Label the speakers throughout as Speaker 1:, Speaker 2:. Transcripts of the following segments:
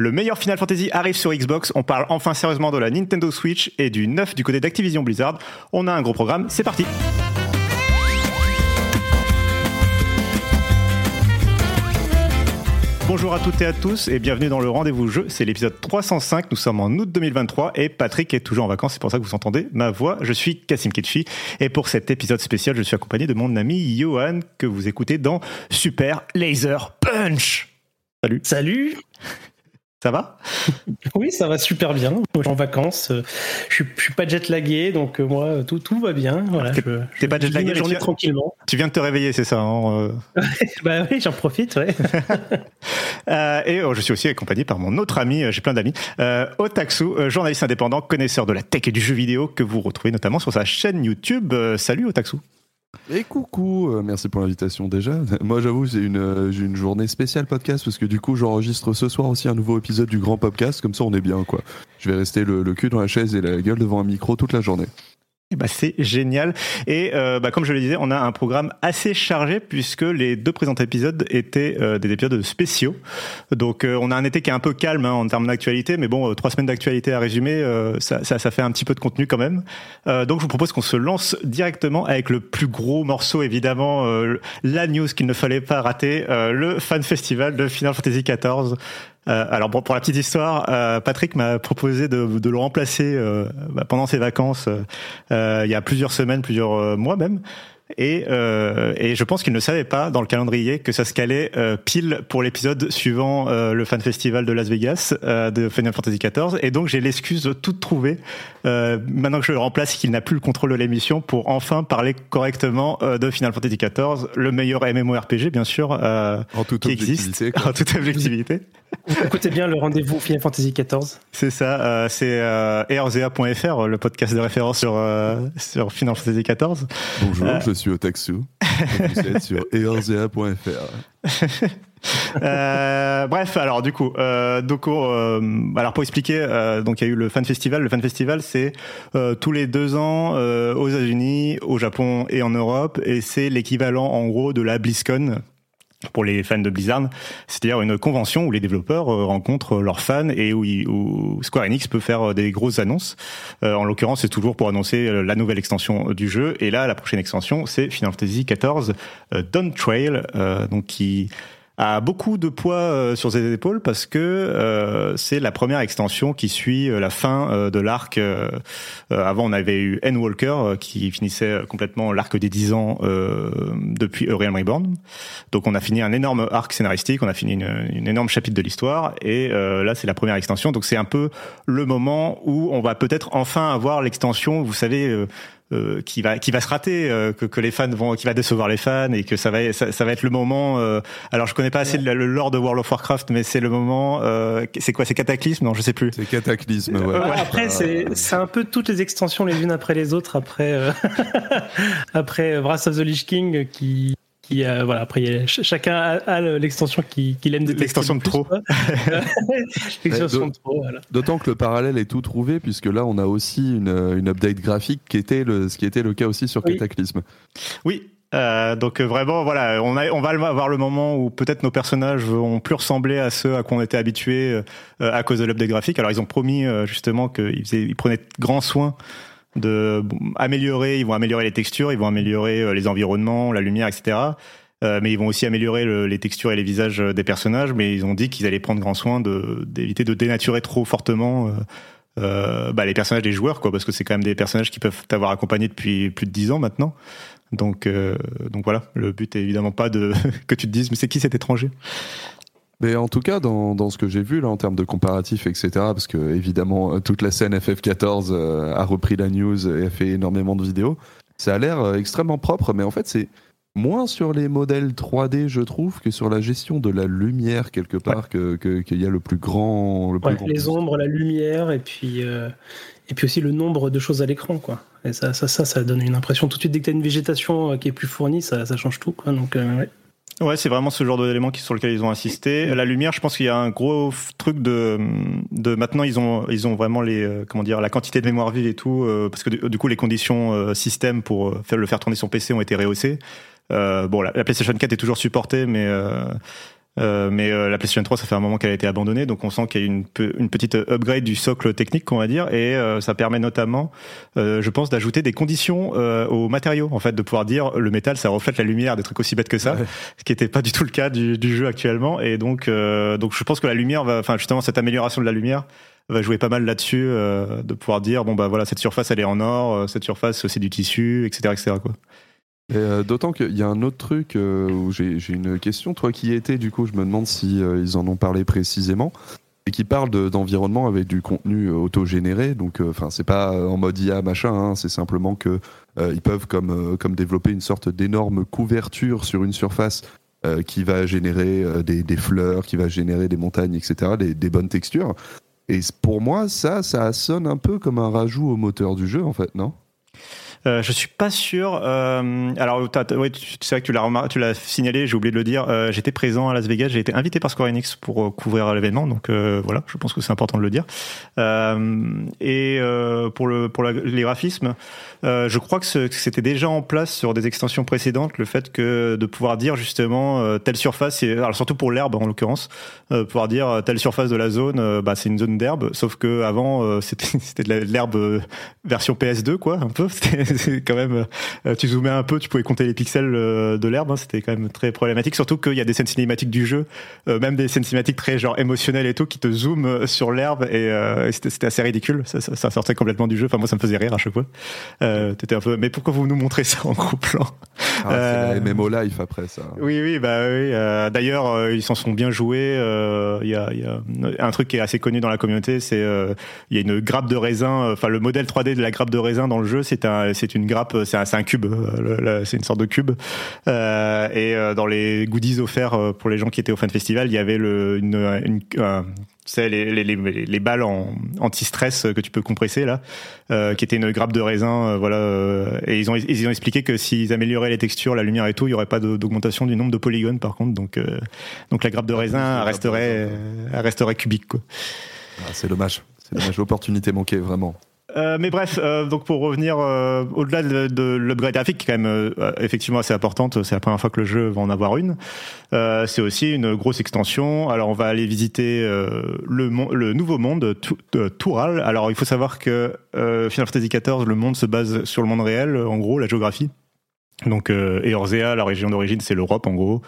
Speaker 1: Le meilleur Final Fantasy arrive sur Xbox. On parle enfin sérieusement de la Nintendo Switch et du neuf du côté d'Activision Blizzard. On a un gros programme, c'est parti. Bonjour à toutes et à tous et bienvenue dans le rendez-vous jeu. C'est l'épisode 305. Nous sommes en août 2023 et Patrick est toujours en vacances. C'est pour ça que vous entendez ma voix. Je suis Kassim Ketchi et pour cet épisode spécial, je suis accompagné de mon ami Johan que vous écoutez dans Super Laser Punch. Salut.
Speaker 2: Salut
Speaker 1: Ça va?
Speaker 2: Oui, ça va super bien. Moi, je suis en vacances. euh, Je suis, je suis pas jet lagué, donc euh, moi, tout, tout va bien. Voilà,
Speaker 1: T'es-
Speaker 2: je,
Speaker 1: t'es pas
Speaker 2: je vis
Speaker 1: jet-lagué,
Speaker 2: ma
Speaker 1: mais
Speaker 2: journée
Speaker 1: tu-
Speaker 2: tranquillement.
Speaker 1: Tu viens de te réveiller, c'est ça hein, euh
Speaker 2: bah oui, j'en profite, ouais.
Speaker 1: Euh, et oh, je suis aussi accompagné par mon autre ami, j'ai plein d'amis, euh, Otaksu, journaliste indépendant, connaisseur de la tech et du jeu vidéo que vous retrouvez notamment sur sa chaîne YouTube. Euh, salut Otaksu.
Speaker 3: Et coucou, euh, merci pour l'invitation déjà. Moi j'avoue j'ai une, euh, une journée spéciale podcast parce que du coup j'enregistre ce soir aussi un nouveau épisode du grand podcast, comme ça on est bien quoi. Je vais rester le cul dans la chaise et la gueule devant un micro toute la journée.
Speaker 1: Eh ben, c'est génial. Et euh, bah, comme je le disais, on a un programme assez chargé puisque les deux présents épisodes étaient euh, des épisodes spéciaux. Donc euh, on a un été qui est un peu calme hein, en termes d'actualité, mais bon, euh, trois semaines d'actualité à résumer, euh, ça, ça, ça fait un petit peu de contenu quand même. Euh, donc je vous propose qu'on se lance directement avec le plus gros morceau, évidemment, la news qu'il ne fallait pas rater, le fan festival de Final Fantasy XIV. Euh, alors bon, pour la petite histoire, euh, Patrick m'a proposé de, de le remplacer euh, bah, pendant ses vacances il y a plusieurs semaines, plusieurs mois même. Et, et je pense qu'il ne savait pas dans le calendrier que ça se calait pile pour l'épisode suivant le fan festival de Las Vegas de Final Fantasy XIV. Et donc j'ai l'excuse toute trouvée maintenant que je le remplace, qu'il n'a plus le contrôle de l'émission pour enfin parler correctement de Final Fantasy XIV, le meilleur MMORPG bien sûr
Speaker 3: En toute
Speaker 1: qui existe
Speaker 3: quoi.
Speaker 1: en toute objectivité.
Speaker 2: Écoutez bien le rendez-vous Final Fantasy XIV.
Speaker 1: C'est ça, euh, c'est euh, erzea.fr, le podcast de référence sur, euh, sur Final Fantasy XIV.
Speaker 3: Bonjour,
Speaker 1: Euh.
Speaker 3: je suis Otaksu. Vous êtes sur erzea.fr.
Speaker 1: Euh, bref, alors du coup, euh, donc euh, alors pour expliquer, euh, donc il y a eu le fan festival. Le fan festival, c'est euh, tous les deux ans euh, aux États-Unis, au Japon et en Europe, et c'est l'équivalent en gros de la BlizzCon pour les fans de Blizzard, c'est-à-dire une convention où les développeurs euh, rencontrent leurs fans et où, Square Enix peut faire euh, des grosses annonces. Euh, en l'occurrence, c'est toujours pour annoncer la nouvelle extension du jeu. Et là, la prochaine extension, c'est Final Fantasy XIV euh, Dawn Trail, donc qui a beaucoup de poids euh, sur ses épaules parce que euh, c'est la première extension qui suit euh, la fin de l'arc. avant, on avait eu Endwalker euh, qui finissait complètement l'arc des 10 ans depuis A Realm Reborn. Donc, on a fini un énorme arc scénaristique, on a fini une, une énorme chapitre de l'histoire, et là, c'est la première extension. Donc, c'est un peu le moment où on va peut-être enfin avoir l'extension. Vous savez. Euh, euh, qui va qui va se rater euh, que, que les fans vont qui va décevoir les fans et que ça va ça, ça va être le moment euh, alors je connais pas assez le, le lore de World of Warcraft mais c'est le moment euh, c'est quoi c'est Cataclysme? Non je sais plus.
Speaker 3: C'est cataclysme, ouais.
Speaker 2: Ouais, après, c'est c'est un peu toutes les extensions les unes après les autres après euh, après Wrath of the Lich King qui qui euh, voilà après a- ch- chacun a, a l'extension qui qu'il aime détester
Speaker 1: L'extension
Speaker 2: le
Speaker 1: de trop.
Speaker 2: l'extension de trop voilà.
Speaker 3: D'autant que le parallèle est tout trouvé, puisque là, on a aussi une, une update graphique qui était le, ce qui était le cas aussi sur
Speaker 2: Oui.
Speaker 3: Cataclysme.
Speaker 1: oui euh, donc euh, vraiment voilà on a on va avoir le moment où peut-être nos personnages vont plus ressembler à ceux à quoi on était habitués euh, à cause de l'update graphique alors ils ont promis euh, justement qu'ils ils prenaient grand soin de bon, améliorer ils vont améliorer les textures ils vont améliorer euh, les environnements la lumière etc Euh, mais ils vont aussi améliorer le- les textures et les visages euh, des personnages mais ils ont dit qu'ils allaient prendre grand soin de d'éviter de dénaturer trop fortement euh, euh, bah, les personnages des joueurs quoi parce que c'est quand même des personnages qui peuvent t'avoir accompagné depuis plus de 10 ans maintenant. Donc euh, donc voilà le but est évidemment pas de que tu te dises mais c'est qui cet étranger?
Speaker 3: Mais en tout cas, dans, dans ce que j'ai vu là en termes de comparatifs, etc., parce que évidemment euh, toute la scène FF14 euh, a repris la news et a fait énormément de vidéos, ça a l'air euh, extrêmement propre, mais en fait c'est moins sur les modèles 3D, je trouve, que sur la gestion de la lumière quelque part, que qu'il y a le plus grand, le plus grand
Speaker 2: les ombres, la lumière, et puis euh, et puis aussi le nombre de choses à l'écran, quoi. Et ça, ça, ça, ça donne une impression tout de suite dès que tu as une végétation qui est plus fournie, ça, ça change tout, quoi. Donc euh, ouais.
Speaker 1: Ouais, c'est vraiment ce genre d'éléments sur lequel ils ont insisté. La lumière, je pense qu'il y a un gros truc de, de maintenant ils ont ils ont vraiment les euh, comment dire la quantité de mémoire vive et tout parce que du, coup les conditions système pour faire le faire tourner sur PC ont été rehaussées. Euh, bon, la, la, PlayStation 4 est toujours supportée, mais euh, euh, mais euh, la PlayStation 3, ça fait un moment qu'elle a été abandonnée, donc on sent qu'il y a une, une petite upgrade du socle technique, qu'on va dire, et euh, ça permet notamment, je pense, d'ajouter des conditions aux matériaux, en fait, de pouvoir dire le métal, ça reflète la lumière, des trucs aussi bêtes que ça, ce qui n'était pas du tout le cas du, du jeu actuellement, et donc, donc je pense que la lumière va, enfin justement cette amélioration de la lumière va jouer pas mal là-dessus, de pouvoir dire bon bah voilà cette surface elle est en or, cette surface c'est du tissu, etc., etc. Quoi.
Speaker 3: Euh, d'autant qu'il y a un autre truc euh, où j'ai une question. Toi qui y étais, du coup, je me demande si euh, ils en ont parlé précisément et qui parle d'environnement avec du contenu autogénéré. Donc, enfin, c'est pas en mode IA machin. Hein, c'est simplement que ils peuvent comme comme développer une sorte d'énorme couverture sur une surface qui va générer des, des, fleurs, qui va générer des montagnes, etc., des, des bonnes textures. Et pour moi, ça, ça sonne un peu comme un rajout au moteur du jeu, en fait, non?
Speaker 1: Euh, je suis pas sûr. Euh, alors, ouais, c'est vrai que tu l'as tu l'as signalé, j'ai oublié de le dire. Euh, j'étais présent à Las Vegas, j'ai été invité par Square Enix pour euh, couvrir l'événement, donc euh, voilà, je pense que c'est important de le dire. et pour le pour les graphismes, je crois que c'était déjà en place sur des extensions précédentes, le fait que de pouvoir dire justement telle surface, alors surtout pour l'herbe en l'occurrence, pouvoir dire telle surface de la zone, bah c'est une zone d'herbe, sauf que avant c'était c'était de l'herbe version PS2 quoi, un peu. c'est quand même, euh, tu zoomais un peu, tu pouvais compter les pixels euh, de l'herbe. Hein, c'était quand même très problématique. Surtout qu'il y a des scènes cinématiques du jeu, euh, même des scènes cinématiques très genre émotionnelles et tout, qui te zooment sur l'herbe et, c'était assez ridicule. Ça, ça, sortait complètement du jeu. Enfin moi, ça me faisait rire à chaque fois. T'étais un peu, mais pourquoi vous nous montrez ça en gros plan
Speaker 3: ah, C'est MMO life après ça.
Speaker 1: Oui, oui, bah oui. D'ailleurs, ils s'en sont bien joués. Il y a, y, a, un truc qui est assez connu dans la communauté, c'est il y a une grappe de raisin. Enfin, le modèle 3D de la grappe de raisin dans le jeu, c'est un, c'est une grappe, c'est un, un, cube, euh, c'est une sorte de cube. Euh, et euh, dans les goodies offerts pour les gens qui étaient au Fan Festival, il y avait le, une, une c'est les, les, les, les, balles en anti-stress que tu peux compresser là, euh, qui était une grappe de raisin, voilà. et ils ont ils ont expliqué que s'ils amélioraient les textures, la lumière et tout, il y aurait pas d'augmentation du nombre de polygones par contre. Donc donc la grappe de raisin resterait resterait cubique quoi.
Speaker 3: Ah, c'est dommage, c'est dommage, l'opportunité manquée vraiment.
Speaker 1: Euh, mais bref, euh, donc pour revenir euh, au-delà de, de l'upgrade graphique, qui est quand même effectivement assez importante, c'est la première fois que le jeu va en avoir une. c'est aussi une grosse extension. Alors on va aller visiter le, le nouveau monde Toural. Alors il faut savoir que Final Fantasy XIV, le monde se base sur le monde réel, en gros, la géographie. Donc euh, Eorzea, la région d'origine, c'est l'Europe en gros.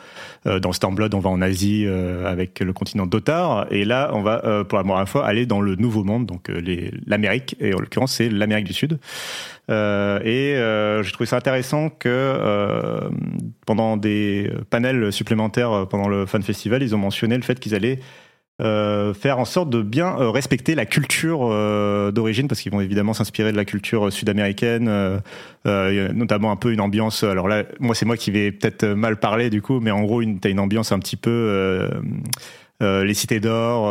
Speaker 1: Euh, dans Stormblood, on va en Asie euh, avec le continent d'Otar, et là, on va euh, pour la première fois aller dans le Nouveau Monde, donc l'Amérique, et en l'occurrence, c'est l'Amérique du Sud. et j'ai trouvé ça intéressant que pendant des panels supplémentaires pendant le Fan Festival, ils ont mentionné le fait qu'ils allaient euh, faire en sorte de bien euh, respecter la culture euh, d'origine parce qu'ils vont évidemment s'inspirer de la culture sud-américaine, notamment un peu une ambiance. Alors là, moi c'est moi qui vais peut-être mal parler du coup, mais en gros, une, t'as une ambiance un petit peu. les cités d'or,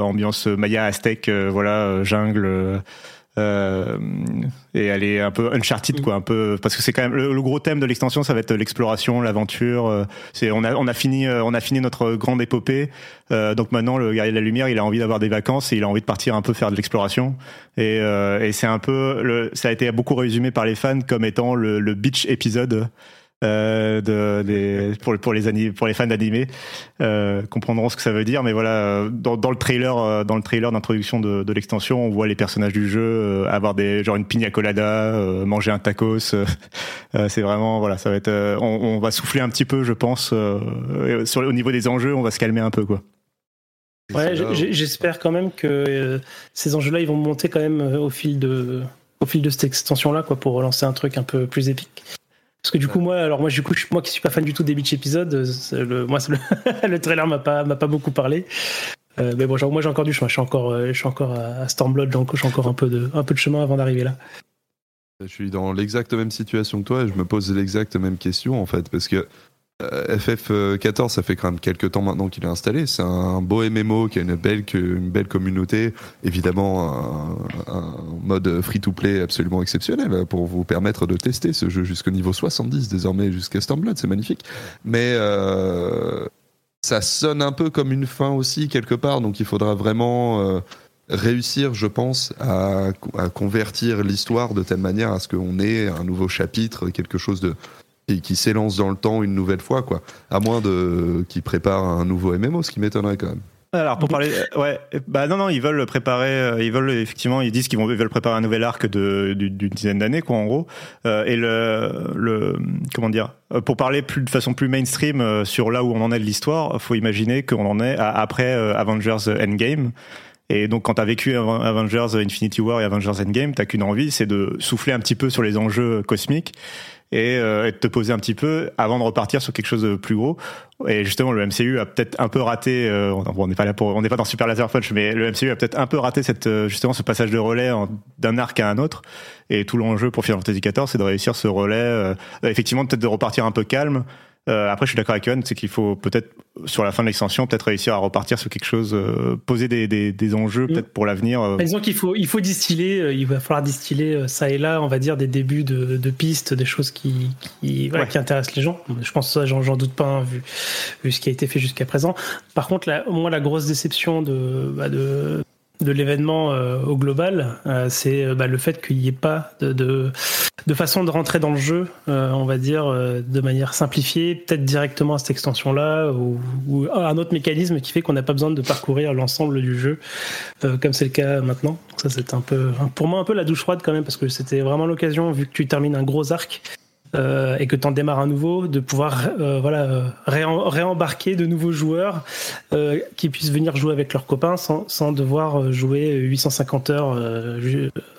Speaker 1: ambiance maya aztèque, voilà, jungle, euh, et elle est un peu uncharted quoi un peu parce que c'est quand même le, gros thème de l'extension ça va être l'exploration l'aventure euh, c'est on a on a fini euh, on a fini notre grande épopée. Euh, donc maintenant le guerrier de la lumière il a envie d'avoir des vacances et il a envie de partir un peu faire de l'exploration. Et, et c'est un peu le, ça a été beaucoup résumé par les fans comme étant le, le beach épisode euh, de, des, pour, pour, les pour les fans d'animé euh, comprendront ce que ça veut dire. Mais voilà, dans, dans le trailer, euh, dans le trailer d'introduction de, de l'extension, on voit les personnages du jeu euh, avoir des genre une pina colada, manger un tacos. c'est vraiment voilà, ça va être. On, on, va souffler un petit peu, je pense. sur au niveau des enjeux, on va se calmer un peu quoi.
Speaker 2: Ouais, j'espère quand même que ces enjeux-là, ils vont monter quand même au fil de au fil de cette extension-là, quoi, pour relancer un truc un peu plus épique. Parce que du coup, moi, alors moi, du coup, moi qui suis pas fan du tout des beach épisodes, le, moi, le, le trailer m'a pas, m'a pas beaucoup parlé. Euh, mais bon, moi, j'ai encore du chemin. Je suis encore, euh, je suis encore à Stormblood, donc j'ai encore un peu de, un peu de chemin avant d'arriver là.
Speaker 3: Je suis dans l'exacte même situation que toi et je me pose l'exacte même question en fait parce que FF14, ça fait quand même quelques temps maintenant qu'il est installé. C'est un beau MMO qui a une belle, communauté. Évidemment, un, mode free-to-play absolument exceptionnel pour vous permettre de tester ce jeu jusqu'au niveau 70, désormais jusqu'à Stormblood. C'est magnifique. Mais euh, ça sonne un peu comme une fin aussi, quelque part. Donc il faudra vraiment euh, réussir, je pense, à convertir l'histoire de telle manière à ce qu'on ait un nouveau chapitre, quelque chose de et qui s'élance dans le temps une nouvelle fois, quoi. À moins de qu'ils préparent un nouveau MMO, ce qui m'étonnerait quand même.
Speaker 1: Alors pour parler, ouais, bah non non, ils veulent préparer, euh, ils veulent effectivement, ils disent qu'ils vont, ils veulent préparer un nouvel arc de d'une dizaine d'années quoi en gros. Euh, et le, le, comment dire, euh, pour parler plus de façon plus mainstream sur là où on en est de l'histoire, faut imaginer qu'on en est après Avengers Endgame. Et donc, quand t'as vécu Avengers Infinity War et Avengers Endgame, t'as qu'une envie, c'est de souffler un petit peu sur les enjeux cosmiques euh, et, de te poser un petit peu avant de repartir sur quelque chose de plus gros. Et justement, le MCU a peut-être un peu raté. Euh, on n'est pas là pour, on n'est pas dans Super Laser Punch, mais le MCU a peut-être un peu raté cette euh, justement ce passage de relais d'un arc à un autre. Et tout l'enjeu pour Final Fantasy XIV, c'est de réussir ce relais, effectivement, peut-être de repartir un peu calme euh, après, je suis d'accord avec Yohan, c'est qu'il faut peut-être sur la fin de l'extension peut-être réussir à repartir sur quelque chose, euh, poser des, des, des enjeux peut-être pour l'avenir. Euh.
Speaker 2: Disons qu'il faut il faut distiller, euh, il va falloir distiller ça et là, on va dire des débuts de, de pistes, des choses qui qui, voilà, qui intéressent les gens. Je pense que ça, j'en doute pas hein, vu vu ce qui a été fait jusqu'à présent. Par contre, la, moi, la grosse déception de bah, de de l'événement euh, au global, euh, c'est euh, bah, le fait qu'il n'y ait pas de, façon de rentrer dans le jeu, on va dire, de manière simplifiée, peut-être directement à cette extension-là, ou, ou, un autre mécanisme qui fait qu'on n'a pas besoin de parcourir l'ensemble du jeu, comme c'est le cas maintenant. ça, c'est un peu, pour moi, un peu la douche froide quand même, parce que c'était vraiment l'occasion, vu que tu termines un gros arc, euh, et que tu en démarres un nouveau, de pouvoir euh, voilà réembarquer de nouveaux joueurs euh, qui puissent venir jouer avec leurs copains sans, sans devoir jouer 850 heures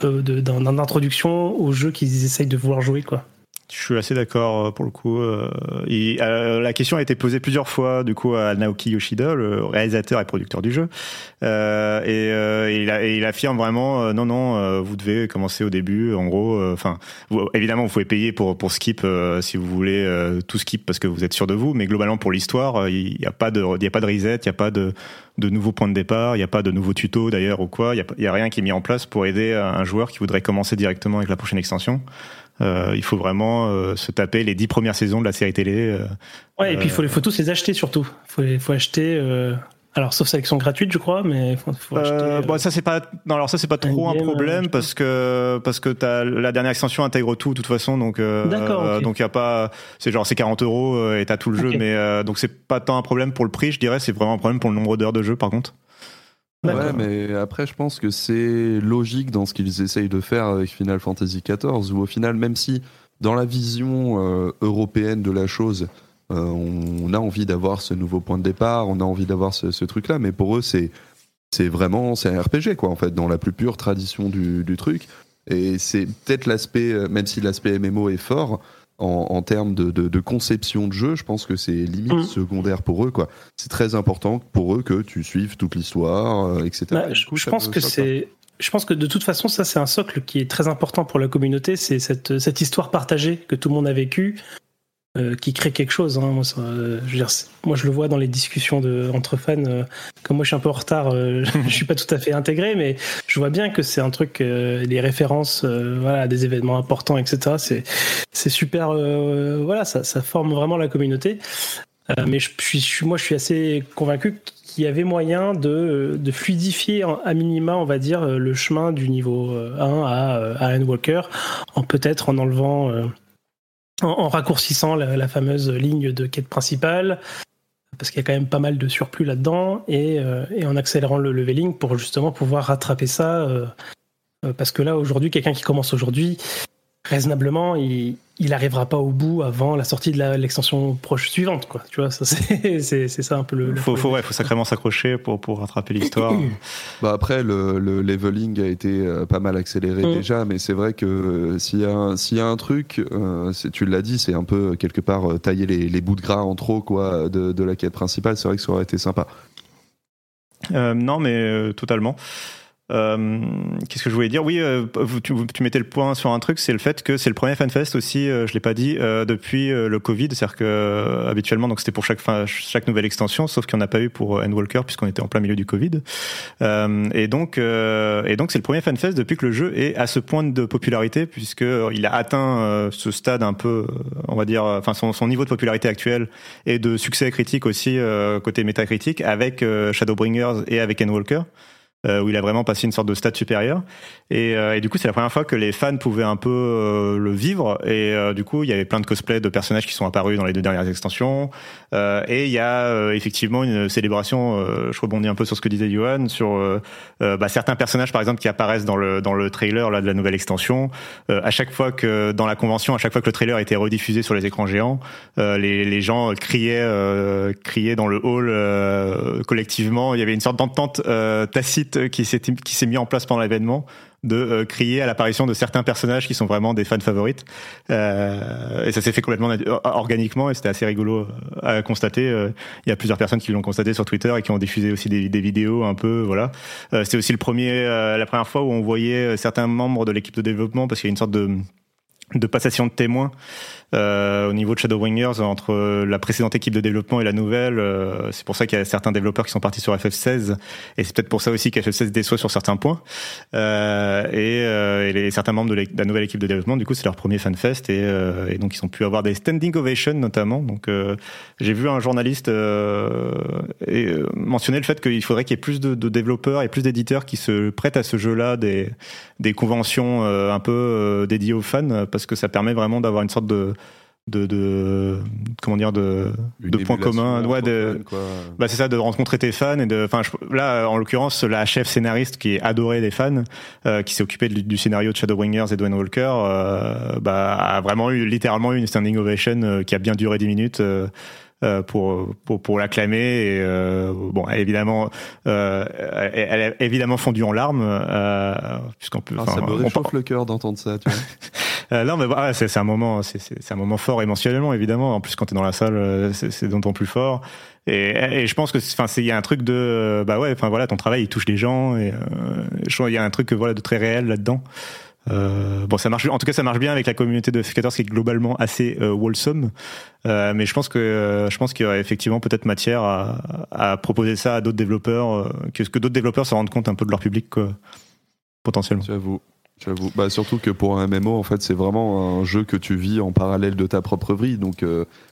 Speaker 2: d'introduction au jeu qu'ils essayent de vouloir jouer quoi.
Speaker 1: Je suis assez d'accord euh, pour le coup. Euh, euh, la question a été posée plusieurs fois du coup à Naoki Yoshida, le réalisateur et producteur du jeu, et, il, affirme vraiment non non, vous devez commencer au début. En gros, enfin évidemment vous pouvez payer pour pour skip si vous voulez tout skip parce que vous êtes sûr de vous, mais globalement pour l'histoire, il n'y a pas de il a pas de reset, il n'y a pas de de nouveaux points de départ, il n'y a pas de nouveaux tutos d'ailleurs ou quoi, il n'y a rien qui est mis en place pour aider un joueur qui voudrait commencer directement avec la prochaine extension. Euh, il faut vraiment euh, se taper les dix premières saisons de la série télé. Euh,
Speaker 2: ouais, et puis il faut les photos, les acheter surtout. Il faut, faut acheter. Alors sauf sélection gratuite, je crois, mais faut, faut acheter,
Speaker 1: bon, ça c'est pas non alors ça c'est pas trop un problème parce que parce que as, la dernière extension intègre tout de toute façon donc euh, donc il y a pas c'est genre c'est 40 euros et t'as tout le jeu mais donc c'est pas tant un problème pour le prix je dirais c'est vraiment un problème pour le nombre d'heures de jeu par contre.
Speaker 3: Ouais, mais après, je pense que c'est logique dans ce qu'ils essayent de faire avec Final Fantasy XIV, où au final, même si dans la vision euh, européenne de la chose, euh, on, a envie d'avoir ce nouveau point de départ, on a envie d'avoir ce, truc-là, mais pour eux, c'est c'est vraiment c'est un RPG quoi en fait dans la plus pure tradition du, du truc. Et c'est peut-être l'aspect euh, même si l'aspect MMO est fort en, termes de, conception de jeu, je pense que c'est limite mm. secondaire pour eux. quoi. C'est très important pour eux que tu suives toute l'histoire, euh, etc.
Speaker 2: Bah, je, pense que c'est. Je pense que de toute façon, ça c'est un socle qui est très important pour la communauté, c'est cette, cette histoire partagée que tout le monde a vécue, euh, qui crée quelque chose. Hein. Moi, je veux dire, moi, je le vois dans les discussions de, entre fans. Euh, comme moi, je suis un peu en retard, euh, je suis pas tout à fait intégré, mais je vois bien que c'est un truc, les références, voilà, des événements importants, etc. C'est c'est super. voilà, ça, ça forme vraiment la communauté. mais je, suis, moi, je suis assez convaincu qu'il y avait moyen de, de fluidifier à minima, on va dire, le chemin du niveau 1 à, à Walker, en peut-être en enlevant en, raccourcissant la, fameuse ligne de quête principale, parce qu'il y a quand même pas mal de surplus là-dedans, et, euh, en accélérant le leveling pour justement pouvoir rattraper ça. Euh, euh, parce que là, aujourd'hui, quelqu'un qui commence aujourd'hui, raisonnablement, il, il arrivera pas au bout avant la sortie de l'extension proche suivante, quoi. Tu vois, ça c'est ça un peu le.
Speaker 1: faut, faut, ouais, faut sacrément s'accrocher pour pour rattraper l'histoire.
Speaker 3: bah après, le, le, leveling a été euh, pas mal accéléré mm. déjà, mais c'est vrai que euh, s'il y a s'il y a un truc, euh, tu l'as dit, c'est un peu quelque part tailler les, les, bouts de gras en trop quoi de, de la quête principale. C'est vrai que ça aurait été sympa.
Speaker 1: non, mais totalement. Euh, Qu'est-ce que je voulais dire? Oui, euh, tu, tu, mettais le point sur un truc, c'est le fait que c'est le premier FanFest aussi, euh, je l'ai pas dit, euh, depuis euh, le Covid. C'est-à-dire que habituellement, donc c'était pour chaque fin, chaque nouvelle extension, sauf qu'il n'y en a pas eu pour Endwalker puisqu'on était en plein milieu du Covid. et donc, et c'est le premier FanFest depuis que le jeu est à ce point de popularité, puisque il a atteint ce stade un peu, on va dire, enfin son, son, niveau de popularité actuel et de succès critique aussi côté métacritique avec Shadowbringers et avec Endwalker. Euh, où il a vraiment passé une sorte de stade supérieur. Et, euh, et du coup, c'est la première fois que les fans pouvaient un peu euh, le vivre. Et du coup, il y avait plein de cosplays de personnages qui sont apparus dans les deux dernières extensions. et il y a effectivement une célébration. je rebondis un peu sur ce que disait Johan sur bah, certains personnages, par exemple, qui apparaissent dans le dans le trailer là de la nouvelle extension. à chaque fois que dans la convention, à chaque fois que le trailer était rediffusé sur les écrans géants, les, les gens criaient criaient dans le hall collectivement. Il y avait une sorte d'entente tacite euh, qui s'est qui s'est mis en place pendant l'événement de euh, crier à l'apparition de certains personnages qui sont vraiment des fans favorites. Euh, et ça s'est fait complètement organiquement et c'était assez rigolo à constater. Il y a plusieurs personnes qui l'ont constaté sur Twitter et qui ont diffusé aussi des, vidéos un peu. Voilà. c'était aussi le premier, la première fois où on voyait certains membres de l'équipe de développement parce qu'il y a une sorte de de passation de témoins euh, au niveau de Shadowbringers entre la précédente équipe de développement et la nouvelle. Euh, c'est pour ça qu'il y a certains développeurs qui sont partis sur FF16 et c'est peut-être pour ça aussi qu'FF16 déçoit sur certains points. Euh, et, euh, et les, certains membres de, la nouvelle équipe de développement, du coup, c'est leur premier fanfest et, euh, et donc ils ont pu avoir des standing ovations notamment. Donc j'ai vu un journaliste et, mentionner le fait qu'il faudrait qu'il y ait plus de, de, développeurs et plus d'éditeurs qui se prêtent à ce jeu-là, des, des conventions un peu dédiées aux fans, parce que ça permet vraiment d'avoir une sorte de de, de comment dire de, de points communs ouais de bah c'est ça de rencontrer tes fans et de enfin là en l'occurrence la chef scénariste qui est adorée des fans euh, qui s'est occupée du, scénario de Shadowbringers et Dwayne Walker euh, bah a vraiment eu littéralement eu une standing ovation euh, qui a bien duré 10 minutes euh, euh, pour pour pour l'acclamer et euh, bon évidemment euh, elle, a évidemment fondu en larmes puisqu'on peut
Speaker 3: ah, ça me réchauffe le cœur d'entendre ça tu vois
Speaker 1: Euh, non, mais voilà, c'est un moment, c'est un moment fort émotionnellement, évidemment. En plus, quand tu es dans la salle, euh, c'est d'autant plus fort. Et, et, je pense que, enfin, il y a un truc de, bah ouais, enfin voilà, ton travail, il touche les gens. Et euh, il y a un truc, voilà, de très réel là-dedans. Euh, bon, ça marche. En tout cas, ça marche bien avec la communauté de F14 qui est globalement assez euh, wholesome. Euh, mais je pense que je pense qu'il y aurait effectivement peut-être matière à, proposer ça à d'autres développeurs, que, que d'autres développeurs se rendent compte un peu de leur public, quoi, potentiellement.
Speaker 3: J'avoue. J'avoue. Bah, surtout que pour un MMO, en fait, c'est vraiment un jeu que tu vis en parallèle de ta propre vie. Donc,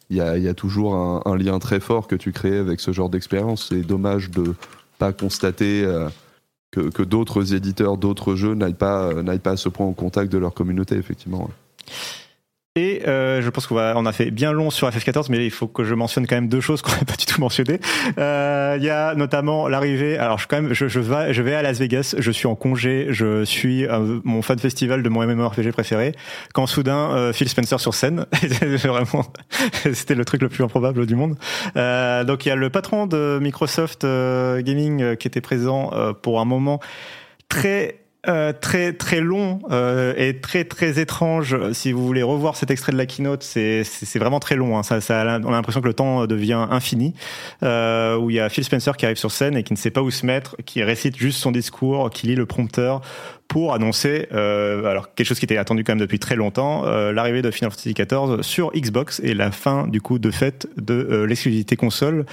Speaker 3: il y, a, a, toujours un, lien très fort que tu crées avec ce genre d'expérience. C'est dommage de pas constater que, d'autres éditeurs, d'autres jeux n'aillent pas, euh, pas à ce point au contact de leur communauté, effectivement.
Speaker 1: Et euh, je pense qu'on on a fait bien long sur FF14, mais il faut que je mentionne quand même deux choses qu'on n'a pas du tout mentionnées. Euh, il y a notamment l'arrivée. Alors, je quand même, je, je, vais, à Las Vegas. Je suis en congé. Je suis euh, mon fan festival de mon MMORPG préféré. Quand soudain, euh, Phil Spencer sur scène. vraiment, c'était le truc le plus improbable du monde. Donc, il y a le patron de Microsoft Gaming qui était présent pour un moment très euh, très très long euh, et très très étrange. Si vous voulez revoir cet extrait de la keynote, c'est vraiment très long. Hein. Ça, ça, on a l'impression que le temps devient infini. Euh, où il y a Phil Spencer qui arrive sur scène et qui ne sait pas où se mettre, qui récite juste son discours, qui lit le prompteur pour annoncer euh, alors quelque chose qui était attendu quand même depuis très longtemps, euh, l'arrivée de Final Fantasy XIV sur Xbox et la fin du coup de fait de l'exclusivité console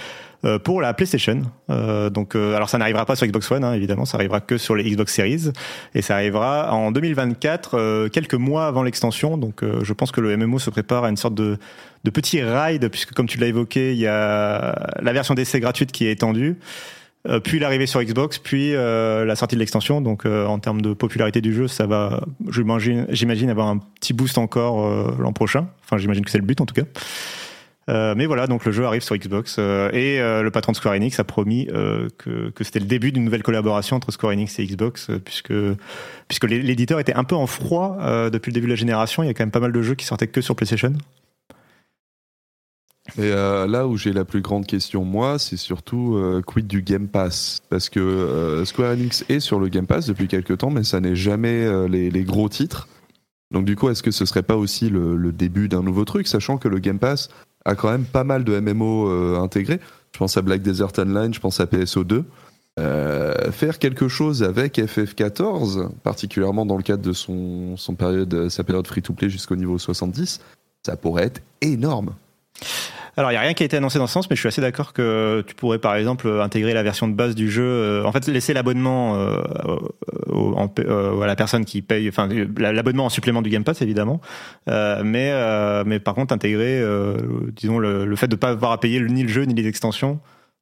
Speaker 1: euh, pour la PlayStation. Euh, donc, euh, alors ça n'arrivera pas sur Xbox One, hein, évidemment, ça arrivera que sur les Xbox Series, et ça arrivera en 2024, quelques mois avant l'extension. Donc, je pense que le MMO se prépare à une sorte de, de petit ride, puisque comme tu l'as évoqué, il y a la version d'essai gratuite qui est étendue. Puis l'arrivée sur Xbox, puis la sortie de l'extension. Donc en termes de popularité du jeu, ça va, j'imagine, avoir un petit boost encore l'an prochain. Enfin, j'imagine que c'est le but en tout cas. Euh, mais voilà, donc le jeu arrive sur Xbox euh, et euh, le patron de Square Enix a promis que, que c'était le début d'une nouvelle collaboration entre Square Enix et Xbox, puisque puisque l'éditeur était un peu en froid depuis le début de la génération. Il y a quand même pas mal de jeux qui sortaient que sur PlayStation.
Speaker 3: Et là où j'ai la plus grande question, moi, c'est surtout quid du Game Pass? Parce que Square Enix est sur le Game Pass depuis quelques temps, mais ça n'est jamais les, les, gros titres. Donc du coup, est-ce que ce serait pas aussi le, début d'un nouveau truc, sachant que le Game Pass a quand même pas mal de MMO euh, intégrés. Je pense à Black Desert Online, je pense à PSO2. faire quelque chose avec FF14, particulièrement dans le cadre de son période, sa période free-to-play jusqu'au niveau 70, ça pourrait être énorme.
Speaker 1: Alors, il n'y a rien qui a été annoncé dans ce sens, mais je suis assez d'accord que tu pourrais, par exemple, intégrer la version de base du jeu. Euh, en fait, laisser l'abonnement euh, euh, à la personne qui paye, enfin, l'abonnement en supplément du Game Pass, évidemment. mais, mais par contre, intégrer, disons, le, fait de ne pas avoir à payer ni le jeu ni les extensions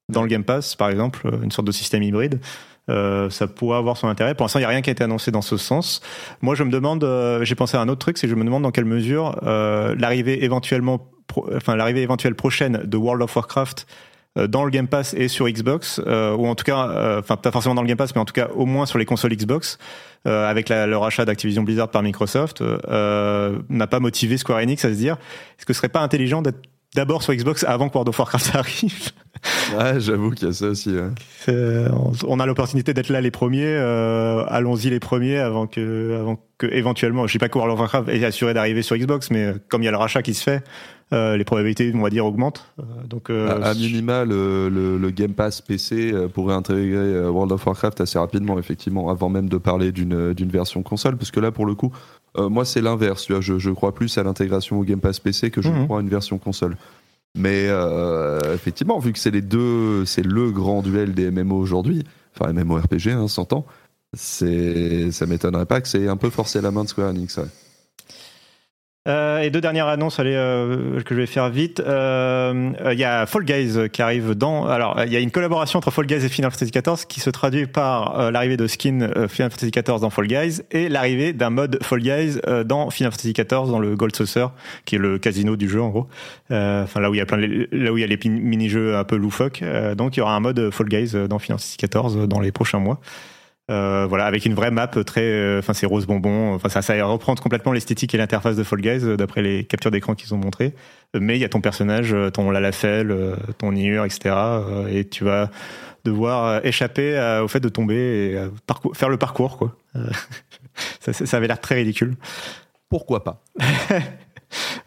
Speaker 1: dans le Game Pass, par exemple, une sorte de système hybride. ça pourrait avoir son intérêt. Pour l'instant, il n'y a rien qui a été annoncé dans ce sens. Moi, je me demande, j'ai pensé à un autre truc, c'est que je me demande dans quelle mesure l'arrivée éventuellement enfin l'arrivée éventuelle prochaine de World of Warcraft euh, dans le Game Pass et sur Xbox, euh, ou en tout cas, euh, enfin pas forcément dans le Game Pass, mais en tout cas au moins sur les consoles Xbox, avec le rachat d'Activision Blizzard par Microsoft, n'a pas motivé Square Enix à se dire, est-ce que ce serait pas intelligent d'être d'abord sur Xbox avant que World of Warcraft arrive?
Speaker 3: Ouais, j'avoue qu'il y a ça aussi.
Speaker 1: On a l'opportunité d'être là les premiers, allons-y les premiers avant que, avant que éventuellement, je sais pas que World of Warcraft est assuré d'arriver sur Xbox, mais comme il y a le rachat qui se fait, euh, les probabilités, on va dire, augmentent. Euh, donc,
Speaker 3: euh, à, minima, le, Game Pass PC pourrait intégrer World of Warcraft assez rapidement, effectivement, avant même de parler d'une version console, parce que là, pour le coup, moi, c'est l'inverse. Je, je crois plus à l'intégration au Game Pass PC que je mhm. crois à une version console. Mais effectivement, vu que c'est les deux, c'est le grand duel des MMO aujourd'hui, enfin MMORPG, hein, 100 ans, c'est, ça m'étonnerait pas que c'est un peu forcé la main de Square Enix.
Speaker 1: Euh, et deux dernières annonces, allez, euh, que je vais faire vite. Euh, il y a Fall Guys qui arrive dans. Alors, il y a une collaboration entre Fall Guys et Final Fantasy XIV qui se traduit par l'arrivée de skin Final Fantasy XIV dans Fall Guys et l'arrivée d'un mode Fall Guys dans Final Fantasy XIV dans le Gold Saucer, qui est le casino du jeu en gros. Enfin, là où il y a plein, là où il y a les mini-jeux un peu loufoques. donc, il y aura un mode Fall Guys dans Final Fantasy XIV dans les prochains mois. Euh, voilà, avec une vraie map très, euh, enfin c'est rose bonbon. Enfin ça, ça reprend complètement l'esthétique et l'interface de Fall Guys euh, d'après les captures d'écran qu'ils ont montré. Mais il y a ton personnage, ton Lalafell, ton Niur, etc. et tu vas devoir échapper au fait de tomber et faire le parcours quoi. ça, ça avait l'air très ridicule.
Speaker 3: Pourquoi pas?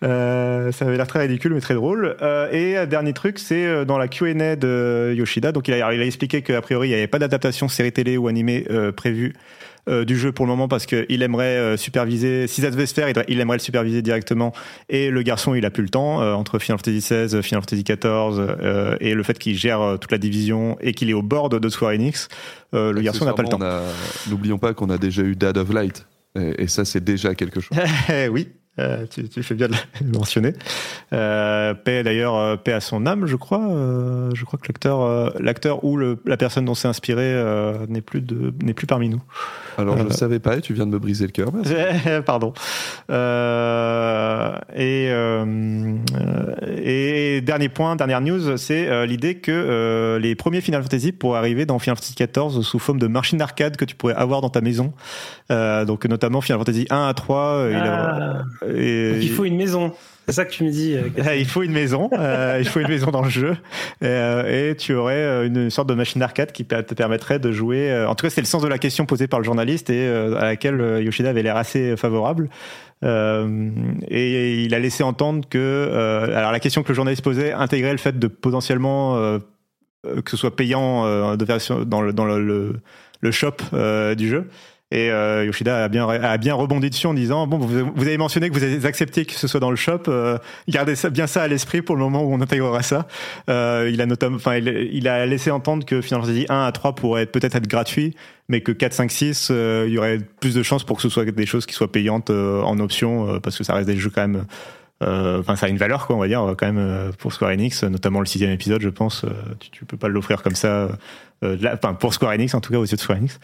Speaker 1: Euh, ça avait l'air très ridicule, mais très drôle. Euh, et dernier truc, c'est euh, dans la Q&A de Yoshida. Donc il a, il a expliqué qu'a priori il n'y avait pas d'adaptation série télé ou animée euh, prévue euh, du jeu pour le moment parce qu'il aimerait superviser. Si ça devait se faire, il, aimerait le superviser directement. Et le garçon, il a plus le temps entre Final Fantasy XVI, Final Fantasy XIV et le fait qu'il gère toute la division et qu'il est au bord de Square Enix. le garçon n'a pas le temps.
Speaker 3: N'oublions pas qu'on a déjà eu Dad of Light. Et, et ça, c'est déjà quelque chose.
Speaker 1: oui, euh, tu, tu, fais bien de le mentionner. Euh, paix d'ailleurs, euh, paix à son âme, je crois. Euh, je crois que l'acteur, l'acteur ou le, la personne dont c'est inspiré n'est plus de, n'est plus parmi nous.
Speaker 3: Alors je ne savais pas et tu viens de me briser le cœur.
Speaker 1: Pardon. et, et dernier point, dernière news, c'est l'idée que les premiers Final Fantasy pourraient arriver dans Final Fantasy XIV sous forme de machine arcade que tu pourrais avoir dans ta maison. Donc notamment Final Fantasy 1 à 3. Il a,
Speaker 2: il faut une maison. C'est ça que tu me dis. Euh,
Speaker 1: ah, il faut une maison. Euh, il faut une maison dans le jeu. Euh, et tu aurais une sorte de machine arcade qui te permettrait de jouer. En tout cas, c'est le sens de la question posée par le journaliste et à laquelle Yoshida avait l'air assez favorable. et il a laissé entendre que, alors la question que le journaliste posait intégrait le fait de potentiellement que ce soit payant de version dans le dans le, le shop du jeu. Et euh, Yoshida a bien, a bien rebondi dessus en disant bon, vous, avez mentionné que vous avez accepté que ce soit dans le shop, euh, gardez ça, bien ça à l'esprit pour le moment où on intégrera ça. Euh, il a notamment, enfin, il, a laissé entendre que Final Fantasy 1 à 3 pourrait peut-être être gratuit, mais que 4, 5, 6, il y aurait plus de chances pour que ce soit des choses qui soient payantes euh, en option, parce que ça reste des jeux quand même euh, enfin ça a une valeur quoi on va dire quand même euh, pour Square Enix notamment le sixième épisode je pense euh, tu, tu peux pas l'offrir comme ça enfin pour Square Enix en tout cas aux yeux de Square Enix.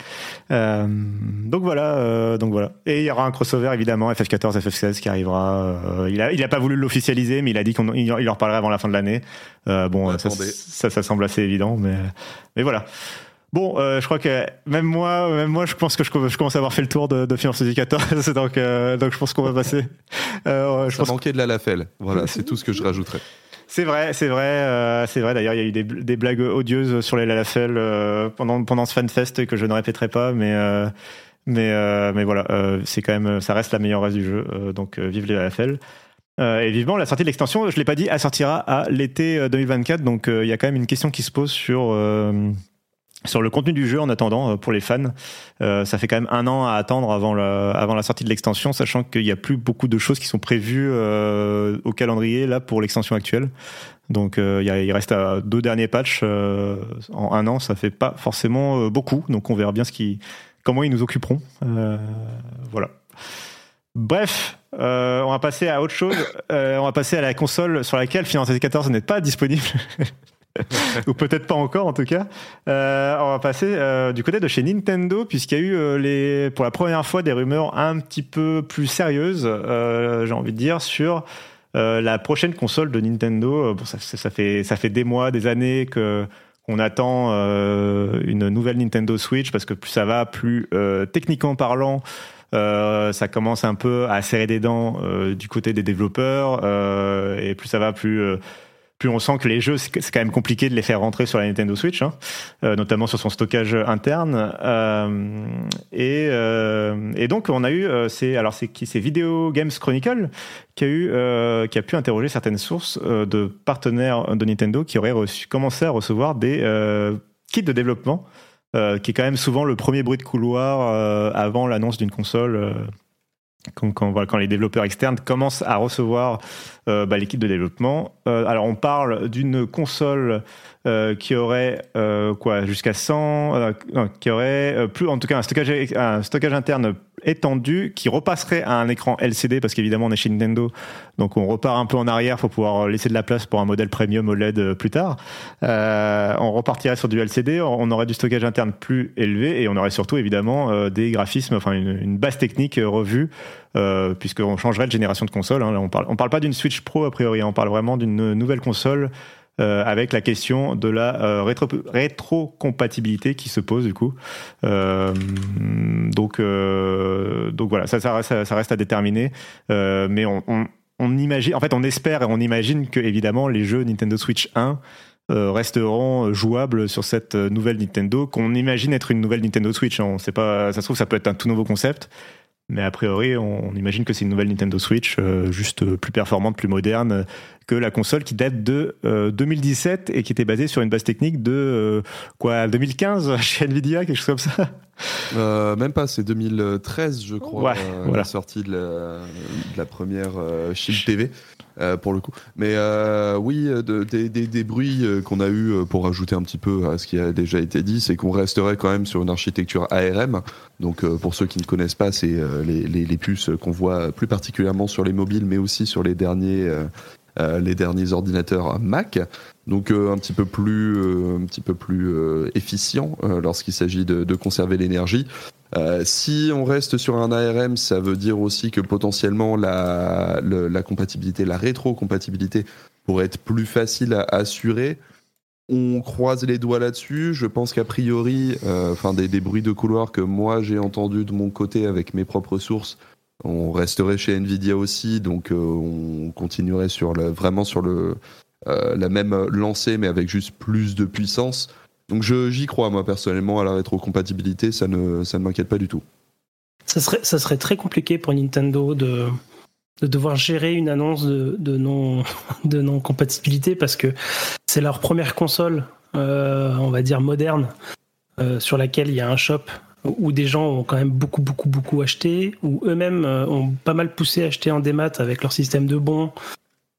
Speaker 1: Donc voilà donc voilà. Et il y aura un crossover évidemment FF14 FF16 qui arrivera il a il a pas voulu l'officialiser mais il a dit qu'on il en reparlerait avant la fin de l'année. Bon ça, ça, ça semble assez évident mais mais voilà Bon, euh, je crois que même moi, même moi, je pense que je, commence à avoir fait le tour de, de Fantasy XIV, donc euh, donc je pense qu'on va passer.
Speaker 3: Euh, je Ça pense... manquait de la lafelle. Voilà, c'est tout ce que je rajouterais.
Speaker 1: C'est vrai, c'est vrai, euh, c'est vrai. D'ailleurs, il y a eu des, des, blagues odieuses sur les Lalafell euh, pendant pendant ce fanfest que je ne répéterai pas, mais euh, mais mais voilà, c'est quand même, ça reste la meilleure race du jeu. donc vive les Lalafell. et vivement la sortie de l'extension. Je l'ai pas dit, elle sortira à l'été 2024. Donc il y a quand même une question qui se pose sur sur le contenu du jeu en attendant pour les fans. ça fait quand même un an à attendre avant, la sortie de l'extension, sachant qu'il n'y a plus beaucoup de choses qui sont prévues au calendrier là pour l'extension actuelle. Donc il reste deux derniers patchs en un an, ça fait pas forcément beaucoup. Donc on verra bien comment ils nous occuperont. voilà. Bref, euh, on va passer à autre chose. Euh, on va passer à la console sur laquelle Final Fantasy XIV n'est pas disponible. ou peut-être pas encore en tout cas. Euh, on va passer du côté de chez Nintendo puisqu'il y a eu les, pour la première fois des rumeurs un petit peu plus sérieuses, j'ai envie de dire, sur la prochaine console de Nintendo. Bon, ça, ça, fait ça fait des mois, des années que on attend une nouvelle Nintendo Switch parce que plus ça va, plus techniquement parlant. Euh, ça commence un peu à serrer des dents euh, du côté des développeurs euh, et plus ça va, plus plus on sent que les jeux, c'est quand même compliqué de les faire rentrer sur la Nintendo Switch, hein, notamment sur son stockage interne. et, et, donc on a eu, c'est alors c'est c'est Video Games Chronicle qui a eu, qui a pu interroger certaines sources de partenaires de Nintendo qui auraient commencé à recevoir des kits de développement euh, qui est quand même souvent le premier bruit de couloir euh, avant l'annonce d'une console. Euh, quand, quand, les développeurs externes commencent à recevoir bah, l'équipe de développement. alors on parle d'une console qui aurait quoi jusqu'à 100, qui aurait plus en tout cas un stockage, un stockage interne étendu qui repasserait à un écran LCD parce qu'évidemment on est chez Nintendo donc on repart un peu en arrière pour pouvoir laisser de la place pour un modèle premium OLED euh, plus tard euh, on repartirait sur du LCD on aurait du stockage interne plus élevé et on aurait surtout évidemment euh, des graphismes enfin une, base technique revue euh, puisqu'on changerait de génération de console hein. on parle on parle pas d'une Switch Pro a priori on parle vraiment d'une nouvelle console euh, avec la question de la euh, rétro rétrocompatibilité qui se pose du coup. Euh, donc, donc voilà, ça, reste à déterminer, mais on, imagine, en fait, on espère et on imagine que évidemment les jeux Nintendo Switch 1 resteront jouables sur cette nouvelle Nintendo qu'on imagine être une nouvelle Nintendo Switch. On sait pas, ça se trouve ça peut être un tout nouveau concept. Mais a priori, on, imagine que c'est une nouvelle Nintendo Switch, juste plus performante, plus moderne, que la console qui date de 2017 euh, et qui était basée sur une base technique de euh, quoi 2015 chez Nvidia, quelque chose comme ça?
Speaker 3: Euh, même pas, c'est 2013 je crois, la sortie de la, première Shield TV. pour le coup. Mais oui, des, bruits qu'on a eu pour ajouter un petit peu à ce qui a déjà été dit, c'est qu'on resterait quand même sur une architecture ARM. Donc pour ceux qui ne connaissent pas, c'est les, les, puces qu'on voit plus particulièrement sur les mobiles, mais aussi sur les derniers les derniers ordinateurs Mac, donc euh, un petit peu plus, euh, un petit peu plus efficient lorsqu'il s'agit de, conserver l'énergie. si on reste sur un ARM, ça veut dire aussi que potentiellement la, la compatibilité, la rétro-compatibilité pourrait être plus facile à assurer. On croise les doigts là-dessus. Je pense qu'a priori, enfin des, des, bruits de couloir que moi j'ai entendus de mon côté avec mes propres sources, on resterait chez Nvidia aussi, donc euh, on continuerait sur vraiment sur le, euh, la même lancée, mais avec juste plus de puissance. Donc j'y crois, moi, personnellement, à la rétrocompatibilité, ça ne, ça ne m'inquiète pas du tout.
Speaker 2: Ça serait, ça serait très compliqué pour Nintendo de, de devoir gérer une annonce de, de non, de non compatibilité parce que c'est leur première console, euh, on va dire moderne, sur laquelle il y a un shop où des gens ont quand même beaucoup, beaucoup, beaucoup acheté, où eux-mêmes euh, ont pas mal poussé à acheter en démat avec leur système de bons.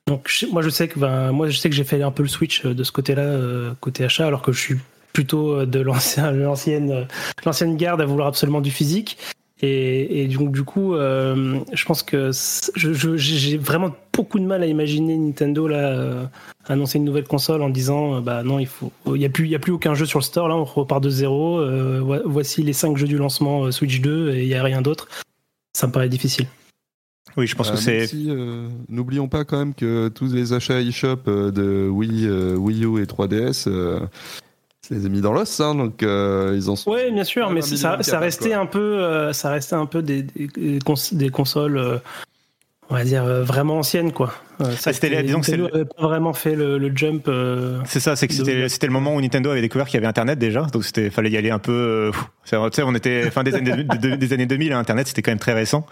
Speaker 2: Donc moi je sais que ben, moi je sais que j'ai fait un peu le switch euh, de ce côté-là euh, côté achat alors que je suis plutôt de l'ancienne l'ancienne garde à vouloir absolument du physique et, donc du coup, euh, je pense que j'ai vraiment beaucoup de mal à imaginer Nintendo là euh, annoncer une nouvelle console en disant euh, bah non il faut il y a plus il y a plus aucun jeu sur le store là on repart de zéro voici les cinq jeux du lancement Switch 2 et il y a rien d'autre ça me paraît difficile
Speaker 1: oui, je pense que c'est.
Speaker 3: N'oublions pas quand même que tous les achats eShop de Wii, Wii U et 3DS, les a mis dans l'os, hein, donc euh, ils en sont.
Speaker 2: Oui, bien sûr, mais ça, ça, restait un peu, euh, ça restait un peu des, des, consoles, euh, on va dire vraiment anciennes, quoi. Euh, ah, c'était, disons que Nintendo pas vraiment fait le, jump. Euh,
Speaker 1: c'est ça, c'est que c'était, c'était le moment où Nintendo avait découvert qu'il y avait Internet déjà, donc c'était fallait y aller un peu. tu sais, on était fin des années des années 2000, hein, Internet c'était quand même très récent.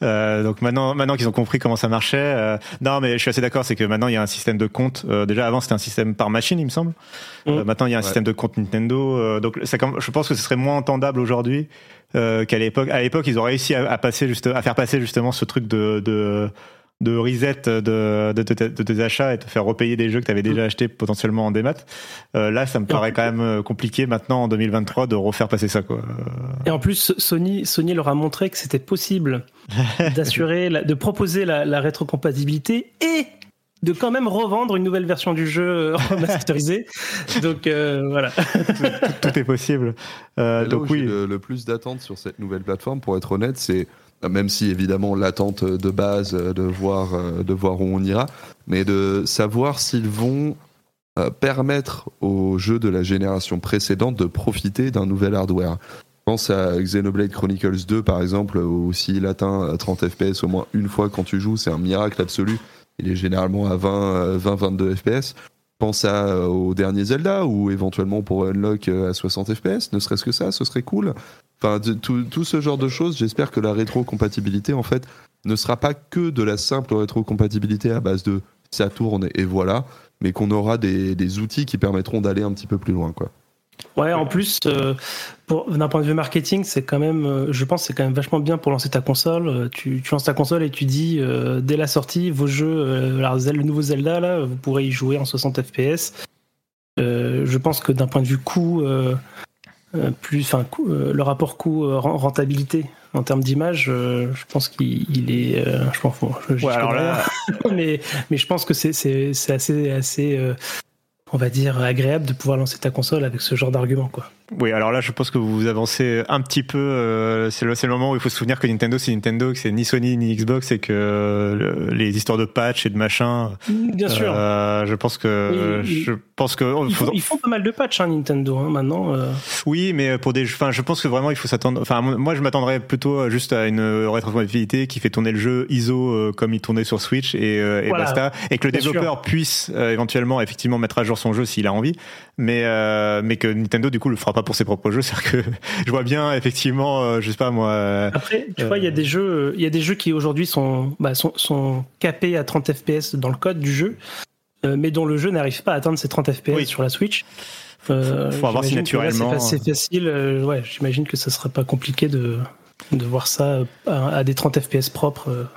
Speaker 1: donc maintenant, maintenant qu'ils ont compris comment ça marchait, non mais je suis assez d'accord, c'est que maintenant il y a un système de compte. déjà avant c'était un système par machine, il me semble. Mm. maintenant il y a un système de compte Nintendo. donc ça, je pense que ce serait moins entendable aujourd'hui euh, qu'à l'époque. À l'époque, ils ont réussi à, passer juste, à faire passer justement ce truc de, de de reset de, de, de, tes achats et te faire repayer des jeux que tu avais déjà achetés potentiellement en démat. Euh, là, ça me paraît quand même euh, compliqué maintenant en 2023 de refaire passer ça. Quoi.
Speaker 2: Et en plus, Sony, Sony leur a montré que c'était possible d'assurer, de proposer la, la rétrocompatibilité et de quand même revendre une nouvelle version du jeu euh, remasterisée. donc euh, voilà.
Speaker 1: tout, est possible.
Speaker 3: Euh, donc oui. Le, plus d'attente sur cette nouvelle plateforme, pour être honnête, c'est même si évidemment l'attente de base de voir de voir où on ira, mais de savoir s'ils vont permettre aux jeux de la génération précédente de profiter d'un nouvel hardware. Je pense à Xenoblade Chronicles 2 par exemple, où s'il atteint 30 FPS au moins une fois quand tu joues, c'est un miracle absolu il est généralement à 20, 20 22 FPS. Pense à, euh, au dernier Zelda ou éventuellement pour unlock euh, à 60 FPS, ne serait-ce que ça, ce serait cool. Enfin, tout, tout ce genre de choses, j'espère que la rétrocompatibilité, en fait, ne sera pas que de la simple rétrocompatibilité à base de ça tourne et voilà, mais qu'on aura des, des outils qui permettront d'aller un petit peu plus loin, quoi.
Speaker 2: Ouais, en plus, euh, d'un point de vue marketing, c'est quand même, euh, je pense, c'est quand même vachement bien pour lancer ta console. Euh, tu, tu lances ta console et tu dis dès la sortie, vos jeux, le nouveau Zelda là, vous pourrez y jouer en 60 FPS. je pense que d'un point de vue coût, plus, enfin, le rapport coût rentabilité en termes d'image, je pense qu'il est, je pense, je, ouais, alors là... mais mais je pense que c'est c'est assez assez on va dire, agréable de pouvoir lancer ta console avec ce genre d'argument, quoi.
Speaker 1: Oui, alors là, je pense que vous avancez un petit peu. Euh, c'est le, le, moment où il faut se souvenir que Nintendo, c'est Nintendo, que c'est ni Sony ni Xbox, et que euh, les histoires de patch et de machin.
Speaker 2: Bien sûr.
Speaker 1: Euh, je pense que je pense que
Speaker 2: ils, font, ils, font, pas mal de patch, hein, Nintendo, hein, maintenant. Euh.
Speaker 1: Oui, mais pour des, enfin, je pense que vraiment il faut s'attendre. Enfin, moi, je m'attendrais plutôt juste à une rétrocompatibilité qui fait tourner le jeu ISO comme il tournait sur Switch et, et basta, et que le développeur puisse éventuellement effectivement mettre à jour son jeu s'il a envie, mais mais que Nintendo du coup le fera pour ses propres jeux. C'est-à-dire que je vois bien effectivement, euh, je sais pas moi. Euh,
Speaker 2: Après, tu vois, il y a des jeux, il y a des jeux qui aujourd'hui sont, bah, sont, sont capés à 30 FPS dans le code du jeu, euh, mais dont le jeu n'arrive pas à atteindre ces 30 FPS sur la Switch.
Speaker 1: Euh, faut voir si naturellement.
Speaker 2: C'est facile. ouais, j'imagine que ça serait pas compliqué de de voir ça à, des 30 FPS propres.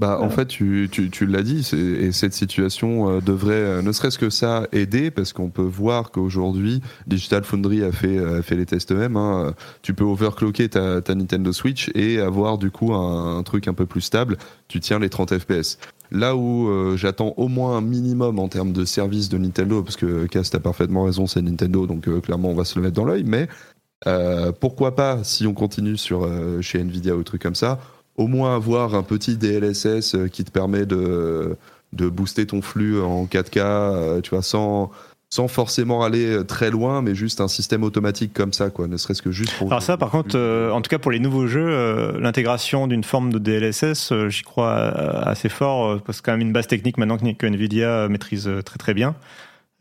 Speaker 3: Bah, en fait, tu, tu, tu l'as dit, et cette situation euh, devrait, euh, ne serait-ce que ça, aider, parce qu'on peut voir qu'aujourd'hui, Digital Foundry a fait, a fait les tests eux-mêmes. Hein. Tu peux overclocker ta, ta, Nintendo Switch et avoir du coup un, truc un peu plus stable. Tu tiens les 30 FPS. Là où euh, j'attends au moins un minimum en termes de service de Nintendo, parce que Cast a parfaitement raison, c'est Nintendo, donc clairement on va se le mettre dans l'œil, mais pourquoi pas, si on continue sur chez Nvidia ou truc comme ça, au moins avoir un petit DLSS euh, qui te permet de, de booster ton flux en 4K, euh, tu vois, sans, sans forcément aller euh, très loin, mais juste un système automatique comme ça, quoi, ne serait-ce que juste pour.
Speaker 1: Alors ça, par contre, en tout cas pour les nouveaux jeux, l'intégration d'une forme de DLSS, j'y crois assez fort, parce que c'est quand même une base technique maintenant que, Nvidia maîtrise très très bien.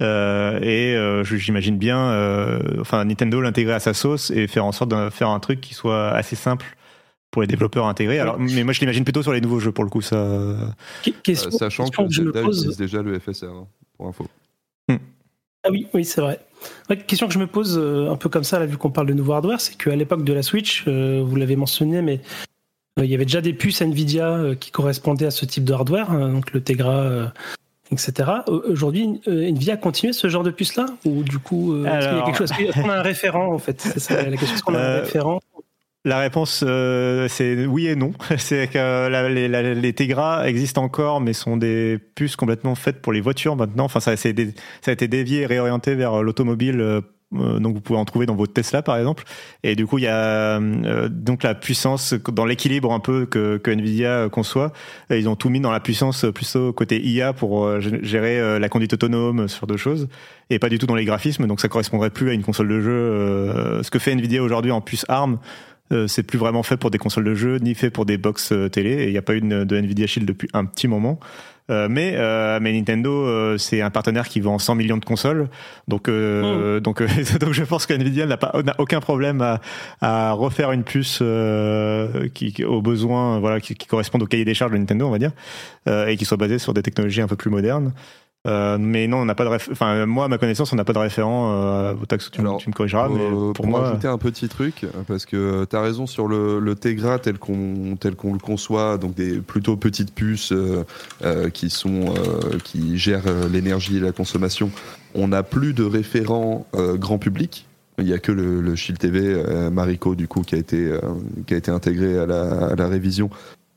Speaker 1: et j'imagine bien, enfin Nintendo l'intégrer à sa sauce et faire en sorte de faire un truc qui soit assez simple pour les développeurs intégrés. Alors, mais moi, je l'imagine plutôt sur les nouveaux jeux pour le coup. Ça...
Speaker 3: Question, euh, sachant que, que Zelda utilise déjà le FSR, hein, pour info.
Speaker 2: Hmm. Ah oui, oui, c'est vrai. question que je me pose euh, un peu comme ça, là, vu qu'on parle de nouveau hardware, c'est qu'à l'époque de la Switch, euh, vous l'avez mentionné, mais il y avait déjà des puces Nvidia qui correspondaient à ce type de hardware, hein, donc le Tegra, etc. Aujourd'hui, Nvidia continue ce genre de puce-là Ou du coup, est-ce qu'il y a quelque chose? Est-ce qu'on a un référent, en fait? C'est ça la question. Est-ce qu'on a un référent?
Speaker 1: La réponse, euh, c'est oui et non. C'est que les, les, Tegra existent encore, mais sont des puces complètement faites pour les voitures maintenant. Enfin, ça, a été dévié et réorienté vers l'automobile. Euh, euh, donc vous pouvez en trouver dans votre Tesla par exemple et du coup il y a donc la puissance dans l'équilibre un peu que, que Nvidia conçoit ils ont tout mis dans la puissance plutôt côté IA pour gérer la conduite autonome sur deux choses et pas du tout dans les graphismes donc ça correspondrait plus à une console de jeu ce que fait Nvidia aujourd'hui en puce ARM euh, c'est plus vraiment fait pour des consoles de jeu, ni fait pour des box euh, télé. Et il n'y a pas eu de, Nvidia Shield depuis un petit moment. Euh, mais, euh, mais Nintendo, euh, c'est un partenaire qui vend 100 millions de consoles. Donc, euh, donc, donc je pense que Nvidia n'a pas n'a aucun problème à, à refaire une puce qui, aux besoins, voilà, qui, qui correspondent au cahier des charges de Nintendo, on va dire, et qui soit basée sur des technologies un peu plus modernes. Euh, mais non, on n'a pas de enfin moi à ma connaissance, on n'a pas de référent. Euh, Tax, tu, tu, me corrigeras. mais
Speaker 3: pour, pour moi, ajouter un petit truc, parce que tu as raison sur le, le Tegra tel qu'on tel qu'on le conçoit, donc des plutôt petites puces euh, euh qui sont euh, qui gèrent euh, l'énergie et la consommation. On n'a plus de référent grand public. Il n'y a que le, le Shield TV Marico du coup qui a été qui a été intégré à la, à la révision,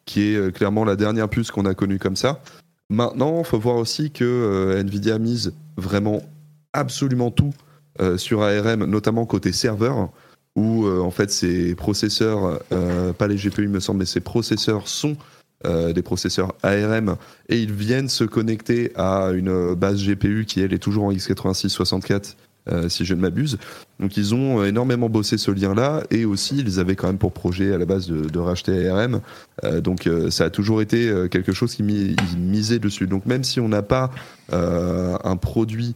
Speaker 3: qui est clairement la dernière puce qu'on a connue comme ça. Maintenant, il faut voir aussi que euh, Nvidia mise vraiment absolument tout euh, sur ARM, notamment côté serveur, où euh, en fait ces processeurs, pas les GPU me semble, mais ces processeurs sont des processeurs ARM et ils viennent se connecter à une base GPU qui elle est toujours en x86 64 euh, si je ne m'abuse. Donc ils ont énormément bossé ce lien-là et aussi ils avaient quand même pour projet à la base de, racheter ARM. Euh, donc euh, ça a toujours été quelque chose qui misait dessus. Donc même si on n'a pas un produit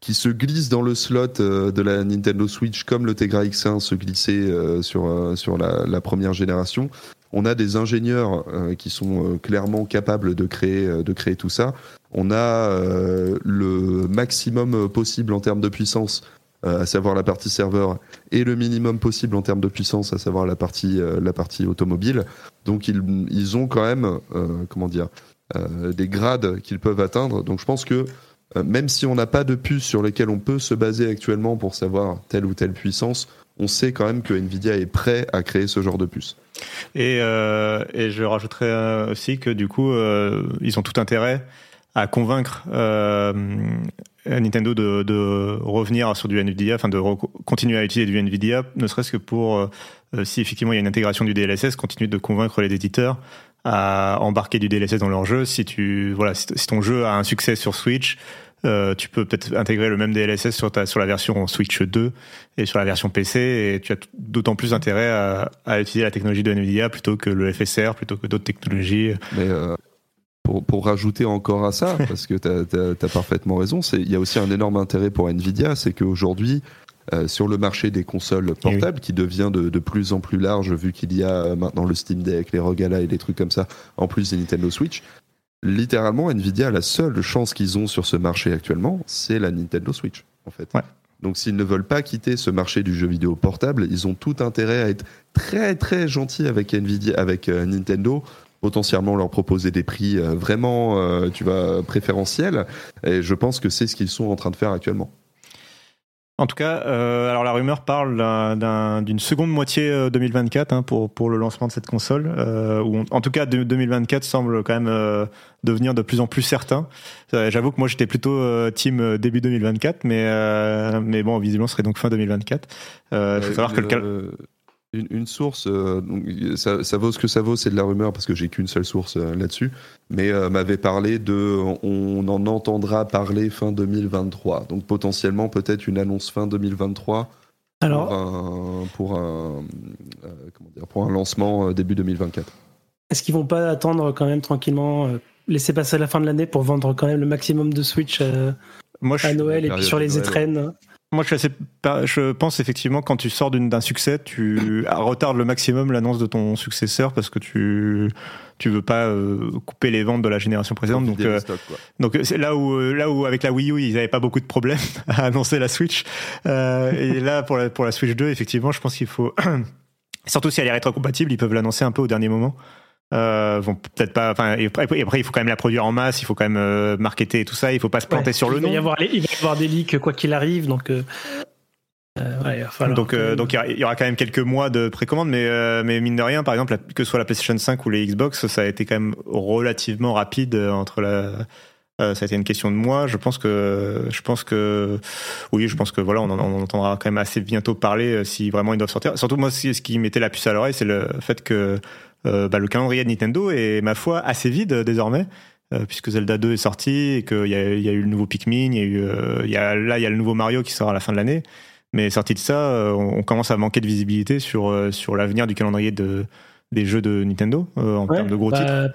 Speaker 3: qui se glisse dans le slot de la Nintendo Switch comme le Tegra X1 se glissait sur, sur la, la, première génération, on a des ingénieurs qui sont clairement capables de créer, de créer tout ça on a euh, le maximum possible en termes de puissance, euh, à savoir la partie serveur, et le minimum possible en termes de puissance, à savoir la partie, euh, la partie automobile. Donc ils, ils ont quand même, comment dire, des grades qu'ils peuvent atteindre. Donc je pense que même si on n'a pas de puces sur lesquelles on peut se baser actuellement pour savoir telle ou telle puissance, on sait quand même que Nvidia est prêt à créer ce genre de puces.
Speaker 1: Et, et je rajouterais aussi que du coup, ils ont tout intérêt à convaincre euh, Nintendo de, revenir sur du Nvidia, enfin de continuer à utiliser du Nvidia, ne serait-ce que pour, euh, si effectivement il y a une intégration du DLSS, continuer de convaincre les éditeurs à embarquer du DLSS dans leur jeu. Si tu voilà, si, ton jeu a un succès sur Switch, euh, tu peux peut-être intégrer le même DLSS sur ta sur la version Switch 2 et sur la version PC et tu as d'autant plus intérêt à, utiliser la technologie de Nvidia plutôt que le FSR plutôt que d'autres technologies.
Speaker 3: Pour, rajouter encore à ça, parce que tu as, parfaitement raison, il y a aussi un énorme intérêt pour Nvidia, c'est qu'aujourd'hui, euh, sur le marché des consoles portables, qui devient de, plus en plus large, vu qu'il y a euh, maintenant le Steam Deck, les Rogala et des trucs comme ça, en plus des Nintendo Switch, littéralement, Nvidia, la seule chance qu'ils ont sur ce marché actuellement, c'est la Nintendo Switch, en fait. Donc s'ils ne veulent pas quitter ce marché du jeu vidéo portable, ils ont tout intérêt à être très très gentils avec Nvidia, avec euh, Nintendo potentiellement leur proposer des prix euh, vraiment, euh, tu vois, préférentiels. Et je pense que c'est ce qu'ils sont en train de faire actuellement.
Speaker 1: En tout cas, euh, alors la rumeur parle d'une seconde moitié 2024 hein, pour, pour le lancement de cette console, euh, où en tout cas 2024 semble quand même devenir de plus en plus certain. J'avoue que moi j'étais plutôt team début 2024, mais mais bon visiblement ce serait donc fin 2024. Il faut savoir que le
Speaker 3: une, source, euh, ça, vaut ce que ça vaut, c'est de la rumeur parce que j'ai qu'une seule source euh, là-dessus, mais euh, m'avait parlé de, on en entendra parler fin 2023, donc potentiellement peut-être une annonce fin 2023 Alors, pour un, comment dire, pour un lancement début 2024.
Speaker 2: Est-ce qu'ils vont pas attendre quand même tranquillement, laisser passer la fin de l'année pour vendre quand même le maximum de Switch Moi, à Noël et puis sur les étrennes
Speaker 1: moi, je, assez, je pense effectivement quand tu sors d'un succès, tu retardes le maximum l'annonce de ton successeur parce que tu tu veux pas euh, couper les ventes de la génération précédente. Donc, euh, donc c'est là où euh, là où avec la Wii U, ils n'avaient pas beaucoup de problèmes à annoncer la Switch. et là, pour la pour la Switch 2, effectivement, je pense qu'il faut surtout si elle est rétrocompatible, ils peuvent l'annoncer un peu au dernier moment. Euh, vont peut-être pas. Enfin, et après, il faut quand même la produire en masse. Il faut quand même euh, marketer et tout ça. Il faut pas se planter sur le nom.
Speaker 2: Il va, y avoir il va y avoir des leaks quoi qu'il arrive. Donc, euh,
Speaker 1: euh ouais, donc, donc il y, aura quand même quelques mois de précommande, mais mais mine de rien, par exemple, que ce soit la PlayStation 5 ou les Xbox, ça a été quand même relativement rapide entre la. ça a été une question de mois. Je pense que, je pense que, oui, je pense que voilà, on, on entendra quand même assez bientôt parler si vraiment ils doivent sortir. Surtout moi, ce qui mettait la puce à l'oreille, c'est le fait que bah, le calendrier de Nintendo est, ma foi, assez vide euh, désormais. Euh, puisque Zelda 2 est sorti et qu'il y a, y a eu le nouveau Pikmin, il y a eu, il y a, là il y a le nouveau Mario qui sort à la fin de l'année. Mais sorti de ça, on, commence à manquer de visibilité sur sur l'avenir du calendrier de des jeux de Nintendo en termes de gros bah, titres.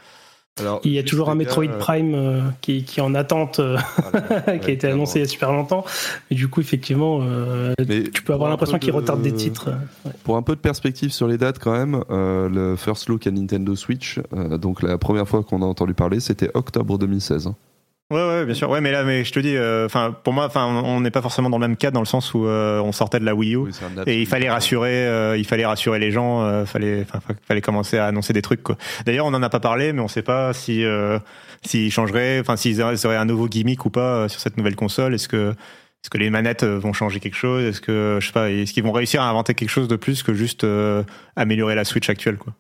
Speaker 2: Il y a toujours un Metroid Prime qui, qui, est en attente, ah, qui a été annoncé il y a super longtemps. Et du coup, effectivement, tu peux avoir l'impression qu'il retarde des titres.
Speaker 3: Pour un peu de perspective sur les dates, quand même, le first look à Nintendo Switch, donc la première fois qu'on a entendu parler, c'était octobre 2016.
Speaker 1: Ouais, ouais, bien sûr. Ouais, mais là, mais je te dis, euh, enfin, pour moi, enfin, on n'est pas forcément dans le même cas dans le sens où euh, on sortait de la Wii U et il fallait rassurer, euh, il fallait rassurer les gens, fallait, fallait commencer à annoncer des trucs. Quoi. D'ailleurs, on n'en a pas parlé, mais on ne sait pas si s'ils changeraient, enfin, s'ils auraient un nouveau gimmick ou pas sur cette nouvelle console. Est-ce que est-ce que les manettes vont changer quelque chose? Est-ce que je sais pas, est-ce qu'ils vont réussir à inventer quelque chose de plus que juste améliorer la Switch actuelle, quoi?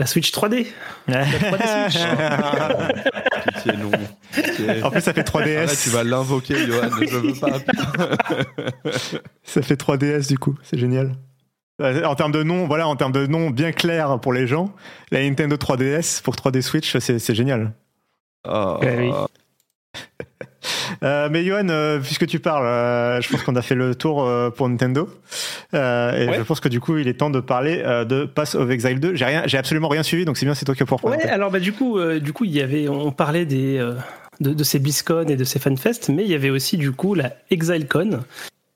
Speaker 2: La Switch 3D. La 3D Switch.
Speaker 1: Pitié, non. En plus, ça fait 3DS.
Speaker 3: Ah, tu vas l'invoquer, Johan. Je veux pas.
Speaker 1: ça fait 3DS du coup. C'est génial. En termes de nom, voilà, en termes de nom bien clair pour les gens, la Nintendo 3DS pour 3D Switch, c'est génial.
Speaker 3: Oh. oui.
Speaker 1: Euh, mais Johan, euh, puisque tu parles, euh, je pense qu'on a fait le tour pour Nintendo. et je pense que du coup, il est temps de parler de Pass of Exile 2. J'ai rien, j'ai absolument rien suivi, donc c'est bien, c'est toi qui as pour
Speaker 2: Ouais, alors bah du coup, du coup, il y avait, on parlait des de, ces BlizzCon et de ces FanFest, mais il y avait aussi du coup la ExileCon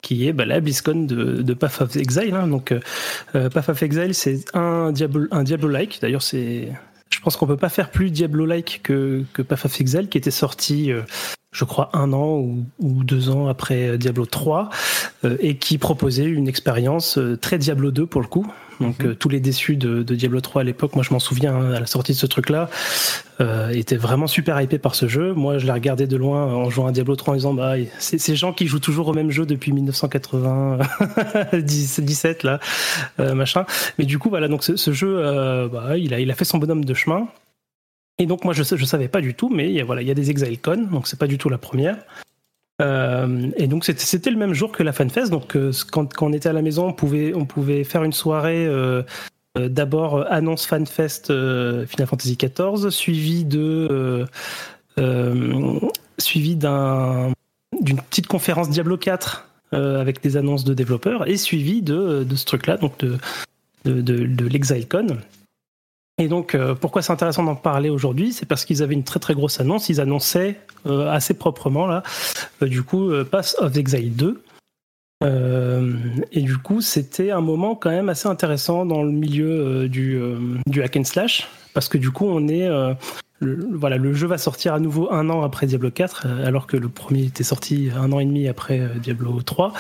Speaker 2: qui est bah, la BlizzCon de, de Path of Exile. Hein. Donc, Path of Exile, c'est un Diablo, un Diablo-like. D'ailleurs, c'est, pense qu'on peut pas faire plus Diablo-like que, que Path of qui était sorti je crois, un an ou, deux ans après Diablo 3, euh, et qui proposait une expérience euh, très Diablo 2 pour le coup. Donc mhm. euh, tous les déçus de, Diablo 3 à l'époque, moi je m'en souviens hein, à la sortie de ce truc-là, étaient vraiment super hypés par ce jeu. Moi je l'ai regardé de loin en jouant à Diablo 3 en disant bah c'est ces gens qui jouent toujours au même jeu depuis 1997 là, machin. Mais du coup voilà donc ce, jeu, bah, il a il a fait son bonhomme de chemin. Et donc moi je je savais pas du tout, mais il y a, voilà il y a des ExileCon, donc c'est pas du tout la première. Euh, et donc c'était le même jour que la FanFest, donc euh, quand, on était à la maison, on pouvait faire une soirée. Euh, d'abord annonce FanFest Final Fantasy XIV, suivi d'un d'une petite conférence Diablo 4 avec des annonces de développeurs et suivi de, ce truc-là, donc de, de, de, de l'ExileCon. Et donc, euh, pourquoi c'est intéressant d'en parler aujourd'hui C'est parce qu'ils avaient une très très grosse annonce. Ils annonçaient euh, assez proprement, là, euh, du coup, Pass of Exile 2. et du coup, c'était un moment quand même assez intéressant dans le milieu du, du hack and slash, parce que du coup, on est. Voilà, le jeu va sortir à nouveau un an après Diablo 4, alors que le premier était sorti un an et demi après Diablo 3.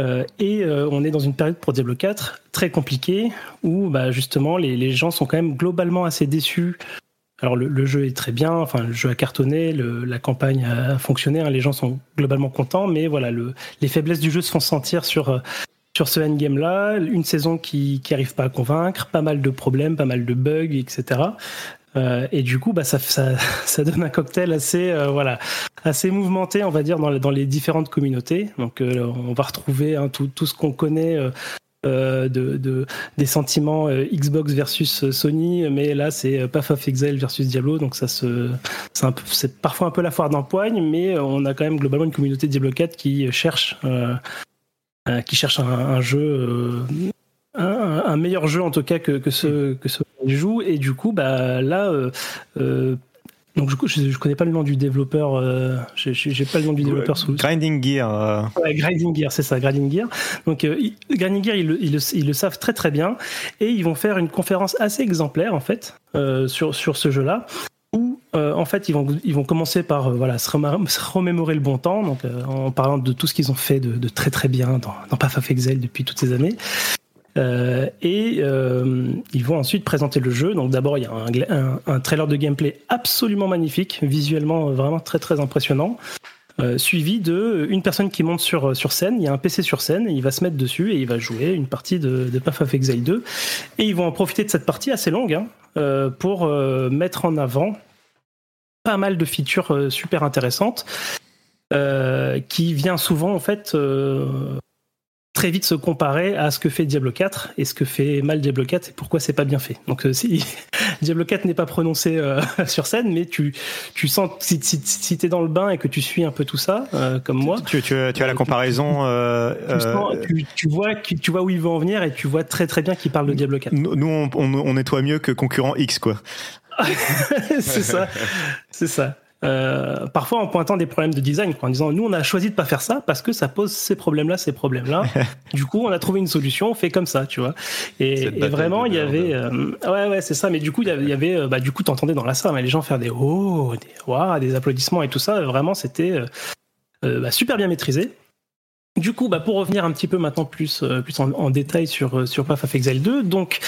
Speaker 2: Euh, et euh, on est dans une période pour Diablo 4 très compliquée où bah, justement les, gens sont quand même globalement assez déçus. Alors le, jeu est très bien, enfin le jeu a cartonné, la campagne a fonctionné, hein, les gens sont globalement contents, mais voilà le, les faiblesses du jeu se font sentir sur euh, sur ce endgame là, une saison qui qui arrive pas à convaincre, pas mal de problèmes, pas mal de bugs, etc. Euh, et du coup, bah, ça, ça, donne un cocktail assez, euh, voilà, assez mouvementé, on va dire, dans, dans les différentes communautés. Donc, euh, on va retrouver hein, tout, tout, ce qu'on connaît. De, de, des sentiments Xbox versus Sony, mais là c'est Path of Exile versus Diablo, donc ça se, c'est parfois un peu la foire d'empoigne, mais on a quand même globalement une communauté Diablo 4 qui cherche, qui cherche un jeu un, meilleur jeu en tout cas que, que ce que ce joue et du coup bah là euh, euh, donc je, je, connais pas le nom du développeur, euh, j'ai pas le nom du développeur sous.
Speaker 1: Grinding Gear.
Speaker 2: Ouais, Grinding Gear, c'est ça, Grinding Gear. Donc Grinding Gear, ils le, ils, ils le, savent très très bien et ils vont faire une conférence assez exemplaire en fait sur sur ce jeu-là. Où en fait ils vont ils vont commencer par voilà se, remémorer le bon temps donc en parlant de tout ce qu'ils ont fait de, de, très très bien dans, dans Path of Exile depuis toutes ces années euh, et euh, ils vont ensuite présenter le jeu. Donc d'abord, il y a un, trailer de gameplay absolument magnifique, visuellement vraiment très très impressionnant. Euh, suivi de une personne qui monte sur, sur scène, il y a un PC sur scène, il va se mettre dessus et il va jouer une partie de, de Path of Exile 2. Et ils vont en profiter de cette partie assez longue hein, euh, pour euh, mettre en avant pas mal de features super intéressantes qui vient souvent en fait très vite se comparer à ce que fait Diablo 4 et ce que fait mal Diablo 4 et pourquoi c'est pas bien fait. Donc euh, si Diablo 4 n'est pas prononcé euh, sur scène, mais tu tu sens si si, si t'es dans le bain et que tu suis un peu tout ça euh, comme moi.
Speaker 1: Tu, tu, tu as la comparaison.
Speaker 2: Tu, tu, vois tu vois où il veut en venir et tu vois très très bien qu'il parle de Diablo 4.
Speaker 1: Nous on, on, on nettoie mieux que concurrent X quoi.
Speaker 2: c'est ça, c'est ça. Euh, parfois en pointant des problèmes de design, en disant nous on a choisi de pas faire ça parce que ça pose ces problèmes-là, ces problèmes-là. du coup, on a trouvé une solution, on fait comme ça, tu vois. Et, vraiment, il y avait, euh, ouais, ouais, c'est ça. Mais du coup, il y avait, euh, bah, du coup, t'entendais dans la salle, mais les gens faire des oh, des wow, des applaudissements et tout ça. Vraiment, c'était bah, super bien maîtrisé. Du coup, bah, pour revenir un petit peu maintenant plus, plus en, détail sur, sur Path of Exile 2, donc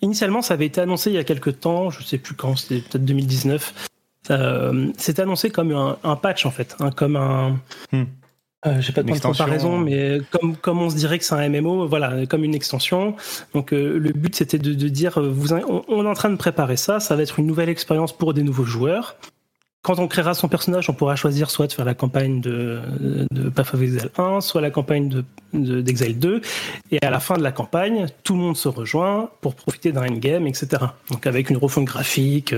Speaker 2: initialement ça avait été annoncé il y a quelques temps, je sais plus quand, c'était peut-être 2019, euh, c'est annoncé comme un, patch en fait, hein, comme un. Hmm. Euh, j'ai pas de comparaison, mais comme, comme on se dirait que c'est un MMO, voilà, comme une extension. Donc euh, le but c'était de, dire, vous, on, est en train de préparer ça, ça va être une nouvelle expérience pour des nouveaux joueurs. Quand on créera son personnage, on pourra choisir soit de faire la campagne de, de Path of Exile 1, soit la campagne de, d'Exile 2. Et à la fin de la campagne, tout le monde se rejoint pour profiter d'un endgame, etc. Donc avec une refonte graphique,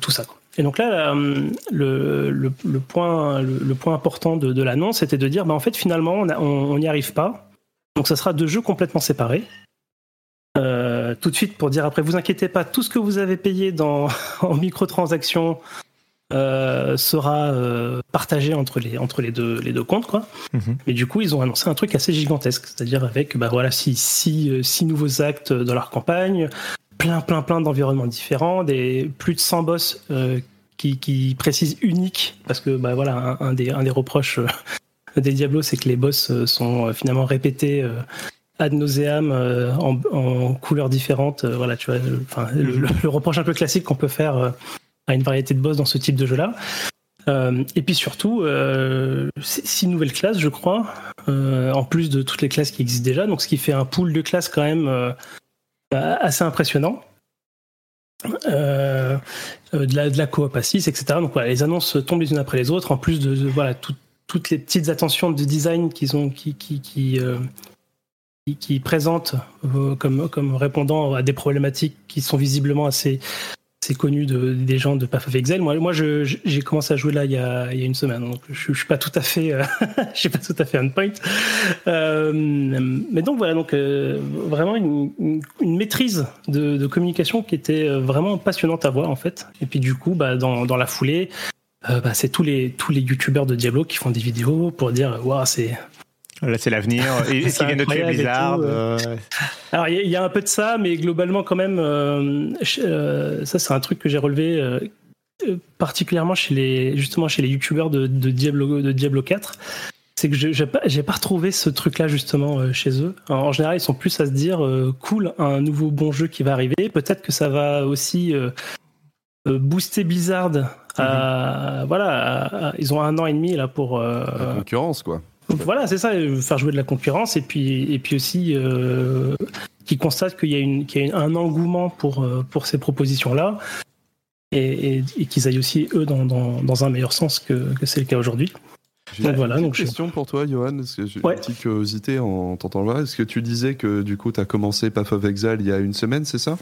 Speaker 2: tout ça. Et donc là, euh, le, le, point, le, point important de, de l'annonce, c'était de dire, bah, en fait, finalement, on n'y arrive pas. Donc ça sera deux jeux complètement séparés. Euh, tout de suite pour dire après, vous inquiétez pas, tout ce que vous avez payé dans, en microtransactions euh, sera euh, partagé entre les, entre les, deux, les deux comptes. Quoi. Mhm. Mais du coup, ils ont annoncé un truc assez gigantesque, c'est-à-dire avec bah, voilà, six, six, six nouveaux actes dans leur campagne, plein, plein, plein d'environnements différents, des plus de 100 boss euh, qui, qui, précisent unique, parce que bah, voilà, un, des, un des reproches euh, des Diablos, c'est que les boss euh, sont finalement répétés ad nauseam en, en, couleurs différentes. voilà, tu vois, enfin, le, reproche un peu classique qu'on peut faire à une variété de boss dans ce type de jeu-là. et puis surtout, euh, six nouvelles classes, je crois, en plus de toutes les classes qui existent déjà. Donc, ce qui fait un pool de classes quand même assez impressionnant. Euh, euh, de, la, de coop à 6, etc. Donc voilà, les annonces tombent les unes après les autres, en plus de, voilà toutes les petites attentions de design qu'ils ont, qui, qui, qui, euh, présentent comme, comme répondant à des problématiques qui sont visiblement assez c'est connu de, des gens de Path of Exile. Moi, moi j'ai commencé à jouer là il y a, il y a une semaine, donc je, je suis pas tout à fait, euh, suis pas tout à fait on point. Euh, mais donc voilà, donc euh, vraiment une, maîtrise de, communication qui était euh, vraiment passionnante à voir en fait. Et puis du coup, bah, dans, dans la foulée, bah, c'est tous les tous les youtubeurs de Diablo qui font des vidéos pour dire waouh c'est
Speaker 1: Là, c'est l'avenir. Et ce qui vient de tuer Blizzard
Speaker 2: euh. Alors, il y, a un peu de ça, mais globalement, quand même, euh, euh, ça, c'est un truc que j'ai relevé particulièrement chez les, justement, chez les youtubeurs de, Diablo, de Diablo 4. C'est que j'ai pas, pas retrouvé ce truc-là, justement, chez eux. en général, ils sont plus à se dire, cool, un nouveau bon jeu qui va arriver. Peut-être que ça va aussi booster Blizzard. Mhm. voilà, ils ont un an et demi là pour.
Speaker 3: La concurrence, quoi.
Speaker 2: Voilà, c'est ça, faire jouer de la concurrence et puis, et puis aussi euh, qui constate qu'il y a, une, qu'il y a un engouement pour, euh, pour ces propositions-là et, et, qu'ils aillent aussi, eux, dans, dans, dans, un meilleur sens que, que c'est le cas aujourd'hui.
Speaker 3: J'ai une voilà, question pour toi, Johan, parce que j'ai une petite curiosité en t'entendant là. Est-ce que tu disais que du coup, tu as commencé Path of Exile il y a une semaine, c'est ça?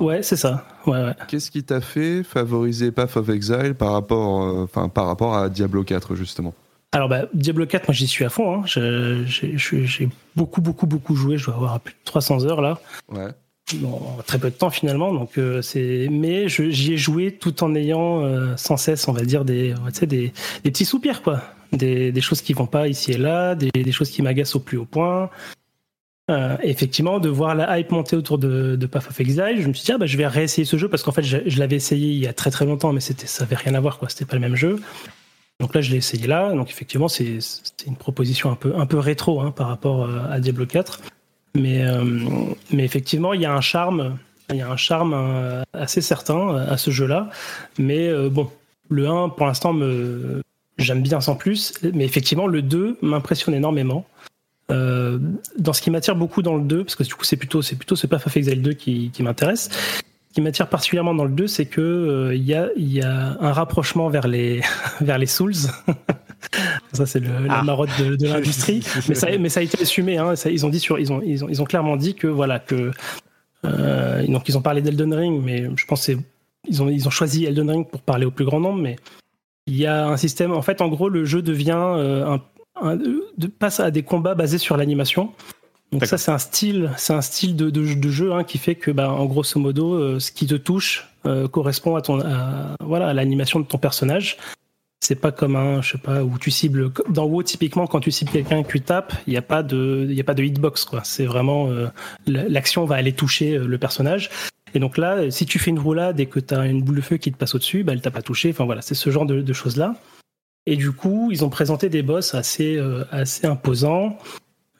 Speaker 2: Ouais, c'est ça. Ouais, ouais.
Speaker 3: Qu'est-ce qui t'a fait favoriser Path of Exile par rapport, euh, par rapport à Diablo 4, justement?
Speaker 2: Alors bah, Diablo 4, moi j'y suis à fond. Hein. J'ai beaucoup, beaucoup, beaucoup joué. Je dois avoir plus de 300 heures là.
Speaker 3: Ouais.
Speaker 2: Bon, très peu de temps finalement. Donc euh, c'est, mais j'y ai joué tout en ayant euh, sans cesse, on va dire des, des, des petits soupirs quoi, des, des choses qui vont pas ici et là, des, des choses qui m'agacent au plus haut point. Euh, effectivement, de voir la hype monter autour de, de Path of Exile, je me suis dit ah bah je vais réessayer ce jeu parce qu'en fait je, je l'avais essayé il y a très très longtemps, mais c'était ça avait rien à voir quoi, c'était pas le même jeu. Donc là, je l'ai essayé là. Donc effectivement, c'est une proposition un peu, un peu rétro hein, par rapport euh, à Diablo 4. Mais, euh, mais effectivement, il y a un charme, il y a un charme euh, assez certain à ce jeu-là. Mais bon, le 1, pour l'instant, me j'aime bien sans plus. Mais effectivement, le 2 m'impressionne énormément. dans ce qui m'attire beaucoup dans le 2, parce que du coup, c'est plutôt, plutôt ce Path of Exile 2 qui, qui m'intéresse qui m'attire particulièrement dans le 2, c'est que euh, il y, a, y, a, un rapprochement vers les, vers les Souls. ça, c'est la ah. marotte de, de l'industrie. mais, ça, mais ça a été assumé. Hein. Ça, ils, ont dit sur, ils, ont, ils, ont, ils ont clairement dit que, voilà, que. Euh, donc, ils ont parlé d'Elden Ring, mais je pense qu'ils ils ont, ils ont choisi Elden Ring pour parler au plus grand nombre. Mais il y a un système. En fait, en gros, le jeu devient. Euh, un, passe à des combats basés sur l'animation. Donc ça c'est un style, c'est un style de, de, jeu hein, qui fait que bah, en grosso modo, ce qui te touche correspond à ton voilà à l'animation de ton personnage. C'est pas comme un, je sais pas, où tu cibles. Dans WoW, typiquement, quand tu cibles quelqu'un qui tape, il n'y a pas de, il y a pas de hitbox, quoi. C'est vraiment, euh, l'action va aller toucher euh, le personnage. Et donc là, si tu fais une roulade et que tu as une boule de feu qui te passe au-dessus, bah, elle t'a pas touché. Enfin voilà, c'est ce genre de, de choses-là. Et du coup, ils ont présenté des boss assez, euh, assez imposants.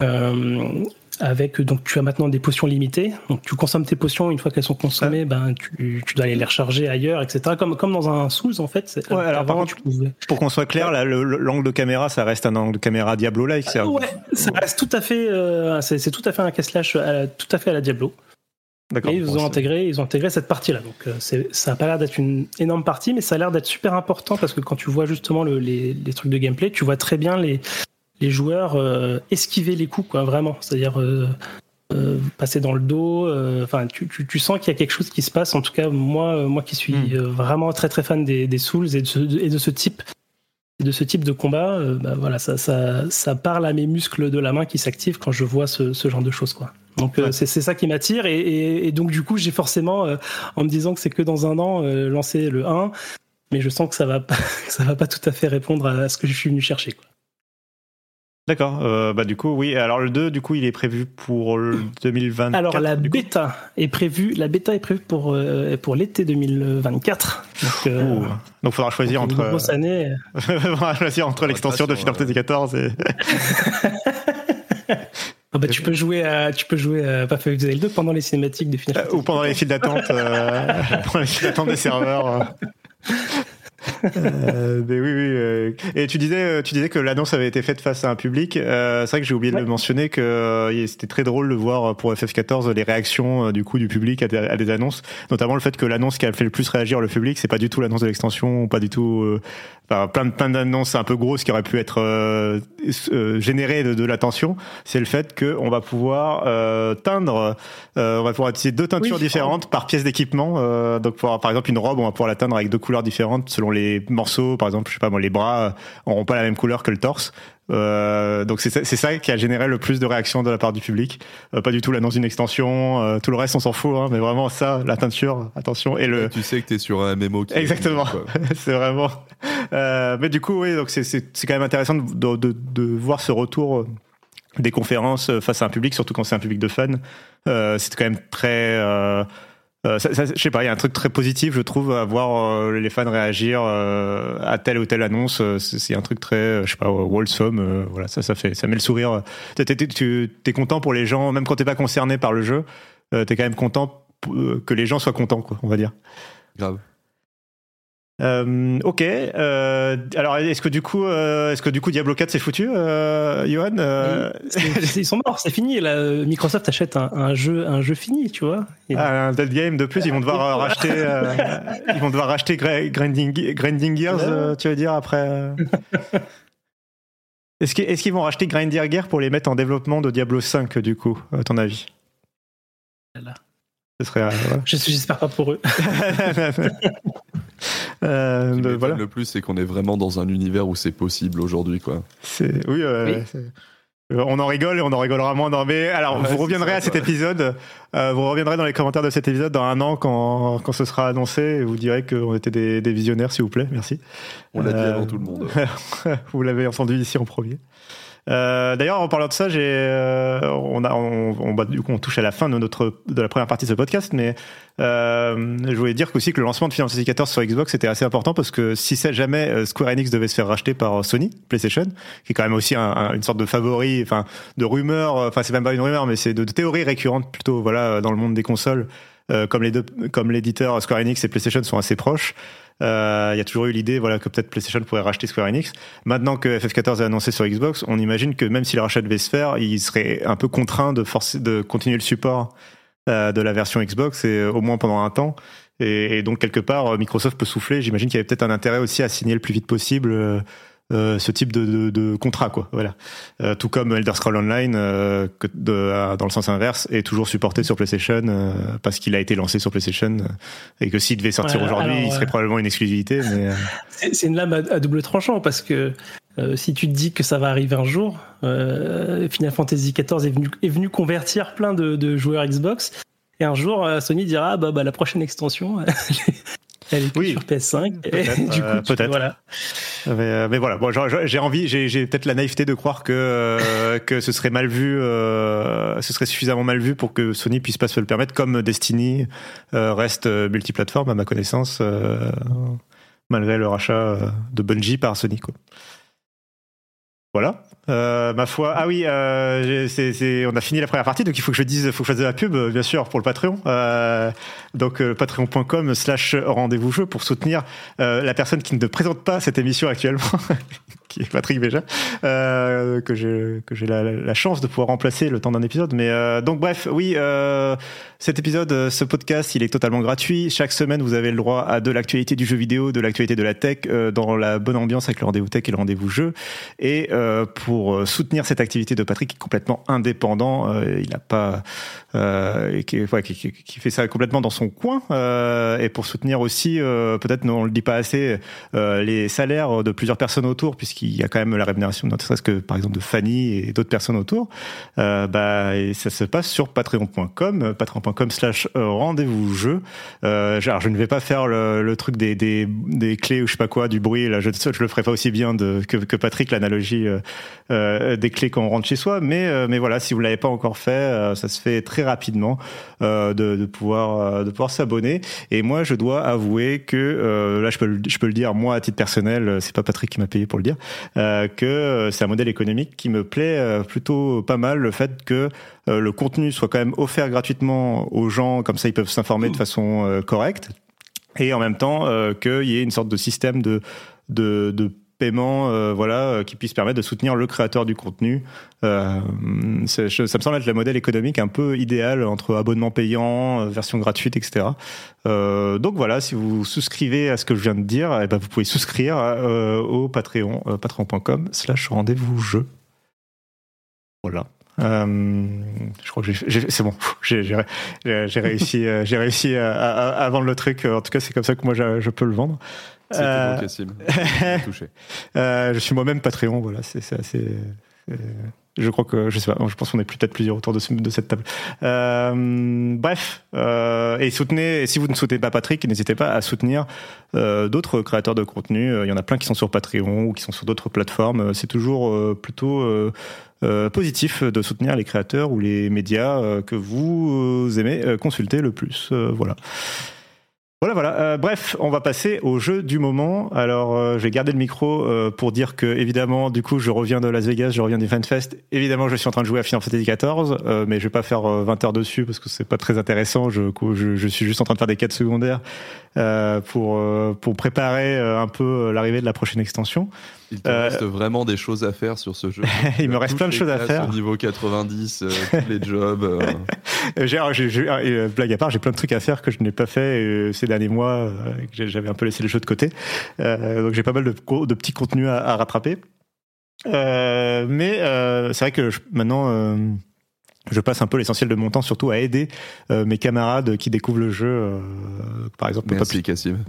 Speaker 2: Euh, avec donc tu as maintenant des potions limitées. Donc tu consommes tes potions une fois qu'elles sont consommées, ben tu, tu, dois aller les recharger ailleurs, etc. Comme comme dans un Souls en fait.
Speaker 1: Ouais, alors par contre, pour qu'on soit clair, l'angle de caméra, ça reste un angle de caméra Diablo-like.
Speaker 2: ouais, ça reste tout à fait, euh, c'est tout à fait un casse slash tout à fait à la Diablo. Et ils ont intégré, ils ont intégré cette partie-là. Donc euh, ça a pas l'air d'être une énorme partie, mais ça a l'air d'être super important parce que quand tu vois justement le, les, les, trucs de gameplay, tu vois très bien les les joueurs euh, esquiver les coups, quoi, vraiment. C'est-à-dire euh, euh, passer dans le dos. Enfin, tu, tu, tu, sens qu'il y a quelque chose qui se passe. En tout cas, moi, moi qui suis hmm. vraiment très très fan des, des Souls et de ce, et de ce type de ce type de combat, bah, voilà, ça, ça, ça, parle à mes muscles de la main qui s'activent quand je vois ce, ce, genre de choses, quoi. Donc c'est ça qui m'attire et, et, et, donc du coup j'ai forcément, en me disant que c'est que dans un an, lancé le 1, mais je sens que ça va pas, ça va pas tout à fait répondre à ce que je suis venu chercher. Quoi.
Speaker 1: D'accord. Euh, bah du coup, oui. Alors le 2, du coup, il est prévu pour le 2024.
Speaker 2: Alors la bêta est prévue. La bêta est prévue pour euh, pour l'été 2024. Donc, euh,
Speaker 1: donc faudra choisir entre.
Speaker 2: Une grosse année.
Speaker 1: faudra choisir entre l'extension de Final Fantasy XIV et.
Speaker 2: Ah bah, tu peux jouer à, tu peux jouer à Pathfinder 2 pendant les cinématiques de Final Fantasy.
Speaker 1: Ou pendant les files d'attente, euh, pendant les files d'attente des serveurs. Euh, mais oui, oui. Euh. Et tu disais, euh, tu disais que l'annonce avait été faite face à un public. Euh, c'est vrai que j'ai oublié de le mentionner que c'était très drôle de voir pour FF14 les réactions du coup du public à des, à des, annonces, notamment le fait que l'annonce qui a fait le plus réagir le public, c'est pas du tout l'annonce de l'extension, pas du tout plein de plein d'annonces un peu grosses qui auraient pu être générées de, de l'attention, c'est le fait qu'on va pouvoir teindre, on va pouvoir utiliser deux teintures différentes par pièce d'équipement. Donc pour, par exemple une robe, on va pouvoir la teindre avec deux couleurs différentes selon les morceaux. Par exemple, je sais pas moi, les bras auront pas la même couleur que le torse. Euh, donc c'est ça qui a généré le plus de réactions de la part du public. Euh, pas du tout l'annonce d'une extension, euh, tout le reste on s'en fout, hein, mais vraiment ça, la teinture, attention. Et le.
Speaker 3: tu sais que t'es sur un MMO. Qui
Speaker 1: Exactement. c'est vraiment. Euh, mais du coup, oui, donc c'est quand même intéressant de, de, de, voir ce retour des conférences face à un public, surtout quand c'est un public de fans. c'est quand même très euh, ça, je sais pas, il y a un truc très positif, je trouve, à voir euh, les fans réagir euh, à telle ou telle annonce. C'est un truc très, je sais pas, wholesome. voilà, ça, ça fait, ça met le sourire. Tu es, content pour les gens, même quand t'es pas concerné par le jeu, t'es quand même content que les gens soient contents, quoi, on va dire.
Speaker 3: Grave.
Speaker 1: Euh, ok. Euh, alors, est-ce que du coup, euh, est-ce que du coup Diablo 4 c'est foutu, Johan
Speaker 2: Ils sont morts, c'est fini. Là, Microsoft achète un, un, jeu, un jeu fini, tu vois.
Speaker 1: Ah, un dead game de plus, ils vont devoir racheter, ils vont devoir racheter Grinding, Grinding Gears, tu veux dire après. Est-ce qu'ils est vont racheter Grinding Gears pour les mettre en développement de Diablo 5 du coup, à ton avis?
Speaker 2: Ce serait. J'espère pas pour eux.
Speaker 3: Euh, Ce qui voilà. Le plus, c'est qu'on est vraiment dans un univers où c'est possible aujourd'hui, quoi.
Speaker 1: C'est oui. Euh, On en rigole et on en rigolera moins. Dans... Mais alors, vous reviendrez à cet épisode. Euh, vous reviendrez dans les commentaires de cet épisode dans un an quand, quand ce sera annoncé et vous direz qu'on était des, des, visionnaires, s'il vous plaît. Merci.
Speaker 3: On l'a dit avant tout le monde.
Speaker 1: vous l'avez entendu ici en premier. Euh, D'ailleurs, en parlant de ça, j'ai, euh, on a, on, on, bah, du coup, on touche à la fin de notre de la première partie de ce podcast, mais euh, je voulais dire aussi que le lancement de Final Fantasy sur Xbox était assez important parce que si jamais euh, Square Enix devait se faire racheter par Sony PlayStation, qui est quand même aussi un, un, une sorte de favori, enfin de rumeur, enfin c'est même pas une rumeur, mais c'est de, de théories récurrentes plutôt, voilà, dans le monde des consoles. Euh, comme les deux, comme l'éditeur Square Enix et PlayStation sont assez proches, euh, il y a toujours eu l'idée voilà, que peut-être PlayStation pourrait racheter Square Enix. Maintenant que FF14 est annoncé sur Xbox, on imagine que même si le rachat devait se faire, il serait un peu contraint de, forcer, de continuer le support euh, de la version Xbox, et au moins pendant un temps. Et, et donc quelque part, Microsoft peut souffler. J'imagine qu'il y avait peut-être un intérêt aussi à signer le plus vite possible euh, ce type de, de, de, contrat, quoi. Voilà. Euh, tout comme Elder Scrolls Online, euh, que de, dans le sens inverse, est toujours supporté sur PlayStation euh, parce qu'il a été lancé sur PlayStation et que s'il devait sortir aujourd'hui, il serait probablement une exclusivité. Mais
Speaker 2: c'est une lame à, double tranchant parce que si tu te dis que ça va arriver un jour, Final Fantasy XIV est venu, est venu convertir plein de, joueurs Xbox. Et un jour, Sony dira bah, bah la prochaine extension, elle est oui, sur PS5.
Speaker 1: Peut-être. Voilà. Mais, voilà, bon, j'ai envie, j'ai peut-être la naïveté de croire que que ce serait mal vu, ce serait suffisamment mal vu pour que Sony puisse pas se le permettre, comme Destiny reste multiplateforme à ma connaissance malgré le rachat euh, de Bungie par Sony. Quoi. Voilà. Euh, ma foi. Ah oui, euh, c'est, on a fini la première partie, donc il faut que je dise, faut que je fasse de la pub, bien sûr, pour le Patreon. Euh, donc euh, patreon.com/slash rendez-vous jeu pour soutenir euh, la personne qui ne présente pas cette émission actuellement, qui est Patrick Béja, que j'ai que j'ai la, la, chance de pouvoir remplacer le temps d'un épisode. Mais donc bref, oui, cet épisode, ce podcast, il est totalement gratuit. Chaque semaine, vous avez le droit à de l'actualité du jeu vidéo, de l'actualité de la tech, dans la bonne ambiance avec le rendez-vous tech et le rendez-vous jeu. Et pour euh, soutenir cette activité de Patrick qui est complètement indépendant. Euh, il n'a pas euh, qui, fait ça complètement dans son coin et pour soutenir aussi peut-être on le dit pas assez les salaires de plusieurs personnes autour puisqu'il y a quand même la rémunération ne serait-ce que par exemple de Fanny et d'autres personnes autour. bah ça se passe sur patreon.com patreon.com slash rendez-vous jeu. alors je ne vais pas faire le, truc des, des, des, clés ou je sais pas quoi du bruit là je, je le ferai pas aussi bien que, que Patrick l'analogie euh, des clés quand on rentre chez soi. Mais, euh, mais voilà, si vous l'avez pas encore fait, euh, ça se fait très rapidement de, de, pouvoir de pouvoir s'abonner. Et moi, je dois avouer que là, je peux je peux le dire moi à titre personnel, c'est pas Patrick qui m'a payé pour le dire, que c'est un modèle économique qui me plaît plutôt pas mal. Le fait que le contenu soit quand même offert gratuitement aux gens, comme ça ils peuvent s'informer de façon correcte. Et en même temps euh, qu'il y ait une sorte de système de de, de paiement euh, voilà euh, qui puisse permettre de soutenir le créateur du contenu. Euh, ça me semble être le modèle économique un peu idéal entre abonnement payant euh, version gratuite etc euh, donc voilà si vous souscrivez à ce que je viens de dire eh ben vous pouvez souscrire au Patreon patreon.com slash rendez-vous jeu. Voilà je crois que c'est bon. J'ai réussi, j'ai réussi à, à, à, vendre le truc. En tout cas, c'est comme ça que moi je peux le vendre.
Speaker 3: Euh,
Speaker 1: euh, je suis moi-même Patreon, voilà, c'est assez. Je crois que je sais pas. Je pense qu'on est peut-être plusieurs autour de, de cette table. Euh, bref, euh, et soutenez. Et si vous ne soutenez pas Patrick, n'hésitez pas à soutenir euh, d'autres créateurs de contenu. Il y en a plein qui sont sur Patreon ou qui sont sur d'autres plateformes. C'est toujours plutôt positif de soutenir les créateurs ou les médias que vous aimez consulter le plus. voilà. Voilà, voilà. Euh, bref, on va passer au jeu du moment. Alors, euh, je vais garder le micro euh, pour dire que, évidemment, du coup, je reviens de Las Vegas, je reviens du FanFest. Évidemment, je suis en train de jouer à Final Fantasy XIV, mais je vais pas faire 20 heures dessus parce que c'est pas très intéressant. Je, je, je, suis juste en train de faire des quêtes secondaires pour pour préparer un peu l'arrivée de la prochaine extension.
Speaker 3: Il te reste vraiment des choses à faire sur ce jeu.
Speaker 1: il me reste plein de choses à faire.
Speaker 3: Au niveau 90, tous les jobs.
Speaker 1: j'ai, blague à part, j'ai plein de trucs à faire que je n'ai pas fait ces derniers mois. j'avais un peu laissé le jeu de côté. donc j'ai pas mal de, de petits contenus à, à rattraper. mais c'est vrai que maintenant je passe un peu l'essentiel de mon temps surtout à aider euh, mes camarades qui découvrent le jeu euh, par exemple
Speaker 3: Merci Cassim.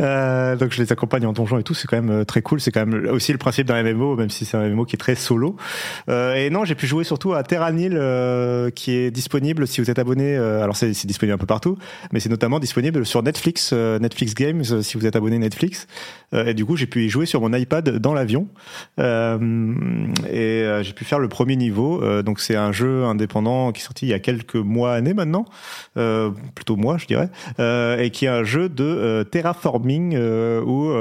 Speaker 1: Euh, donc je les accompagne en donjon et tout c'est quand même euh, très cool. C'est quand même aussi le principe d'un MMO même si c'est un MMO qui est très solo. Euh, et non j'ai pu jouer surtout à Terranil qui est disponible si vous êtes abonné alors c'est disponible un peu partout mais c'est notamment disponible sur Netflix Netflix Games si vous êtes abonné Netflix. Et du coup j'ai pu y jouer sur mon iPad dans l'avion. Et j'ai pu faire le premier niveau euh, donc c'est un jeu indépendant qui est sorti il y a quelques mois, années maintenant, euh, plutôt mois je dirais, euh, et qui est un jeu de terraforming où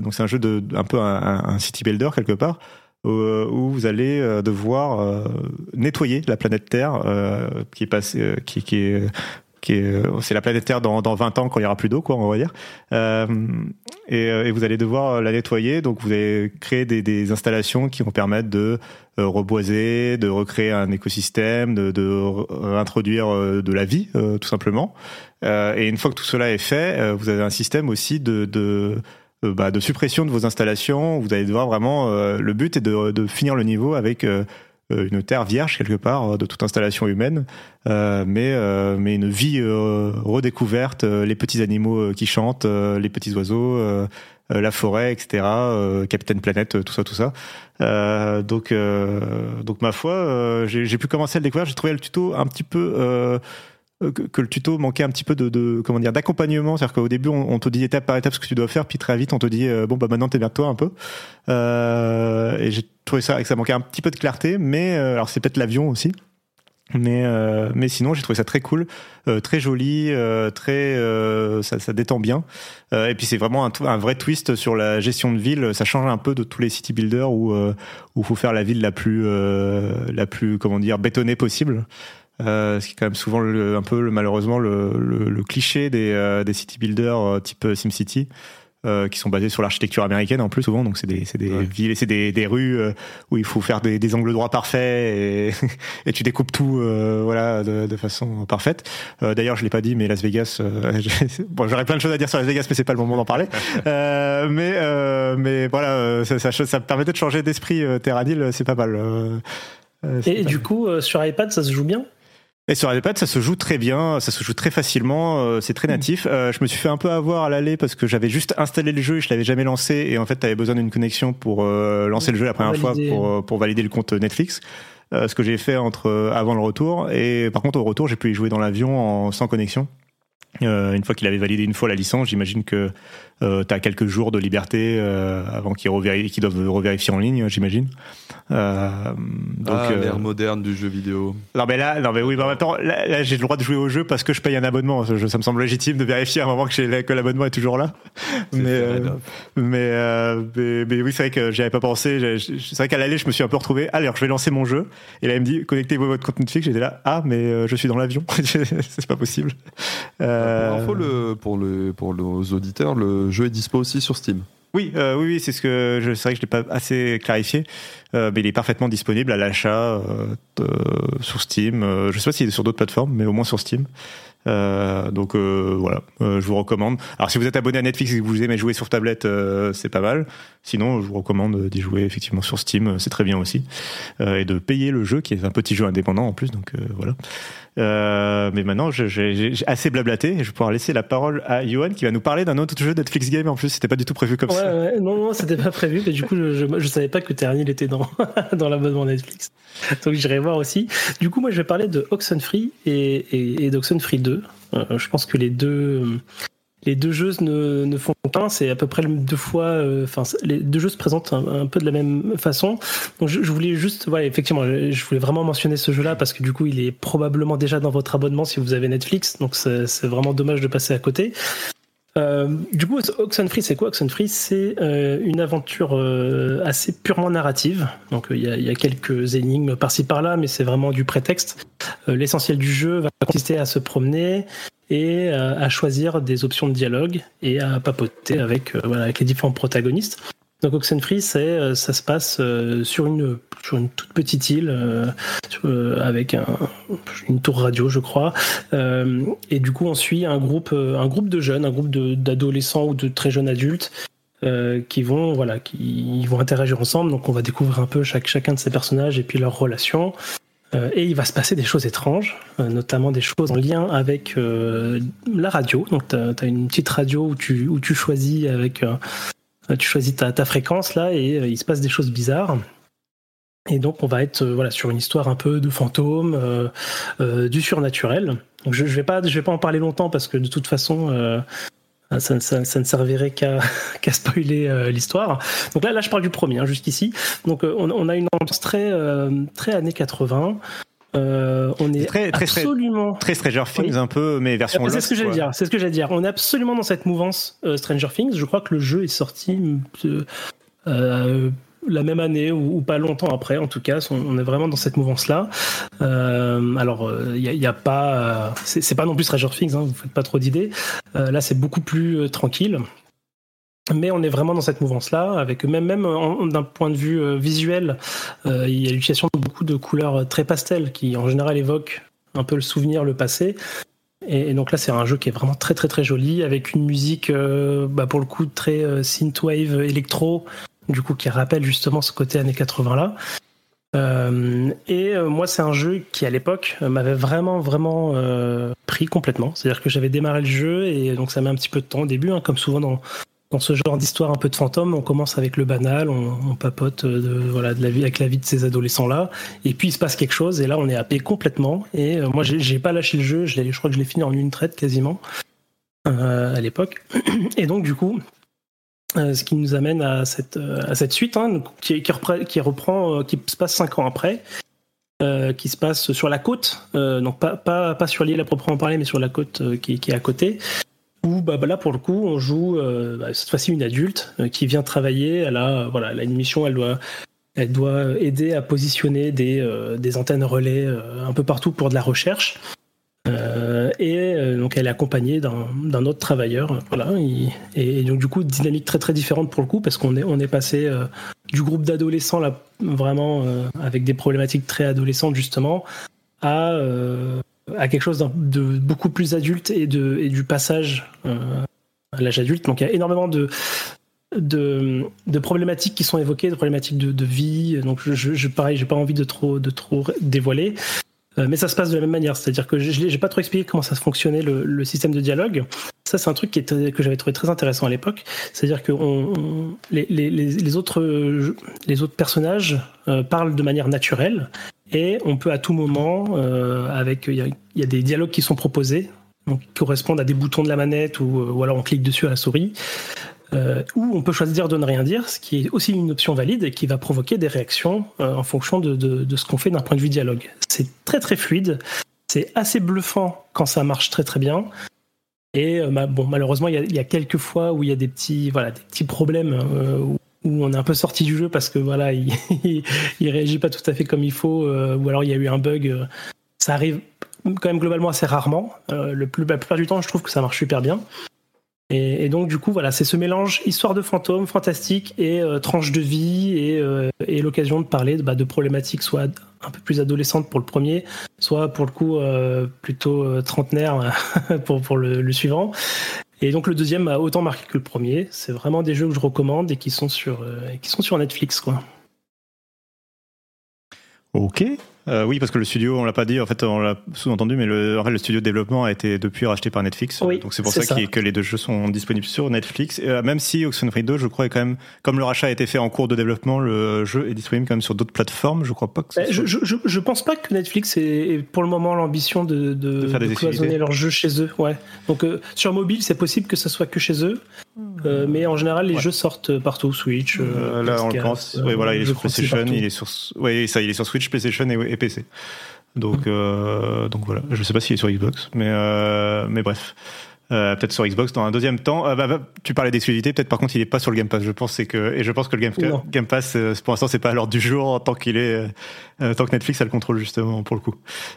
Speaker 1: donc c'est un jeu de un peu un, city builder quelque part où vous allez devoir nettoyer la planète Terre qui est passée, qui, est c'est la planète Terre dans, dans 20 ans quand il y aura plus d'eau, quoi, on va dire. Euh, et, euh, et, vous allez devoir la nettoyer, donc vous allez créer des, installations qui vont permettre de reboiser, de recréer un écosystème, de, de réintroduire de la vie, tout simplement. et une fois que tout cela est fait, vous avez un système aussi bah, de suppression de vos installations. Vous allez devoir vraiment. le but est de finir le niveau avec une terre vierge quelque part de toute installation humaine, mais mais une vie redécouverte, les petits animaux qui chantent, les petits oiseaux, la forêt, etc. Capitaine Planète, tout ça, tout ça. donc donc ma foi, j'ai pu commencer à le découvrir. J'ai trouvé le tuto un petit peu euh, que, le tuto manquait un petit peu de, de comment dire d'accompagnement. C'est-à-dire qu'au début on, te dit étape par étape ce que tu dois faire puis très vite on te dit euh, bon bah maintenant t'es toi un peu. Euh, et j'ai trouvé ça que ça manquait un petit peu de clarté mais alors c'est peut-être l'avion aussi. Mais mais sinon j'ai trouvé ça très cool très joli très ça, ça, détend bien. Et puis c'est vraiment un, un, vrai twist sur la gestion de ville. Ça change un peu de tous les city builders où où faut faire la ville la plus la plus comment dire bétonnée possible euh, ce qui est quand même souvent un peu malheureusement le, le, le cliché des, euh, des city builders euh, type SimCity. Euh, qui sont basés sur l'architecture américaine en plus souvent. Donc c'est des c'est des villes c'est des, des rues où il faut faire des, des angles droits parfaits et, et tu découpes tout voilà de, de, façon parfaite. D'ailleurs je l'ai pas dit mais Las Vegas bon j'aurais plein de choses à dire sur Las Vegas mais c'est pas le moment d'en parler. Mais mais voilà ça, ça, ça, permettait de changer d'esprit Terranil c'est pas mal
Speaker 2: et du coup sur iPad ça se joue bien?
Speaker 1: Et sur iPad, ça se joue très bien, ça se joue très facilement, euh, c'est très natif. Euh, je me suis fait un peu avoir à l'aller parce que j'avais juste installé le jeu et je l'avais jamais lancé et en fait, tu avais besoin d'une connexion pour euh, lancer le jeu la première fois pour, pour valider le compte Netflix. ce que j'ai fait entre avant le retour et par contre au retour, j'ai pu y jouer dans l'avion sans connexion. une fois qu'il avait validé une fois la licence, j'imagine que euh, tu as quelques jours de liberté euh, avant qu'ils qu doivent revérifier en ligne, j'imagine.
Speaker 3: Euh, donc, ah, euh, l'ère moderne du jeu vidéo.
Speaker 1: Non mais là, non mais oui, mais en même temps, là, j'ai le droit de jouer au jeu parce que je paye un abonnement. Ça, me semble légitime de vérifier à un moment que, que l'abonnement est toujours là. Mais, euh, mais, mais, mais, oui, c'est vrai que j'y pas pensé. C'est vrai qu'à l'aller, je me suis un peu retrouvé. Alors, je vais lancer mon jeu. Et là, il me dit connectez-vous à votre compte Netflix. J'étais là, ah, mais je suis dans l'avion. c'est pas possible.
Speaker 3: Euh... Pour, le, pour, le, pour nos auditeurs, le le jeu est dispo aussi sur Steam.
Speaker 1: Oui, euh, oui, oui, c'est ce que je, c'est vrai que je l'ai pas assez clarifié, euh, mais il est parfaitement disponible à l'achat euh, sur Steam. je sais pas s'il est sur d'autres plateformes, mais au moins sur Steam. donc voilà, je vous recommande. Alors si vous êtes abonné à Netflix et que vous aimez jouer sur tablette, c'est pas mal. Sinon, je vous recommande d'y jouer effectivement sur Steam, c'est très bien aussi, et de payer le jeu qui est un petit jeu indépendant en plus. Donc voilà. Euh, mais maintenant, j'ai assez blablaté et je vais pouvoir laisser la parole à Johan qui va nous parler d'un autre jeu Netflix Game. En plus, c'était pas du tout prévu comme ça.
Speaker 2: Ouais, non, non, c'était pas prévu. Mais du coup, je, je, savais pas que Ternil était dans, dans l'abonnement Netflix. Donc, j'irai voir aussi. Du coup, moi, je vais parler de Oxenfree et, et, et d'Oxenfree 2. Euh, je pense que les deux, les deux jeux ne, ne font qu'un, c'est à peu près deux fois, euh, enfin, les deux jeux se présentent un, peu de la même façon. Donc, je, voulais juste, ouais, effectivement, je, voulais vraiment mentionner ce jeu-là parce que du coup, il est probablement déjà dans votre abonnement si vous avez Netflix. Donc, c'est vraiment dommage de passer à côté. Euh, du coup, Oxenfree, c'est quoi Oxenfree? C'est euh, une aventure euh, assez purement narrative. Donc, il y, y, a quelques énigmes par-ci par-là, mais c'est vraiment du prétexte. L'essentiel du jeu va consister à se promener, et euh, à choisir des options de dialogue et à papoter avec, euh, voilà, avec les différents protagonistes. Donc Oxenfree, c'est euh, ça se passe sur une sur une toute petite île avec un, une tour radio, je crois. et du coup, on suit un groupe un groupe de jeunes, un groupe d'adolescents ou de très jeunes adultes qui vont voilà qui vont interagir ensemble. Donc on va découvrir un peu chaque chacun de ces personnages et puis leurs relations. Euh, et il va se passer des choses étranges, euh, notamment des choses en lien avec euh, la radio. Donc, tu as, une petite radio où tu, où tu choisis avec tu choisis ta, fréquence là et il se passe des choses bizarres. Et donc, on va être voilà sur une histoire un peu de fantômes, du surnaturel. Je, pas je vais pas en parler longtemps parce que de toute façon ah, ça, ça, ça, ne servirait qu'à spoiler euh, l'histoire. Donc là, là, je parle du premier, hein, jusqu'ici. Donc euh, on, on, a une ambiance très, euh, très années 80. on est
Speaker 1: très, très,
Speaker 2: absolument
Speaker 1: très, Stranger Things un peu, mais version.
Speaker 2: C'est ce que j'allais dire. C'est ce que j'allais dire. On est absolument dans cette mouvance Stranger Things. Je crois que le jeu est sorti la même année ou, pas longtemps après, en tout cas, on, est vraiment dans cette mouvance-là. Euh, alors, il n'y a, a, pas, c'est pas non plus Stranger Things, hein, vous faites pas trop d'idées. Euh, là, c'est beaucoup plus euh, tranquille. Mais on est vraiment dans cette mouvance-là, avec même même d'un point de vue visuel, il y a l'utilisation de beaucoup de couleurs très pastel qui en général évoquent un peu le souvenir, le passé. Et, donc là, c'est un jeu qui est vraiment très très très joli, avec une musique, bah, pour le coup, très synthwave électro, du coup qui rappelle justement ce côté années 80 là. et moi, c'est un jeu qui, à l'époque, m'avait vraiment, vraiment pris complètement. C'est-à-dire que j'avais démarré le jeu et donc ça met un petit peu de temps au début, hein, comme souvent dans, dans ce genre d'histoire un peu de fantôme, on commence avec le banal, on, papote euh, voilà, de la vie, avec la vie de ces adolescents-là, et puis il se passe quelque chose, et là on est happé complètement. Et euh, moi j'ai pas lâché le jeu, je, je crois que je l'ai fini en une traite quasiment euh, à l'époque. Et donc du coup, ce qui nous amène à cette, cette suite, hein, qui, reprend, qui, reprend, qui se passe cinq ans après. qui se passe sur la côte, donc pas, sur l'île à proprement parler, mais sur la côte qui, est à côté, où bah, bah, là pour le coup on joue euh, bah, cette fois-ci une adulte euh, qui vient travailler. Elle a voilà, elle une mission, elle doit aider à positionner euh, des antennes relais un peu partout pour de la recherche. Et donc elle est accompagnée d'un autre travailleur, voilà. Et, donc du coup dynamique très très différente pour le coup parce qu'on est on est passé du groupe d'adolescents là vraiment avec des problématiques très adolescentes justement à à quelque chose de beaucoup plus adulte et, de, et du passage euh, à l'âge adulte. Donc il y a énormément de, de, problématiques qui sont évoquées, de problématiques de, de vie. Donc je, je pareil, j'ai pas envie de trop, de trop dévoiler. Euh, mais ça se passe de la même manière, c'est-à-dire que je n'ai pas trop expliqué comment ça fonctionnait le, système de dialogue. Ça, c'est un truc qui que j'avais trouvé très intéressant à l'époque. C'est-à-dire que les, autres, personnages euh, parlent de manière naturelle et on peut à tout moment, euh, avec il y, a, des dialogues qui sont proposés, donc, qui correspondent à des boutons de la manette ou alors on clique dessus à la souris, euh, ou on peut choisir de ne rien dire, ce qui est aussi une option valide et qui va provoquer des réactions euh, en fonction de, ce qu'on fait d'un point de vue dialogue. C'est très très fluide, c'est assez bluffant quand ça marche très très bien. Et euh, bon, malheureusement, il y, a, quelques fois où il y a des petits, voilà, des petits problèmes euh, où on est un peu sorti du jeu parce que voilà, il, il réagit pas tout à fait comme il faut, ou alors il y a eu un bug. Ça arrive quand même globalement assez rarement. La plupart du temps, je trouve que ça marche super bien. Et, donc du coup, voilà, c'est ce mélange histoire de fantôme, fantastique et tranche de vie et, et l'occasion de parler bah, de problématiques soit un peu plus adolescentes pour le premier, soit pour le coup plutôt trentenaire pour, pour le, suivant. Et donc le deuxième a autant marqué que le premier. C'est vraiment des jeux que je recommande et qui sont sur, euh, qui sont sur Netflix. Quoi.
Speaker 1: Ok. Euh, oui, parce que le studio, on l'a pas dit, en fait, on l'a sous-entendu, mais le, en fait, le studio de développement a été depuis racheté par Netflix. donc c'est pour ça, que les deux jeux sont disponibles sur Netflix. Euh, même si Oxenfree 2, je crois, est quand même, comme le rachat a été fait en cours de développement, le jeu est disponible quand même sur d'autres plateformes. Je crois pas que.
Speaker 2: Bah, je, je, je, pense pas que Netflix ait pour le moment l'ambition de, de, de, faire des cloisonner leurs jeux chez eux. Ouais. Donc euh, sur mobile, c'est possible que ça soit que chez eux, euh, mais en général, les jeux sortent partout, Switch.
Speaker 1: là, on le pense. oui, voilà, il est sur PlayStation, il est sur, oui, ça, il est sur Switch, PlayStation et, et PC. Donc, euh, donc voilà. Je sais pas s'il est sur Xbox, mais euh, mais bref. Euh, peut-être sur Xbox dans un deuxième temps. Euh, bah, bah, tu parlais d'exclusivité, peut-être par contre il est pas sur le Game Pass. Je pense c'est que et je pense que le Game, Game Pass euh, pour l'instant c'est pas à l'ordre du jour tant qu'il est euh, tant que Netflix a le contrôle justement pour le coup.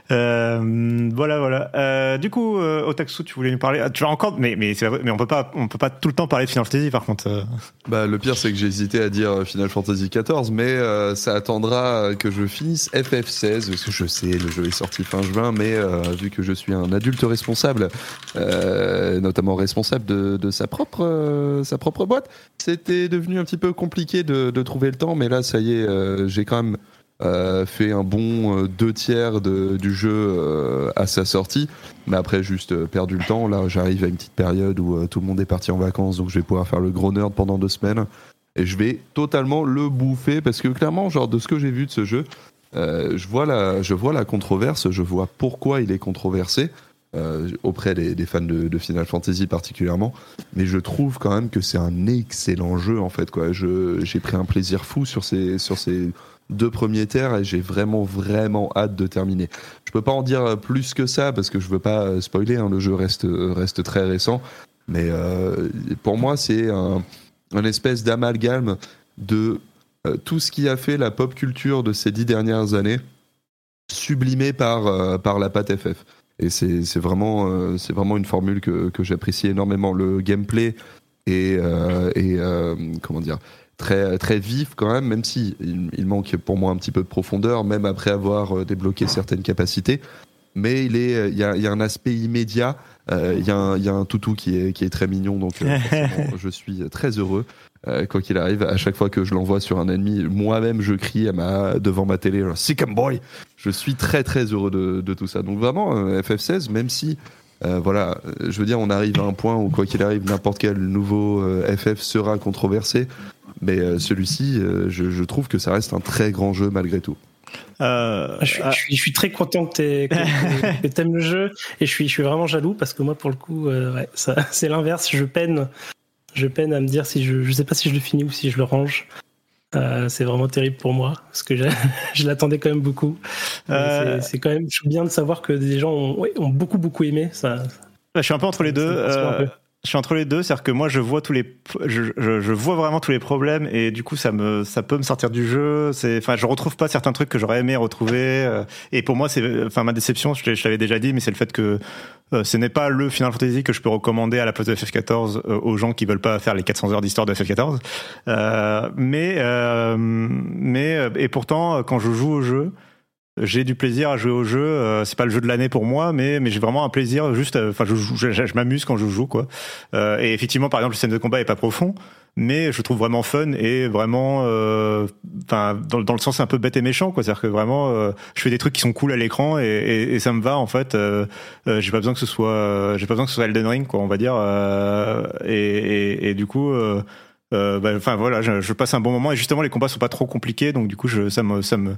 Speaker 1: voilà voilà. du coup Otaksu tu voulais nous parler. Ah, tu vas encore mais mais mais on peut pas on peut pas tout le temps parler de Final Fantasy par contre.
Speaker 3: Bah le pire c'est que j'ai hésité à dire Final Fantasy XIV mais ça attendra que je finisse FF16 parce que je sais le jeu est sorti fin juin mais vu que je suis un adulte responsable. Euh, notamment responsable de, sa, propre, euh, sa propre boîte. C'était devenu un petit peu compliqué de, trouver le temps, mais là, ça y est, euh, j'ai quand même fait un bon deux tiers du jeu à sa sortie, mais après juste perdu le temps. Là, j'arrive à une petite période où tout le monde est parti en vacances, donc je vais pouvoir faire le gros nerd pendant deux semaines. Et je vais totalement le bouffer parce que clairement, genre de ce que j'ai vu de ce jeu, je vois la, je vois la controverse, je vois pourquoi il est controversé. Euh, auprès des, fans de, Final Fantasy particulièrement. Mais je trouve quand même que c'est un excellent jeu en fait. Quoi. j'ai pris un plaisir fou sur ces, sur ces deux premiers terres et j'ai vraiment vraiment hâte de terminer. Je peux pas en dire plus que ça parce que je veux pas spoiler. Hein, le jeu reste reste très récent, mais euh, pour moi c'est un, un espèce d'amalgame de euh, tout ce qui a fait la pop culture de ces dix dernières années, sublimé par par la patte FF. Et c'est vraiment, euh, c'est vraiment une formule que, que j'apprécie énormément. Le gameplay est, euh, euh, comment dire, très, très vif quand même, même si il, manque pour moi un petit peu de profondeur, même après avoir débloqué certaines capacités. mais il est, il y a, y a un aspect immédiat. Il y, a un, y a un toutou qui est, qui est très mignon, donc je suis très heureux. Quoi qu'il arrive, à chaque fois que je l'envoie sur un ennemi, moi-même je crie à ma, devant ma télé, Sick boy. Je suis très très heureux de, de tout ça. Donc vraiment, FF16, même si euh, voilà, je veux dire, on arrive à un point où, quoi qu'il arrive, n'importe quel nouveau FF euh, sera controversé. Mais euh, celui-ci, je, trouve que ça reste un très grand jeu malgré tout.
Speaker 2: je, suis, très content que tu aimes le jeu et je suis, je suis vraiment jaloux parce que moi, pour le coup, c'est l'inverse. Je peine, je peine à me dire si je, je sais pas si je le finis ou si je le range. Euh, c'est vraiment terrible pour moi parce que je, l'attendais quand même beaucoup. Euh, c'est quand même bien de savoir que des gens ont, ont beaucoup beaucoup aimé ça.
Speaker 1: Je suis un peu entre les deux. Euh, je suis entre les deux, c'est-à-dire que moi je vois tous les, je, je, vois vraiment tous les problèmes et du coup ça me, ça peut me sortir du jeu. C'est, enfin, je retrouve pas certains trucs que j'aurais aimé retrouver. et pour moi, c'est, enfin, ma déception, je, je l'avais déjà dit, mais c'est le fait que euh, ce n'est pas le Final Fantasy que je peux recommander à la place de FF14 euh, aux gens qui veulent pas faire les 400 heures d'histoire de FF14. Euh, mais mais et pourtant quand je joue au jeu, j'ai du plaisir à jouer au jeu. c'est pas le jeu de l'année pour moi, mais mais j'ai vraiment un plaisir. Juste, enfin, je, je, je, m'amuse quand je joue, quoi. et effectivement, par exemple, le scène de combat est pas profond, mais je trouve vraiment fun et vraiment, euh, enfin, dans, dans, le sens un peu bête et méchant, quoi. C'est-à-dire que vraiment, euh, je fais des trucs qui sont cool à l'écran et, et, et, ça me va en fait. Euh, euh j'ai pas besoin que ce soit, j'ai pas besoin que ce soit Elden Ring, quoi, on va dire. Et, et, du coup. bah, enfin voilà, je, je, passe un bon moment et justement les combats sont pas trop compliqués, donc du coup je, ça me ça me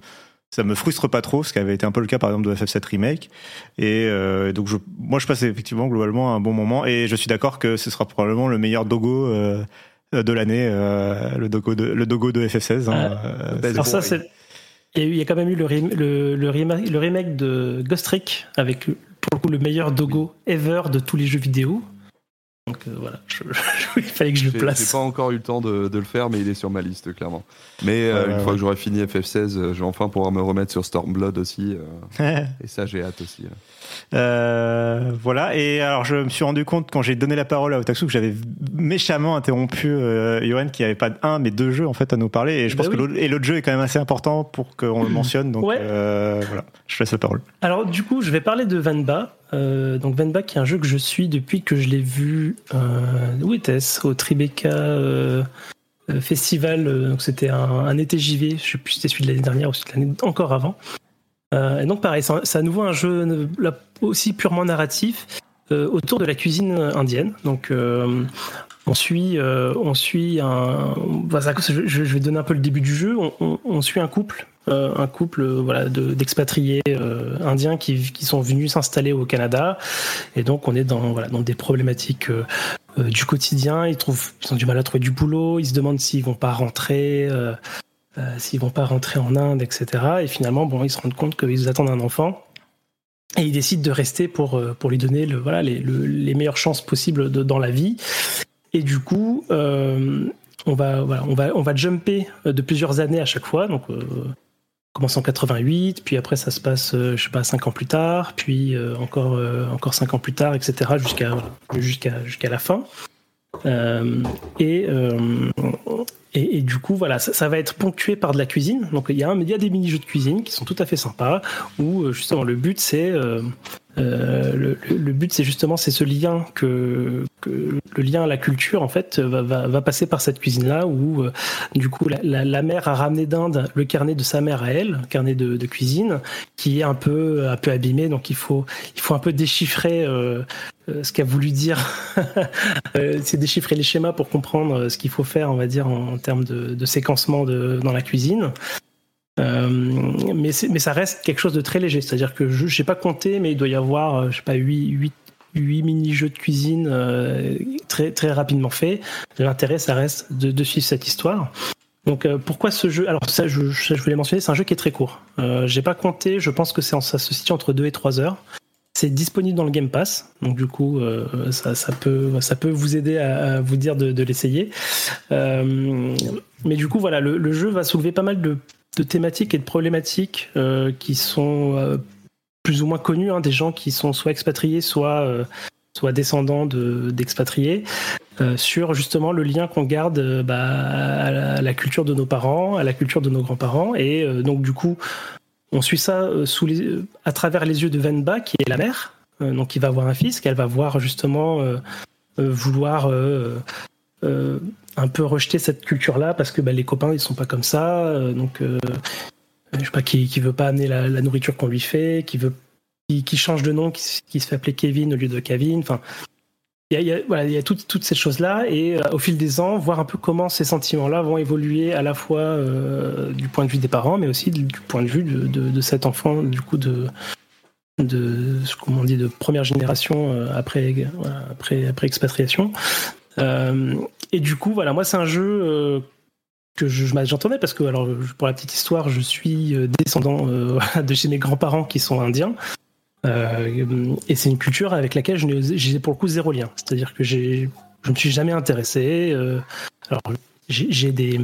Speaker 1: ça me frustre pas trop, ce qui avait été un peu le cas par exemple de FF7 remake. Et euh, donc je, moi je passe effectivement globalement un bon moment et je suis d'accord que ce sera probablement le meilleur Dogo euh, de l'année, euh, le Dogo de le Dogo de FF16. Hein,
Speaker 2: euh, alors ça c'est il y, a quand même eu le, le, le, remake, le remake de Ghost Trick avec pour le coup le meilleur Dogo ever de tous les jeux vidéo. Donc euh, voilà, il fallait que je le place.
Speaker 3: J'ai pas encore eu le temps de, de, le faire, mais il est sur ma liste, clairement. Mais euh, une fois que j'aurai fini FF16, euh, je vais enfin pouvoir me remettre sur Stormblood aussi. et ça, j'ai hâte aussi.
Speaker 1: voilà, et alors je me suis rendu compte quand j'ai donné la parole à Otaksu que j'avais méchamment interrompu Yoren qui avait pas un mais deux jeux en fait à nous parler. Et je pense bah que l'autre jeu est quand même assez important pour qu'on le mentionne. Donc voilà, je laisse la parole.
Speaker 2: Alors du coup, je vais parler de Vanba. Euh, donc Venba qui est un jeu que je suis depuis que je l'ai vu euh, où était-ce? Au Tribeca euh, Festival c'était un, été JV je sais plus si c'était celui de l'année dernière ou celui de l'année encore avant et donc pareil c'est à nouveau un jeu aussi purement narratif autour de la cuisine indienne donc on suit, on suit un. je, vais donner un peu le début du jeu. on suit un couple euh, un couple euh, voilà d'expatriés euh, indiens qui, qui, sont venus s'installer au Canada. Et donc on est dans voilà dans des problématiques du quotidien. Ils trouvent ils ont du mal à trouver du boulot. Ils se demandent s'ils vont pas rentrer s'ils vont pas rentrer en Inde etc et finalement bon ils se rendent compte qu'ils attendent un enfant. Et ils décident de rester pour pour lui donner le voilà les, les meilleures chances possibles de, dans la vie. Et du coup on va voilà, on va on va jumper de plusieurs années à chaque fois. Donc commence en 88, puis après ça se passe, euh, je sais pas, cinq ans plus tard, puis euh, encore euh, encore cinq ans plus tard, etc. jusqu'à jusqu'à jusqu'à la fin. et, et, et du coup voilà, ça, ça, va être ponctué par de la cuisine. Donc il y a il y a des mini jeux de cuisine qui sont tout à fait sympas où justement le but c'est euh, le, le, but, c'est justement c'est ce lien que, que, le lien à la culture en fait va, va, va passer par cette cuisine-là où euh, du coup la, la, mère a ramené d'Inde le carnet de sa mère à elle, carnet de, de, cuisine, qui est un peu un peu abîmé, donc il faut il faut un peu déchiffrer euh, euh ce qu'a voulu dire. c'est déchiffrer les schémas pour comprendre ce qu'il faut faire, on va dire en, en termes de, de séquencement de, dans la cuisine. Euh, mais, ça reste quelque chose de très léger. C'est-à-dire que je n'ai pas compté, mais il doit y avoir, euh, je sais pas, 8, 8, 8 mini-jeux de cuisine euh, très, rapidement faits. L'intérêt, ça reste de, suivre cette histoire. Donc pourquoi ce jeu? Alors ça, je, je voulais mentionner, c'est un jeu qui est très court. J'ai pas compté, je pense que ça se situe entre 2 et 3 heures. C'est disponible dans le Game Pass, donc du coup, ça, peut, vous aider à, vous dire de, l'essayer. Mais du coup, voilà, le, jeu va soulever pas mal de de thématiques et de problématiques euh, qui sont euh, plus ou moins connues, hein, des gens qui sont soit expatriés, soit, euh, soit descendants d'expatriés, sur justement le lien qu'on garde bah, à, la, culture de nos parents, à la culture de nos grands-parents. Et donc du coup, On suit ça sous à travers les yeux de Venba, qui est la mère, donc il va avoir un fils, qu'elle va voir justement vouloir un peu rejeter cette culture-là parce que bah, les copains ils sont pas comme ça, donc je sais pas qui, qui veut pas amener la, nourriture qu'on lui fait, qui veut qui, change de nom, qui, se fait appeler Kevin au lieu de Kevin. Enfin, il y a, y a toutes, toutes ces choses-là et euh, au fil des ans, voir un peu comment ces sentiments-là vont évoluer à la fois euh, du point de vue des parents, mais aussi du, point de vue de, cet enfant, du coup de de comment on dit de première génération euh, après après après expatriation. Et du coup, voilà, moi c'est un jeu que j'entendais parce que alors pour la petite histoire, je suis descendant de chez mes grands-parents qui sont indiens. Euh, et c'est une culture avec laquelle j'ai pour le coup zéro lien. C'est-à-dire que je me suis jamais intéressé. Euh, alors j'ai des,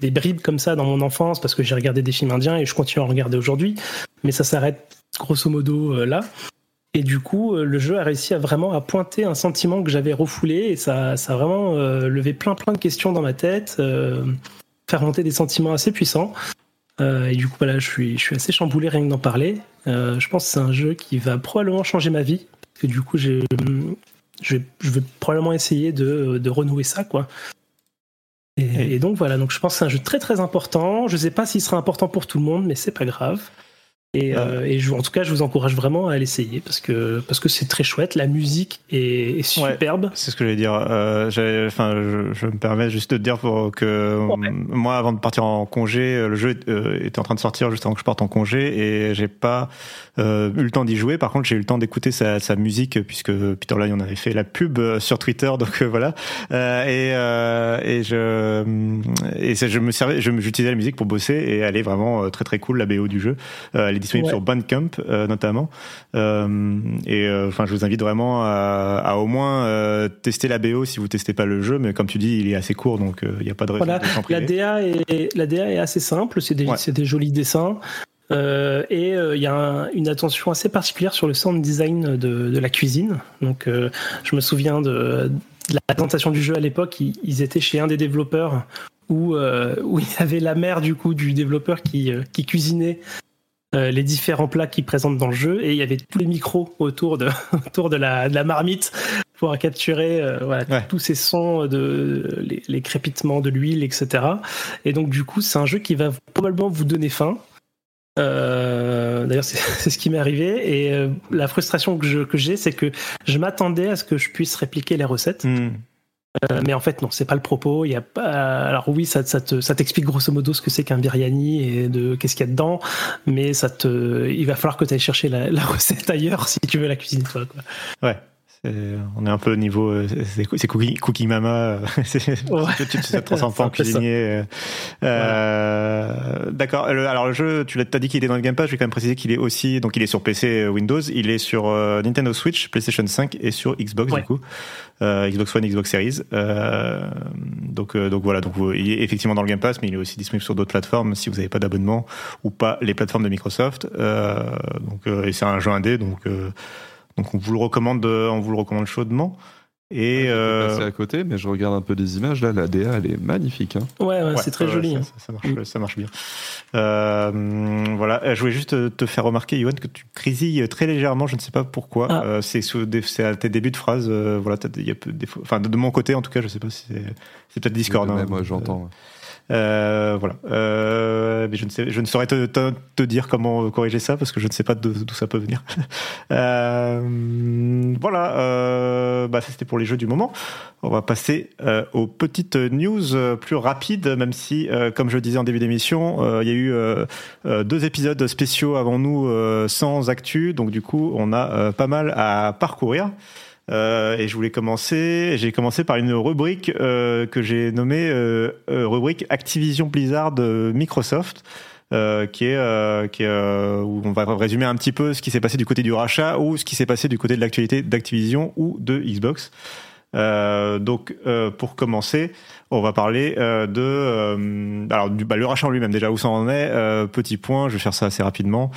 Speaker 2: des bribes comme ça dans mon enfance parce que j'ai regardé des films indiens et je continue à en regarder aujourd'hui, mais ça s'arrête grosso modo euh, là. Et du coup, le jeu a réussi à vraiment à pointer un sentiment que j'avais refoulé et ça, ça a vraiment levé plein plein de questions dans ma tête, euh, faire monter des sentiments assez puissants. Euh, et du coup, voilà, je suis, je suis assez chamboulé rien que d'en parler. Euh, je pense que c'est un jeu qui va probablement changer ma vie. Parce que du coup, je, je vais probablement essayer de, de renouer ça, quoi. Et, et, donc voilà, donc je pense que c'est un jeu très très important. Je sais pas s'il sera important pour tout le monde, mais c'est pas grave. Et, euh, et je, en tout cas, je vous encourage vraiment à l'essayer parce que parce que c'est très chouette. La musique est, superbe.
Speaker 1: c'est ce que j'allais dire. Euh, enfin, je, je, me permets juste de dire pour que moi, avant de partir en congé, le jeu euh, était en train de sortir juste avant que je parte en congé et j'ai pas euh, eu le temps d'y jouer. Par contre, j'ai eu le temps d'écouter sa, sa, musique puisque Peter Line en avait fait la pub euh, sur Twitter. Donc voilà. et et je et je me servais, je j'utilisais la musique pour bosser et elle est vraiment très très cool la BO du jeu. elle disponible sur Bandcamp euh, notamment. Euh, et euh, enfin, je vous invite vraiment à, à au moins tester la BO si vous testez pas le jeu. Mais comme tu dis, il est assez court, donc il n'y a pas de raison
Speaker 2: voilà,
Speaker 1: de
Speaker 2: la DA est la DA est assez simple. C'est des, c'est des jolis dessins. Euh, et il y a une attention assez particulière sur le sound design de, de la cuisine. Donc, euh, je me souviens de, de, la présentation du jeu à l'époque. Ils, ils, étaient chez un des développeurs où, où il y avait la mère du coup du développeur qui, qui cuisinait euh, les différents plats qu'ils présentent dans le jeu et il y avait tous les micros autour de autour de la, de la marmite pour capturer euh, voilà, tous ces sons de les, les crépitements de l'huile etc et donc du coup c'est un jeu qui va probablement vous donner faim euh, D'ailleurs, c'est ce qui m'est arrivé. Et euh, la frustration que j'ai, que c'est que je m'attendais à ce que je puisse répliquer les recettes. Hmm. Euh, mais en fait, non, c'est pas le propos. Il y a pas. Alors oui, ça, ça, te, ça t'explique grosso modo ce que c'est qu'un biryani et de qu'est-ce qu'il y a dedans, mais ça te, il va falloir que tu ailles chercher la, la, recette ailleurs si tu veux la cuisiner toi. Quoi.
Speaker 1: Ouais. On est un peu au niveau, euh, c'est cookie, cookie Mama, tu, tu te transformes en cuisinier. Euh, D'accord. Alors le jeu, tu l'as dit qu'il est dans le Game Pass. Je vais quand même préciser qu'il est aussi, donc il est sur PC, Windows, il est sur Nintendo Switch, PlayStation 5 et sur Xbox du coup. Euh, Xbox One, Xbox Series. Euh, donc, euh, donc voilà, donc il est effectivement dans le Game Pass, mais il est aussi disponible sur d'autres plateformes si vous n'avez pas d'abonnement ou pas les plateformes de Microsoft. donc, et c'est un jeu indé, donc donc on vous le recommande, on vous le recommande chaudement. Et
Speaker 3: euh... à côté, mais je regarde un peu des images là. La DA, elle est magnifique. Hein.
Speaker 2: Ouais, ouais, c'est très joli.
Speaker 1: Ça, ça, marche, mm. ça marche bien. Euh, voilà, je voulais juste te faire remarquer, Yoann, que tu crisilles très légèrement. Je ne sais pas pourquoi. Ah. Euh, c'est à tes débuts de phrase. Euh, voilà, il y a peu, des enfin, de, mon côté, en tout cas, je sais pas si c'est peut-être Discord.
Speaker 3: hein, moi, j'entends.
Speaker 1: Euh, voilà. Euh, mais je ne sais, je ne saurais te, te, te, dire comment corriger ça parce que je ne sais pas d'où ça peut venir. euh, voilà. Bah, c'était pour les jeux du moment. On va passer aux petites news plus rapides, même si, comme je le disais en début d'émission, il y a eu deux épisodes spéciaux avant nous sans actu, donc du coup, on a pas mal à parcourir. Euh, et je voulais commencer. J'ai commencé par une rubrique euh, que j'ai nommée euh, rubrique Activision Blizzard Microsoft. Qui est, où on va résumer un petit peu ce qui s'est passé du côté du rachat ou ce qui s'est passé du côté de l'actualité d'Activision ou de Xbox. donc, pour commencer, on va parler de alors du bah, rachat en lui-même déjà où ça en est. petit point, je vais faire ça assez rapidement.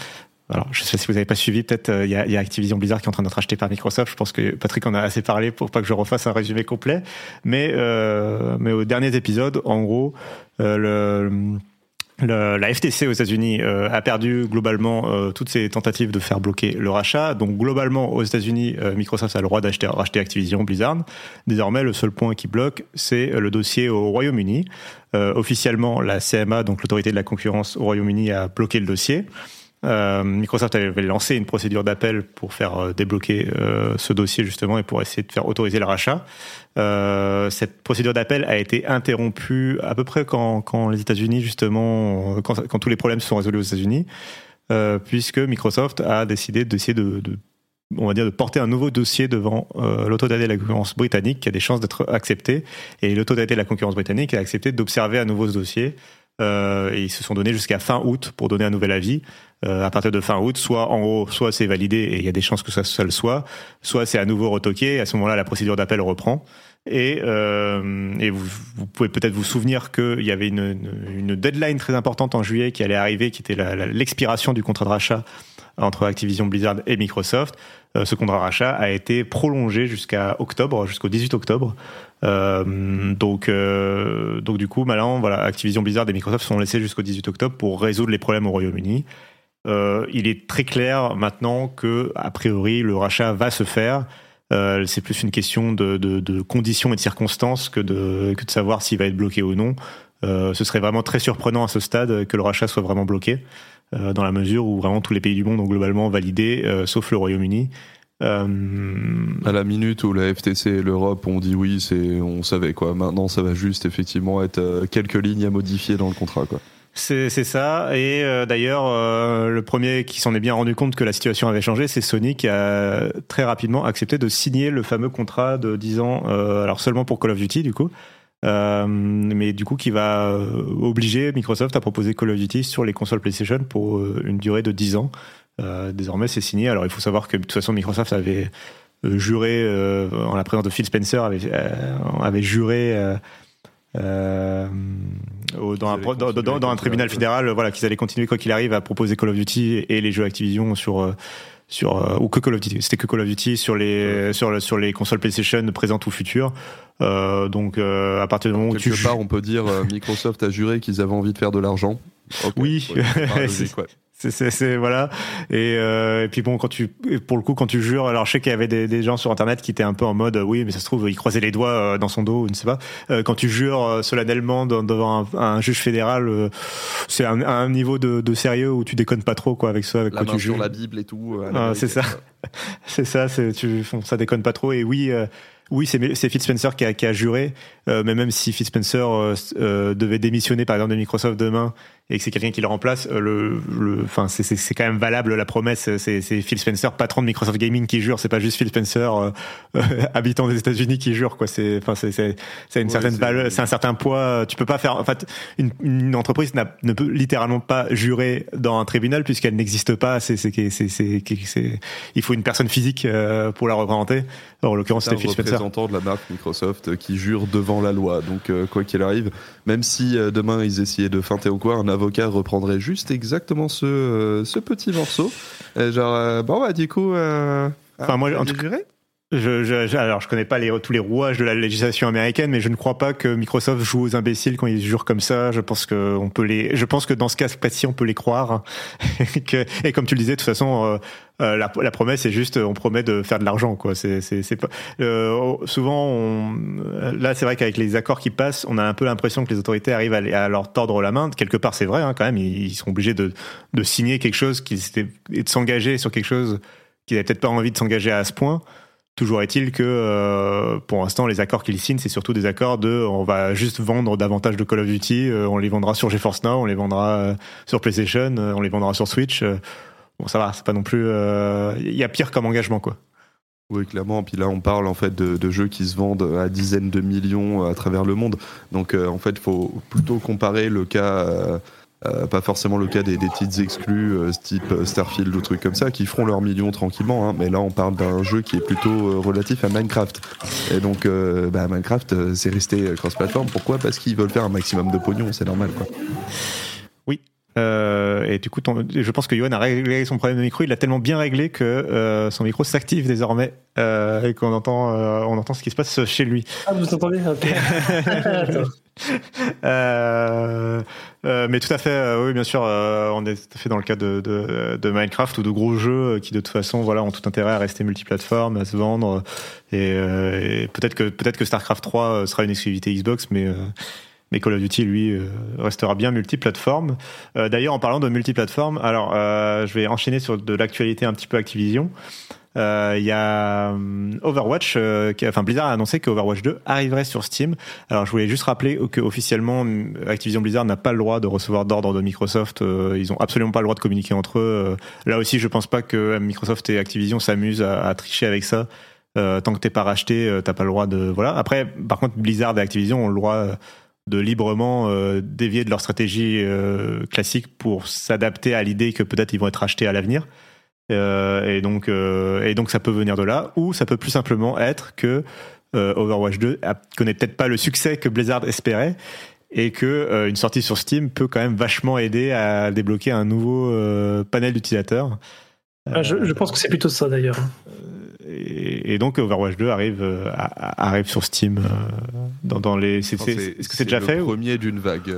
Speaker 1: Alors, je sais pas si vous n'avez pas suivi, peut-être il euh, y, a, Activision Blizzard qui est en train d'être acheté par Microsoft. Je pense que Patrick en a assez parlé pour pas que je refasse un résumé complet. Mais euh, mais aux derniers épisodes, en gros, euh, la FTC aux États-Unis a perdu globalement toutes ses tentatives de faire bloquer le rachat. Donc globalement aux États-Unis, Microsoft a le droit d'acheter Activision Blizzard. Désormais, le seul point qui bloque, c'est le dossier au Royaume-Uni. officiellement, la CMA, donc l'autorité de la concurrence au Royaume-Uni, a bloqué le dossier. Euh, Microsoft avait lancé une procédure d'appel pour faire euh, débloquer euh, ce dossier justement et pour essayer de faire autoriser le rachat. cette procédure d'appel a été interrompue à peu près quand, les États-Unis justement, quand, tous les problèmes se sont résolus aux États-Unis, puisque Microsoft a décidé d'essayer de, on va dire, de porter un nouveau dossier devant l'autorité de la concurrence britannique qui a des chances d'être accepté. Et l'autorité de la concurrence britannique a accepté d'observer à nouveau ce dossier. et ils se sont donnés jusqu'à fin août pour donner un nouvel avis. Euh, à partir de fin août, soit en gros, soit c'est validé et il y a des chances que ça, ça le soit, soit c'est à nouveau retoqué. Et à ce moment-là, la procédure d'appel reprend. Et, euh, et vous, vous, pouvez peut-être vous souvenir qu'il y avait une, une, deadline très importante en juillet qui allait arriver, qui était l'expiration du contrat de rachat entre Activision Blizzard et Microsoft. Euh, ce contrat de rachat a été prolongé jusqu'à octobre, jusqu'au 18 octobre. Euh, donc, euh, donc du coup, maintenant, voilà, Activision Blizzard et Microsoft sont laissés jusqu'au 18 octobre pour résoudre les problèmes au Royaume-Uni. Euh, il est très clair maintenant que, a priori, le rachat va se faire. Euh, c'est plus une question de, conditions et de circonstances que de, savoir s'il va être bloqué ou non. Euh, ce serait vraiment très surprenant à ce stade que le rachat soit vraiment bloqué, dans la mesure où vraiment tous les pays du monde ont globalement validé, sauf le Royaume-Uni.
Speaker 3: À la minute où la FTC et l'Europe ont dit oui, on savait quoi. Maintenant, ça va juste effectivement être quelques lignes à modifier dans le contrat, quoi.
Speaker 1: C'est ça. Et euh, d'ailleurs, euh, le premier qui s'en est bien rendu compte que la situation avait changé, c'est Sony qui a très rapidement accepté de signer le fameux contrat de 10 ans, euh, alors seulement pour Call of Duty du coup, mais du coup qui va obliger Microsoft à proposer Call of Duty sur les consoles PlayStation pour une durée de 10 ans. désormais, c'est signé. Alors il faut savoir que de toute façon, Microsoft avait juré, en la présence de Phil Spencer, avait, avait juré euh, dans, un, dans, dans, un, tribunal fédéral, voilà, qu'ils allaient continuer quoi qu'il arrive à proposer Call of Duty et les jeux Activision sur euh, sur euh, ou que Call of Duty, c'était que Call of Duty sur les sur sur les consoles PlayStation présentes ou futures. Euh, donc à partir du moment où
Speaker 3: Quelque tu part, on peut dire Microsoft a juré qu'ils avaient envie de faire de l'argent.
Speaker 1: oui, ouais, c'est voilà. Et, euh, et, puis bon, quand tu, pour le coup, quand tu jures, alors je sais qu'il y avait des, des, gens sur internet qui étaient un peu en mode, oui, mais ça se trouve, ils croisaient les doigts euh, dans son dos, je ne sais pas. Euh, quand tu jures euh, solennellement devant un, un, juge fédéral, c'est un, un, niveau de, de, sérieux où tu déconnes pas trop quoi avec ça, avec
Speaker 3: la
Speaker 1: quoi tu
Speaker 3: jures. la Bible et tout.
Speaker 1: Ah, c'est ça, c'est ça, tu, ça déconne pas trop. Et oui. Oui, c'est Phil Spencer qui a, qui a juré, euh, mais même si Phil Spencer euh, euh, devait démissionner par exemple de Microsoft demain et que c'est quelqu'un qui le remplace, le, le, enfin c'est quand même valable la promesse. C'est Phil Spencer, patron de Microsoft Gaming, qui jure. C'est pas juste Phil Spencer, habitant des États-Unis, qui jure quoi. C'est enfin c'est c'est une certaine valeur, c'est un certain poids. Tu peux pas faire. En fait, une, une entreprise ne peut littéralement pas jurer dans un tribunal puisqu'elle n'existe pas. C'est c'est c'est il faut une personne physique pour la représenter. en l'occurrence, c'était Phil Spencer
Speaker 3: de la marque Microsoft qui jure devant la loi. Donc, euh, quoi qu'il arrive, même si euh, demain ils essayaient de feinter ou quoi, un avocat reprendrait juste exactement ce, euh, ce petit morceau. genre, bon, bah, du coup.
Speaker 1: enfin, moi, en tout cas. Je, je, alors, je connais pas tous les rouages de la législation américaine, mais je ne crois pas que Microsoft joue aux imbéciles quand ils jurent comme ça. Je pense que peut les, je pense que dans ce cas précis, on peut les croire. et comme tu le disais, de toute façon, euh, euh la, promesse est juste, on promet de faire de l'argent. C'est, c'est, c'est. Euh, souvent, là, c'est vrai qu'avec les accords qui passent, on a un peu l'impression que les autorités arrivent à, leur tordre la main. Quelque part, c'est vrai, hein, quand même. Ils, ils, sont obligés de, signer quelque chose, et de s'engager sur quelque chose qu'ils n'avaient peut-être pas envie de s'engager à ce point. Toujours est-il que euh, pour l'instant, les accords qu'ils signent, c'est surtout des accords de on va juste vendre davantage de Call of Duty, euh, on les vendra sur GeForce Now, on les vendra euh, sur PlayStation, on les vendra sur Switch. bon, ça va, c'est pas non plus. Il y a pire comme engagement, quoi.
Speaker 3: Oui, clairement. Puis là, on parle en fait de, de, jeux qui se vendent à dizaines de millions à travers le monde. Donc, en fait, il faut plutôt comparer le cas euh, pas forcément le cas des, des petites exclus euh, type euh, Starfield ou trucs comme ça qui feront leurs millions tranquillement. Hein. mais là, on parle d'un jeu qui est plutôt relatif à Minecraft. Et donc, bah, Minecraft, c'est resté cross-platform. Pourquoi? Parce qu'ils veulent faire un maximum de pognon, c'est normal. Quoi.
Speaker 1: Oui, euh, et du coup, ton, je pense que Yoann a réglé son problème de micro. Il l'a tellement bien réglé que euh, son micro s'active désormais euh, et qu'on entend, on entend ce qui se passe chez lui.
Speaker 2: Ah, vous entendez?
Speaker 1: euh, euh, mais tout à fait, euh, oui, bien sûr, on est tout à fait dans le cas de, Minecraft ou de gros jeux qui, de toute façon, voilà, ont tout intérêt à rester multiplateforme, à se vendre. Et, et peut-être que peut-être que Starcraft 3 sera une exclusivité Xbox, mais mais Call of Duty, lui, restera bien multiplateforme. D'ailleurs, en parlant de multiplateforme, alors je vais enchaîner sur de l'actualité un petit peu Activision. Euh, il y a euh, Overwatch, euh, enfin Blizzard a annoncé que Overwatch 2 arriverait sur Steam. Alors je voulais juste rappeler que officiellement Activision Blizzard n'a pas le droit de recevoir d'ordre de Microsoft. ils ont absolument pas le droit de communiquer entre eux. là aussi, je pense pas que Microsoft et Activision s'amusent à, à, tricher avec ça. tant que t'es pas racheté, t'as pas le droit de voilà. Après, par contre, Blizzard et Activision ont le droit de librement dévier de leur stratégie classique pour s'adapter à l'idée que peut-être ils vont être rachetés à l'avenir. Euh, et donc euh, et donc ça peut venir de là ou ça peut plus simplement être que euh, Overwatch 2 connaît peut-être pas le succès que Blizzard espérait et que une sortie sur Steam peut quand même vachement aider à débloquer un nouveau panel d'utilisateurs.
Speaker 2: Ah, je, je, pense que c'est plutôt ça d'ailleurs
Speaker 1: et, donc Overwatch 2 arrive euh, arrive sur Steam euh, dans, dans les. Est-ce que c'est déjà fait
Speaker 3: Le premier d'une vague.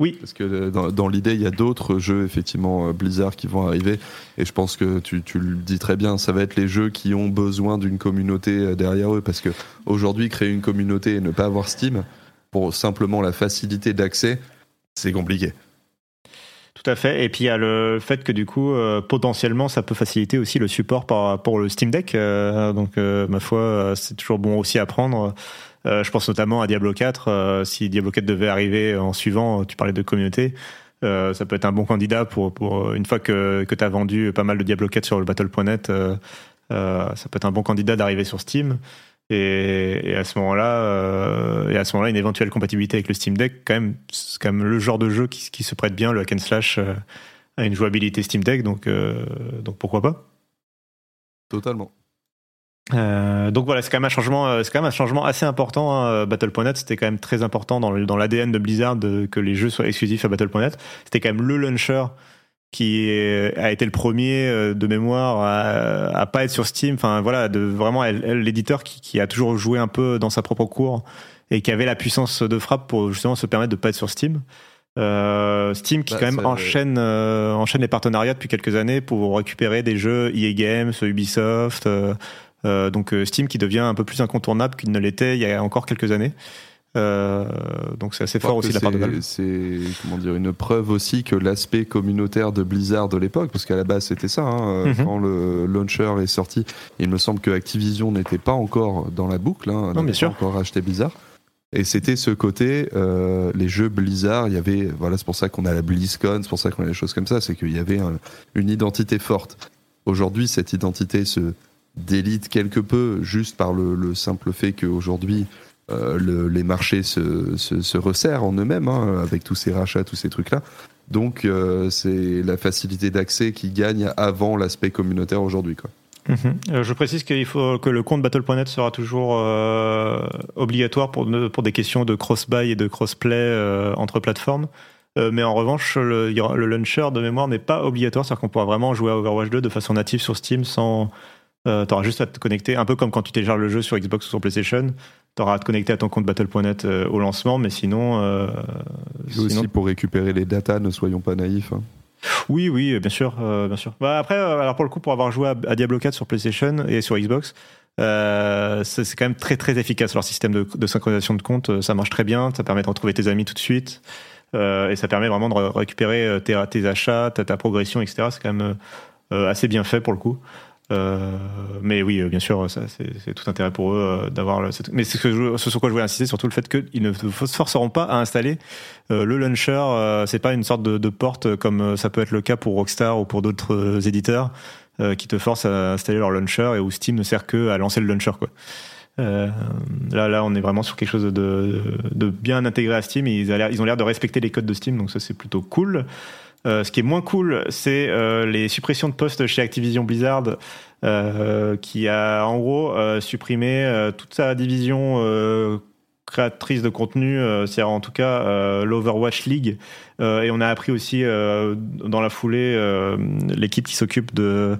Speaker 3: Euh,
Speaker 1: oui.
Speaker 3: Parce que dans, l'idée, il y a d'autres jeux effectivement Blizzard qui vont arriver, et je pense que tu, tu, le dis très bien, ça va être les jeux qui ont besoin d'une communauté derrière eux, parce que aujourd'hui créer une communauté et ne pas avoir Steam pour simplement la facilité d'accès, c'est compliqué.
Speaker 1: Tout à fait. Et puis il y a le fait que du coup, euh, potentiellement, ça peut faciliter aussi le support par, pour le Steam Deck. Euh, donc, euh, ma foi, c'est toujours bon aussi à prendre. Je pense notamment à Diablo 4. si Diablo 4 devait arriver en suivant, tu parlais de communauté. ça peut être un bon candidat pour, une fois que, que tu as vendu pas mal de Diablo 4 sur le Battle.net, ça peut être un bon candidat d'arriver sur Steam. Et, à ce moment-là, euh, et à ce moment-là, une éventuelle compatibilité avec le Steam Deck, quand même, c'est quand même le genre de jeu qui, qui se prête bien, le hack and slash, euh, à une jouabilité Steam Deck, donc, euh, donc pourquoi pas
Speaker 3: Totalement.
Speaker 1: Donc voilà, c'est quand même un changement, c'est quand même un changement assez important. Hein. Battle.net, c'était quand même très important dans, dans l'ADN de Blizzard que les jeux soient exclusifs à Battle.net. C'était quand même le launcher qui a été le premier euh, de mémoire à, à pas être sur Steam. Enfin voilà, de vraiment l'éditeur qui, qui, a toujours joué un peu dans sa propre cour et qui avait la puissance de frappe pour justement se permettre de pas être sur Steam. Euh, Steam qui bah, quand même enchaîne euh, enchaîne les partenariats depuis quelques années pour récupérer des jeux EA Games, Ubisoft. Euh, euh donc Steam qui devient un peu plus incontournable qu'il ne l'était il y a encore quelques années. Euh, donc c'est assez fort aussi la part de Valve.
Speaker 3: C'est comment dire une preuve aussi que l'aspect communautaire de Blizzard de l'époque, parce qu'à la base c'était ça, hein, mhm. quand le launcher est sorti, il me semble que Activision n'était pas encore dans la boucle, hein,
Speaker 1: n'avait pas
Speaker 3: encore acheté Blizzard. Et c'était ce côté, euh, les jeux Blizzard, il y avait, voilà, c'est pour ça qu'on a la BlizzCon, c'est pour ça qu'on a des choses comme ça, c'est qu'il y avait une identité forte. Aujourd'hui, cette identité se délite quelque peu juste par le, le simple fait qu'aujourd'hui, euh, les marchés se, se, resserrent en eux-mêmes hein, avec tous ces rachats, tous ces trucs-là. Donc euh, c'est la facilité d'accès qui gagne avant l'aspect communautaire aujourd'hui. Quoi.
Speaker 1: Mhm. Euh, je précise qu'il faut que le compte Battle.net sera toujours obligatoire pour, pour des questions de cross-buy et de cross-play entre plateformes. mais en revanche, le, le launcher de mémoire n'est pas obligatoire, c'est-à-dire qu'on pourra vraiment jouer à Overwatch 2 de façon native sur Steam sans. Euh, T'auras juste à te connecter, un peu comme quand tu télécharges le jeu sur Xbox ou sur PlayStation tu auras à te connecter à ton compte Battle.net euh, au lancement, mais sinon. Euh,
Speaker 3: aussi pour récupérer les datas, ne soyons pas naïfs. Hein.
Speaker 1: Oui, oui, bien sûr, euh, bien sûr. Bah, après, alors pour le coup, pour avoir joué à, Diablo 4 sur PlayStation et sur Xbox, c'est quand même très très efficace leur système de, synchronisation de compte. Ça marche très bien, ça permet de retrouver tes amis tout de suite. et ça permet vraiment de récupérer tes, tes achats, ta, ta progression, etc. C'est quand même assez bien fait pour le coup. Euh, mais oui, bien sûr, ça, c'est tout intérêt pour eux euh, d'avoir. Mais c'est ce, ce, sur quoi je voulais insister, surtout le fait qu'ils ne forceront pas à installer euh, le launcher. c'est pas une sorte de, de, porte comme ça peut être le cas pour Rockstar ou pour d'autres éditeurs qui te forcent à installer leur launcher et où Steam ne sert que à lancer le launcher, quoi. Euh, là, là, on est vraiment sur quelque chose de, de bien intégré à Steam. ils, ils ont l'air de respecter les codes de Steam, donc ça c'est plutôt cool. Euh, ce qui est moins cool, c'est euh, les suppressions de postes chez Activision Blizzard, euh, qui a en gros supprimé toute sa division créatrice de contenu, c'est en tout cas l'Overwatch League. Et on a appris aussi dans la foulée l'équipe qui s'occupe de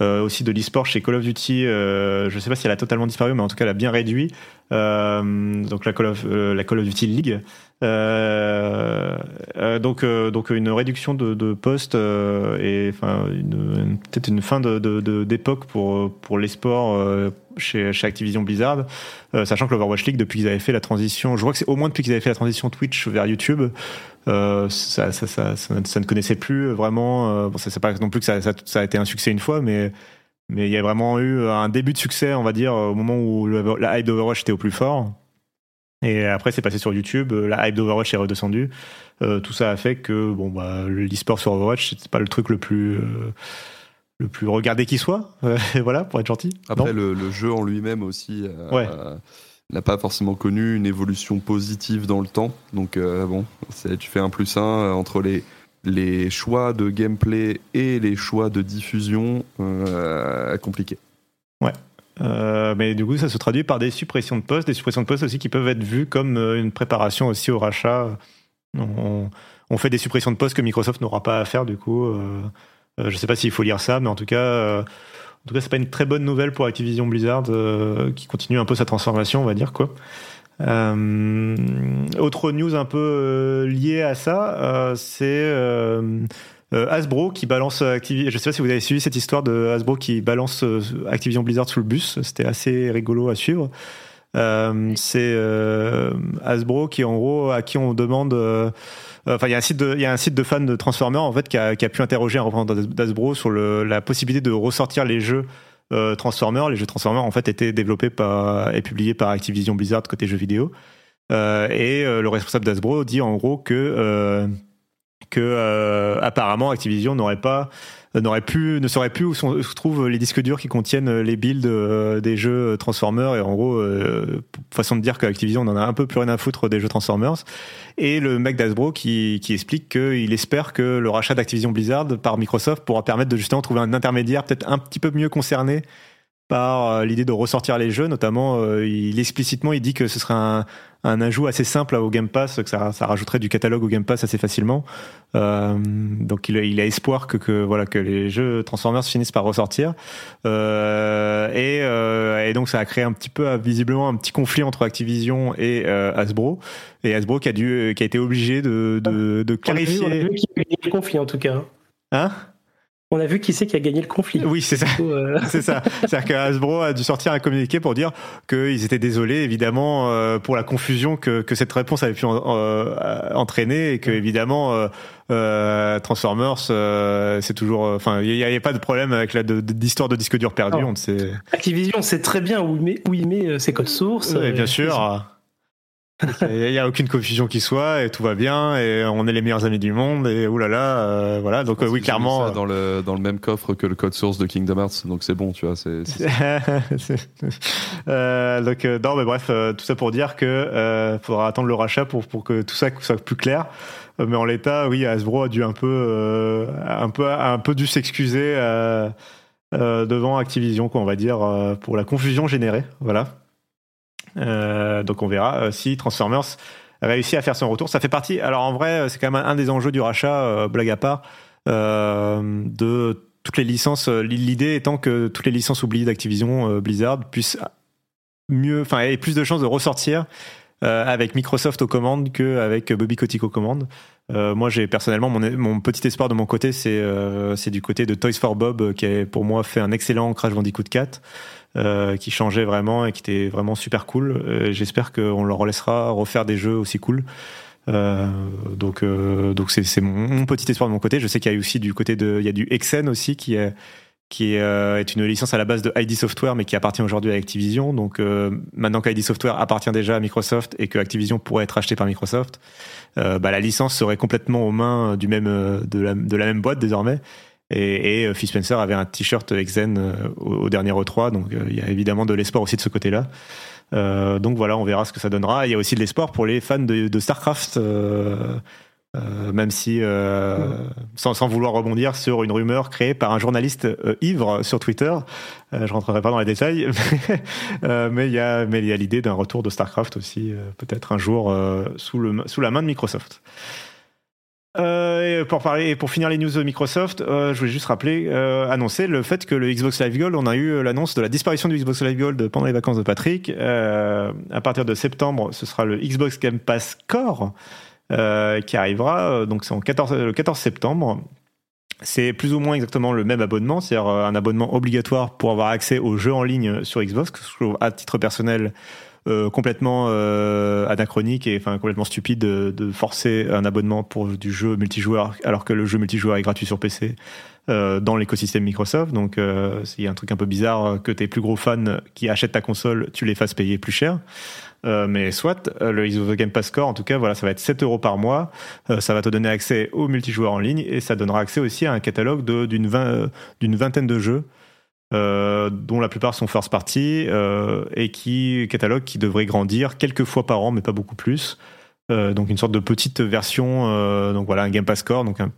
Speaker 1: aussi de l'e-sport chez Call of Duty. je ne sais pas si elle a totalement disparu, mais en tout cas elle a bien réduit. donc la Call of, la Call of Duty League. Euh, euh, donc, euh, donc une réduction de, de postes et enfin peut-être une fin de, d'époque pour pour les sports chez, chez Activision Blizzard, sachant que l'Overwatch League depuis qu'ils avaient fait la transition, je crois que c'est au moins depuis qu'ils avaient fait la transition Twitch vers YouTube, ça, ça, ça, ça, ne connaissait plus vraiment. bon, ça c'est pas non plus que ça, a été un succès une fois, mais mais il y a vraiment eu un début de succès, on va dire, au moment où la hype d'Overwatch était au plus fort. Et après, c'est passé sur YouTube. Euh, la hype d'Overwatch est redescendue. Euh, tout ça a fait que bon, bah, l'e-sport sur Overwatch, c'est pas le truc le plus euh, le plus regardé qui soit. voilà, pour être gentil.
Speaker 3: Après, le, jeu en lui-même aussi. N'a pas forcément connu une évolution positive dans le temps. Donc, bon, tu fais un plus un entre les, les choix de gameplay et les choix de diffusion compliqué.
Speaker 1: Ouais, euh, mais du coup, ça se traduit par des suppressions de postes, des suppressions de postes aussi qui peuvent être vues comme euh, une préparation aussi au rachat. On, fait des suppressions de postes que Microsoft n'aura pas à faire, du coup. Euh, je ne sais pas s'il faut lire ça, mais en tout cas, en tout cas, c'est pas une très bonne nouvelle pour Activision Blizzard qui continue un peu sa transformation, on va dire quoi. autre news un peu liée à ça, c'est euh, Hasbro qui balance Activision. Je sais pas si vous avez suivi cette histoire de Hasbro qui balance euh, Activision Blizzard sous le bus. C'était assez rigolo à suivre. Euh, c'est Hasbro qui en gros à qui on demande enfin il y a un site de de fans de Transformers en fait qui a, pu interroger un représentant d'Hasbro sur la possibilité de ressortir les jeux Transformers. Les jeux Transformers en fait étaient développés par et publiés par Activision Blizzard côté jeux vidéo. Et le responsable d'Hasbro dit en gros que que euh, apparemment Activision n'aurait pas n'aurait pu ne saurait plus où, se trouvent les disques durs qui contiennent les builds euh, des jeux Transformers. Et en gros euh, façon de dire qu'Activision en a un peu plus rien à foutre des jeux Transformers. Et le mec d'Asbro qui, qui explique qu'il espère que le rachat d'Activision Blizzard par Microsoft pourra permettre de justement trouver un intermédiaire peut-être un petit peu mieux concerné par l'idée de ressortir les jeux. Notamment il explicitement il dit que ce serait un, un ajout assez simple au Game Pass, que ça, ça rajouterait du catalogue au Game Pass assez facilement. Euh, donc il a, il a espoir que, que, voilà que les jeux Transformers finissent par ressortir. Euh, et, euh, et, donc ça a créé un petit peu visiblement un petit conflit entre Activision et Hasbro. Et Hasbro qui a dû qui a été obligé de, de, de clarifier. On a
Speaker 2: vu, le conflit en tout cas.
Speaker 1: Hein?
Speaker 2: On a vu qui c'est qui a gagné le conflit.
Speaker 1: Oui, c'est ça. Euh, c'est ça. C'est-à-dire que Hasbro a dû sortir un communiqué pour dire qu'ils étaient désolés, évidemment, euh, pour la confusion que, que cette réponse avait pu euh, entraîner et que, évidemment, Transformers, c'est toujours. Enfin, il n'y avait pas de problème avec la d'histoire de, disque dur perdu. On sait...
Speaker 2: Activision sait très bien où il met, où il met ses codes sources.
Speaker 1: Oui, bien sûr. Il n'y a aucune confusion qui soit et tout va bien et on est les meilleurs amis du monde et oulala, euh, voilà. Donc euh, oui, clairement.
Speaker 3: dans le dans le même coffre que le code source de Kingdom Hearts, donc c'est bon, tu vois. C'est.
Speaker 1: euh, donc euh, non, mais bref, euh, tout ça pour dire que faudra attendre le rachat pour pour que tout ça soit plus clair. Mais en l'état, oui, Hasbro a dû un peu un peu un peu dû s'excuser devant Activision, quoi, on va dire, pour la confusion générée, voilà. Euh, donc on verra euh, si Transformers réussit à faire son retour. Ça fait partie. Alors en vrai, c'est quand même un des enjeux du rachat, euh, blague à part, de toutes les licences. L'idée étant que toutes les licences oubliées d'Activision Blizzard puissent mieux, enfin, aient plus de chances de ressortir avec Microsoft aux commandes qu'avec Bobby Kotick aux commandes. moi, j'ai personnellement mon, petit espoir de mon côté, c'est c'est du côté de Toys for Bob qui a pour moi fait un excellent Crash Bandicoot 4. Euh, qui changeait vraiment et qui était vraiment super cool. Euh, j'espère qu'on leur laissera refaire des jeux aussi cool. Euh, donc euh, donc c'est mon, petit espoir de mon côté. Je sais qu'il y a aussi du côté de il y a du Exen aussi qui est qui est une licence à la base de ID Software mais qui appartient aujourd'hui à Activision. Donc maintenant qu'ID Software appartient déjà à Microsoft et que Activision pourrait être acheté par Microsoft, bah, la licence serait complètement aux mains du même de la, de la même boîte désormais. Et, et euh, Phil Spencer avait un t-shirt Exen euh, au, dernier E3, donc euh, il y a évidemment de l'espoir aussi de ce côté-là. Donc voilà, on verra ce que ça donnera. Il y a aussi de l'espoir pour les fans de, Starcraft. Même si, sans, vouloir rebondir sur une rumeur créée par un journaliste ivre sur Twitter, je rentrerai pas dans les détails, mais il y a, l'idée d'un retour de Starcraft aussi, peut-être un jour sous la main de Microsoft. Euh, pour finir les news de Microsoft, euh, je voulais juste rappeler, euh, annoncer le fait que le Xbox Live Gold, on a eu l'annonce de la disparition du Xbox Live Gold pendant les vacances de Patrick. à partir de septembre, ce sera le Xbox Game Pass Core qui arrivera. Donc c'est 14, le 14 septembre. C'est plus ou moins exactement le même abonnement, c'est-à-dire un abonnement obligatoire pour avoir accès aux jeux en ligne sur Xbox. À titre personnel euh, complètement euh, anachronique et enfin complètement stupide de, de, forcer un abonnement pour du jeu multijoueur alors que le jeu multijoueur est gratuit sur PC euh, dans l'écosystème Microsoft. Donc euh, c'est un truc un peu bizarre que tes plus gros fans qui achètent ta console, tu les fasses payer plus cher. Euh, mais soit, le Xbox Game Pass Core, en tout cas, voilà, ça va être 7 euros par mois. ça va te donner accès au multijoueur en ligne et ça donnera accès aussi à un catalogue d'une d'une vingtaine de jeux euh, dont la plupart sont first party euh, et qui catalogue qui devrait grandir quelques fois par an, mais pas beaucoup plus. Euh, donc une sorte de petite version, donc voilà, un Game Pass Core, donc une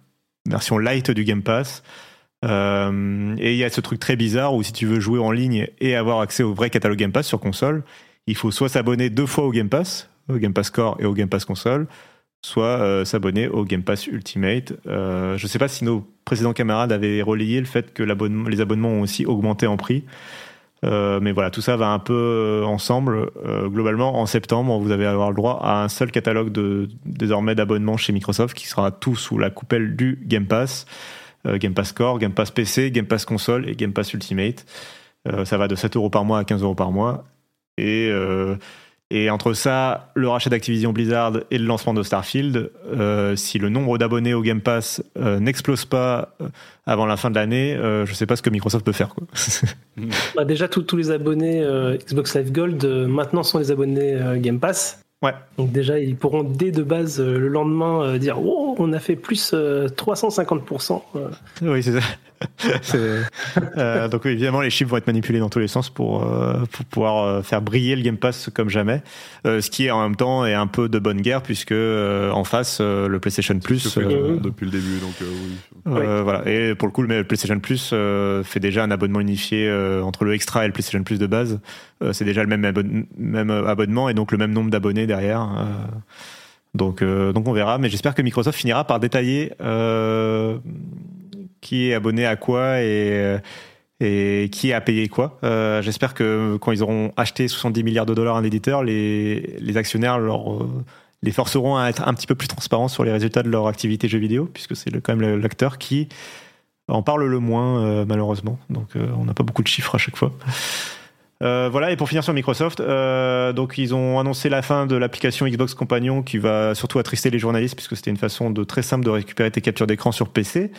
Speaker 1: version light du Game Pass. et il y a ce truc très bizarre où si tu veux jouer en ligne et avoir accès au vrai catalogue Game Pass sur console, il faut soit s'abonner deux fois au Game Pass, au Game Pass Core et au Game Pass console, soit euh, s'abonner au Game Pass Ultimate. Euh, je ne sais pas si nos précédents camarades avaient relayé le fait que les abonnements ont aussi augmenté en prix. Euh, mais voilà, tout ça va un peu ensemble. globalement, en septembre, vous allez avoir le droit à un seul catalogue désormais d'abonnements chez Microsoft qui sera tout sous la coupelle du Game Pass. Game Pass Core, Game Pass PC, Game Pass Console et Game Pass Ultimate. ça va de 7 euros par mois à 15 euros par mois. Et et entre ça, le rachat d'Activision Blizzard et le lancement de Starfield, euh, si le nombre d'abonnés au Game Pass euh, n'explose pas euh, avant la fin de l'année, je ne sais pas ce que Microsoft peut faire. Quoi.
Speaker 2: bah déjà, tous les abonnés Xbox Live Gold maintenant sont les abonnés Game Pass.
Speaker 1: Ouais.
Speaker 2: Donc déjà, ils pourront dès de base le lendemain dire oh, on a fait plus 350%.
Speaker 1: Oui, c'est ça. Euh, donc évidemment, les chiffres vont être manipulés dans tous les sens pour, euh, pour pouvoir euh, faire briller le Game Pass comme jamais. Euh, ce qui est en même temps est un peu de bonne guerre puisque en face le PlayStation Plus
Speaker 3: depuis le début. Donc
Speaker 1: oui. Voilà. Et pour le coup, le PlayStation Plus fait déjà un abonnement unifié entre le Extra et le PlayStation Plus de base. c'est déjà le même, même abonnement et donc le même nombre d'abonnés derrière. Donc, donc on verra, mais j'espère que Microsoft finira par détailler euh, qui est abonné à quoi et, euh, et qui a payé quoi. Euh, J'espère que quand ils auront acheté 70 milliards de dollars un éditeur, les, actionnaires leur, euh, les forceront à être un petit peu plus transparents sur les résultats de leur activité jeux vidéo, puisque c'est quand même l'acteur qui en parle le moins, malheureusement. Donc on n'a pas beaucoup de chiffres à chaque fois. Euh, voilà, et pour finir sur Microsoft, euh, ils ont annoncé la fin de l'application Xbox Companion qui va surtout attrister les journalistes puisque c'était une façon de très simple de récupérer tes captures d'écran sur PC.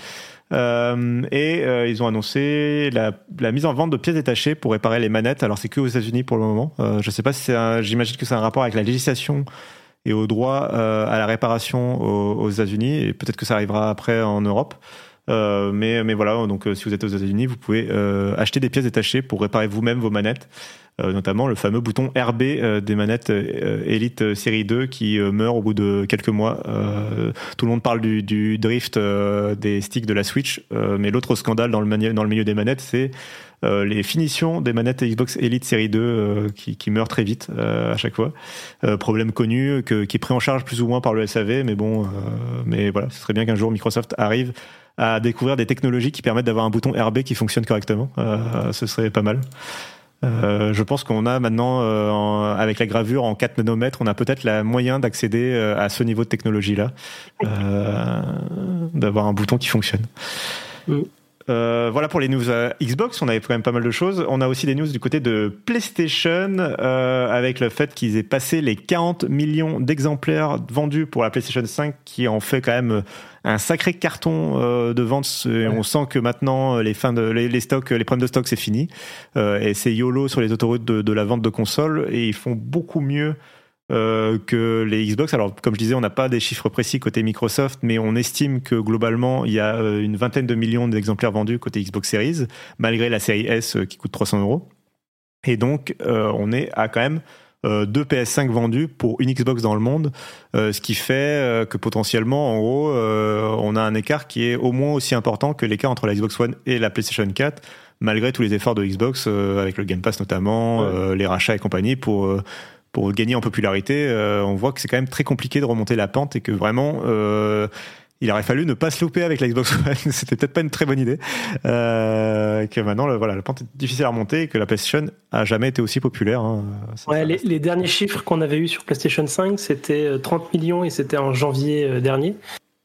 Speaker 1: Euh, et ils ont annoncé la, mise en vente de pièces détachées pour réparer les manettes. Alors c'est que aux États-Unis pour le moment. Euh, je sais pas si c'est, j'imagine que c'est un rapport avec la législation et au droit à la réparation aux, aux États-Unis et peut-être que ça arrivera après en Europe. Euh, mais, mais voilà, donc euh, si vous êtes aux États-Unis, vous pouvez euh, acheter des pièces détachées pour réparer vous-même vos manettes. notamment le fameux bouton RB des manettes Elite série 2 qui meurt au bout de quelques mois. tout le monde parle du, du drift des sticks de la Switch, mais l'autre scandale dans le, dans le milieu des manettes, c'est les finitions des manettes Xbox Elite série 2 qui, qui, meurent très vite à chaque fois. problème connu que, qui est pris en charge plus ou moins par le SAV, mais bon, mais voilà, ce serait bien qu'un jour Microsoft arrive à découvrir des technologies qui permettent d'avoir un bouton RB qui fonctionne correctement. Euh, ce serait pas mal. Euh, je pense qu'on a maintenant, euh, avec la gravure en 4 nanomètres, on a peut-être la moyen d'accéder euh, à ce niveau de technologie-là, d'avoir un bouton qui fonctionne. Mm. Voilà pour les news Xbox, on avait quand même pas mal de choses. On a aussi des news du côté de PlayStation, avec le fait qu'ils aient passé les 40 millions d'exemplaires vendus pour la PlayStation 5, qui en fait quand même un sacré carton euh, de vente. On sent que maintenant les fins de les, stocks, les problèmes de stock, c'est fini. Euh, et c'est YOLO sur les autoroutes de, de, la vente de consoles, et ils font beaucoup mieux euh, que les Xbox. Alors, comme je disais, on n'a pas des chiffres précis côté Microsoft, mais on estime que globalement, il y a euh, une vingtaine de millions d'exemplaires vendus côté Xbox Series, malgré la série S euh, qui coûte 300 euros. Et donc, on est à quand même deux PS5 vendus pour une Xbox dans le monde, ce qui fait que potentiellement, en gros, on a un écart qui est au moins aussi important que l'écart entre la Xbox One et la PlayStation 4 malgré tous les efforts de Xbox avec le Game Pass notamment, les rachats et compagnie pour pour gagner en popularité, on voit que c'est quand même très compliqué de remonter la pente et que vraiment il aurait fallu ne pas se louper avec la Xbox One. C'était peut-être pas une très bonne idée. Euh, que maintenant, le, voilà, la pente est difficile à remonter et que la PlayStation a jamais été aussi populaire. Hein.
Speaker 2: Ouais, les, derniers chiffres qu'on avait eu sur PlayStation 5, c'était 30 euh, millions et c'était en janvier euh, dernier.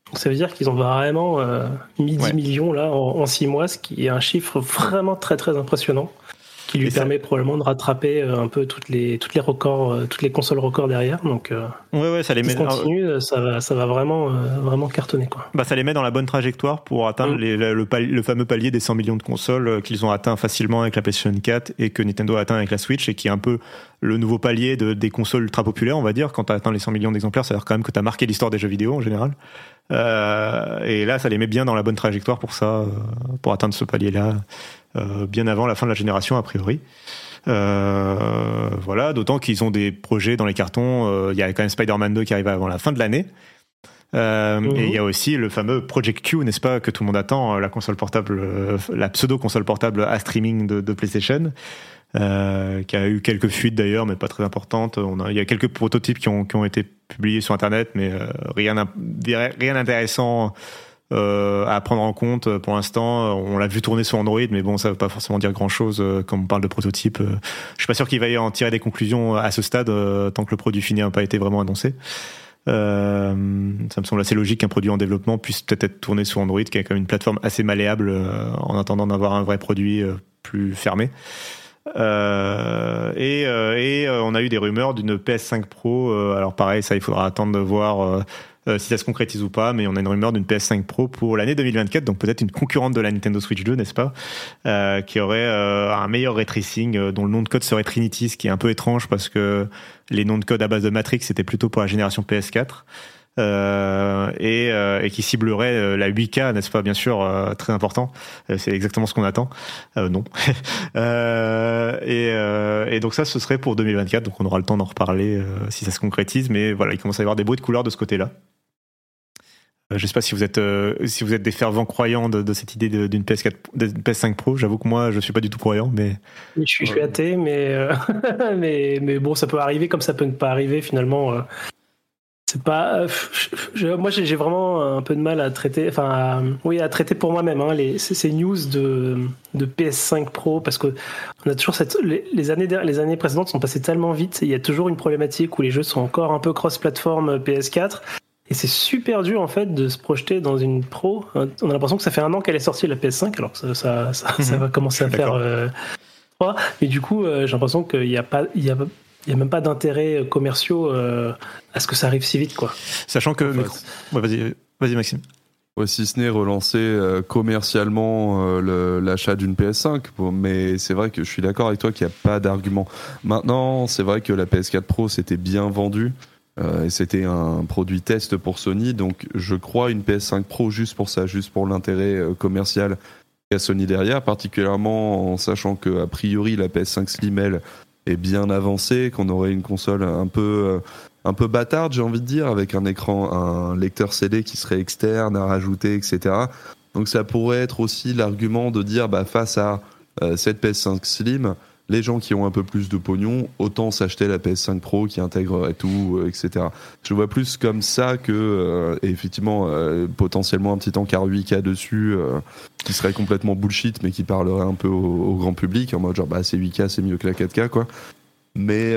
Speaker 2: Donc ça veut dire qu'ils ont vraiment euh, mis 10 millions là en, en 6 mois, ce qui est un chiffre vraiment très très impressionnant qui lui permet probablement de rattraper euh, un peu toutes les toutes les records, euh, toutes les consoles records derrière. Donc, euh,
Speaker 1: ouais, ouais, ça les met.
Speaker 2: Continue, ça va, ça va vraiment, vraiment cartonner quoi.
Speaker 1: Bah, ça les met dans la bonne trajectoire pour atteindre mm. le, fameux palier des 100 millions de consoles qu'ils ont atteint facilement avec la PlayStation 4 et que Nintendo a atteint avec la Switch et qui est un peu le nouveau palier de, des consoles ultra populaires, on va dire. Quand tu as atteint les 100 millions d'exemplaires, ça veut dire quand même que tu as marqué l'histoire des jeux vidéo en général. et là, ça les met bien dans la bonne trajectoire pour ça, pour atteindre ce palier-là. Euh, bien avant la fin de la génération a priori. Euh, voilà, d'autant qu'ils ont des projets dans les cartons. Euh, il y a quand même Spider-Man 2 qui arrive avant la fin de l'année. Mhm. Et il y a aussi le fameux Project Q, n'est-ce pas, que tout le monde attend, la console portable, la pseudo console portable à streaming de, de PlayStation, qui a eu quelques fuites d'ailleurs, mais pas très importantes. On a, il y a quelques prototypes qui ont, qui ont été publiés sur Internet, mais rien, rien d'intéressant euh, à prendre en compte euh, pour l'instant. On l'a vu tourner sur Android, mais bon, ça veut pas forcément dire grand-chose euh, quand on parle de prototype. Je suis pas sûr qu'il va y en tirer des conclusions à ce stade tant que le produit fini n'a pas été vraiment annoncé. Euh, ça me semble assez logique qu'un produit en développement puisse peut-être être tourné sur Android, qui est quand même une plateforme assez malléable en attendant d'avoir un vrai produit plus fermé. Euh, et, et on a eu des rumeurs d'une PS5 Pro. alors pareil, ça il faudra attendre de voir euh, si ça se concrétise ou pas, mais on a une rumeur d'une PS5 Pro pour l'année 2024, donc peut-être une concurrente de la Nintendo Switch 2, n'est-ce pas, euh, qui aurait euh, un meilleur ray tracing, dont le nom de code serait Trinity, ce qui est un peu étrange parce que les noms de code à base de Matrix c'était plutôt pour la génération PS4. Euh, et, euh, et, qui ciblerait la 8K, n'est-ce pas Bien sûr, euh, très important. c'est exactement ce qu'on attend. non. et, et, donc ça, ce serait pour 2024. Donc on aura le temps d'en reparler si ça se concrétise. Mais voilà, il commence à y avoir des bruits de couleurs de ce côté-là. Euh, je sais pas si vous êtes euh, si vous êtes des fervents croyants de, cette idée d'une PS4, PS5 Pro. J'avoue que moi, je suis pas du tout croyant, mais
Speaker 2: je suis, je suis athée, mais, euh, mais mais bon, ça peut arriver comme ça peut ne pas arriver finalement. C'est pas moi j'ai vraiment un peu de mal à traiter enfin oui à traiter pour moi-même hein, ces news de, de PS5 Pro parce que on a toujours cette les, années les années précédentes sont passées tellement vite il y a toujours une problématique où les jeux sont encore un peu cross platform PS4 et c'est super dur en fait de se projeter dans une pro. On a l'impression que ça fait un an qu'elle est sortie la PS5, alors que ça, ça, mhm. va commencer à faire euh, 3. Mais du coup, euh, j'ai l'impression qu'il n'y a pas, il y a, il y a même pas d'intérêt commerciaux euh, à ce que ça arrive si vite, quoi.
Speaker 1: Sachant que, vas-y, vas-y Maxime.
Speaker 3: si ce n'est relancer euh, commercialement l'achat d'une PS5, mais c'est vrai que je suis d'accord avec toi qu'il n'y a pas d'argument. Maintenant, c'est vrai que la PS4 Pro s'était bien vendue. Euh, c'était un produit test pour Sony, donc je crois une PS5 Pro juste pour ça, juste pour l'intérêt euh, commercial qu'a Sony derrière, particulièrement en sachant que a priori la PS5 Slim elle bien avancée, qu'on aurait une console un peu euh, un peu bâtarde, j'ai envie de dire, avec un écran, un lecteur CD qui serait externe à rajouter, etc. Donc ça pourrait être aussi l'argument de dire, bah, face à cette PS5 Slim, les gens qui ont un peu plus de pognon, autant s'acheter la PS5 Pro qui intégrerait tout, euh, etc. Je vois plus comme ça que, euh, effectivement, euh, potentiellement un petit encart 8K dessus qui serait complètement bullshit, mais qui parlerait un peu au, grand public, en mode genre, bah, c'est 8K, c'est mieux que la 4K, quoi. Mais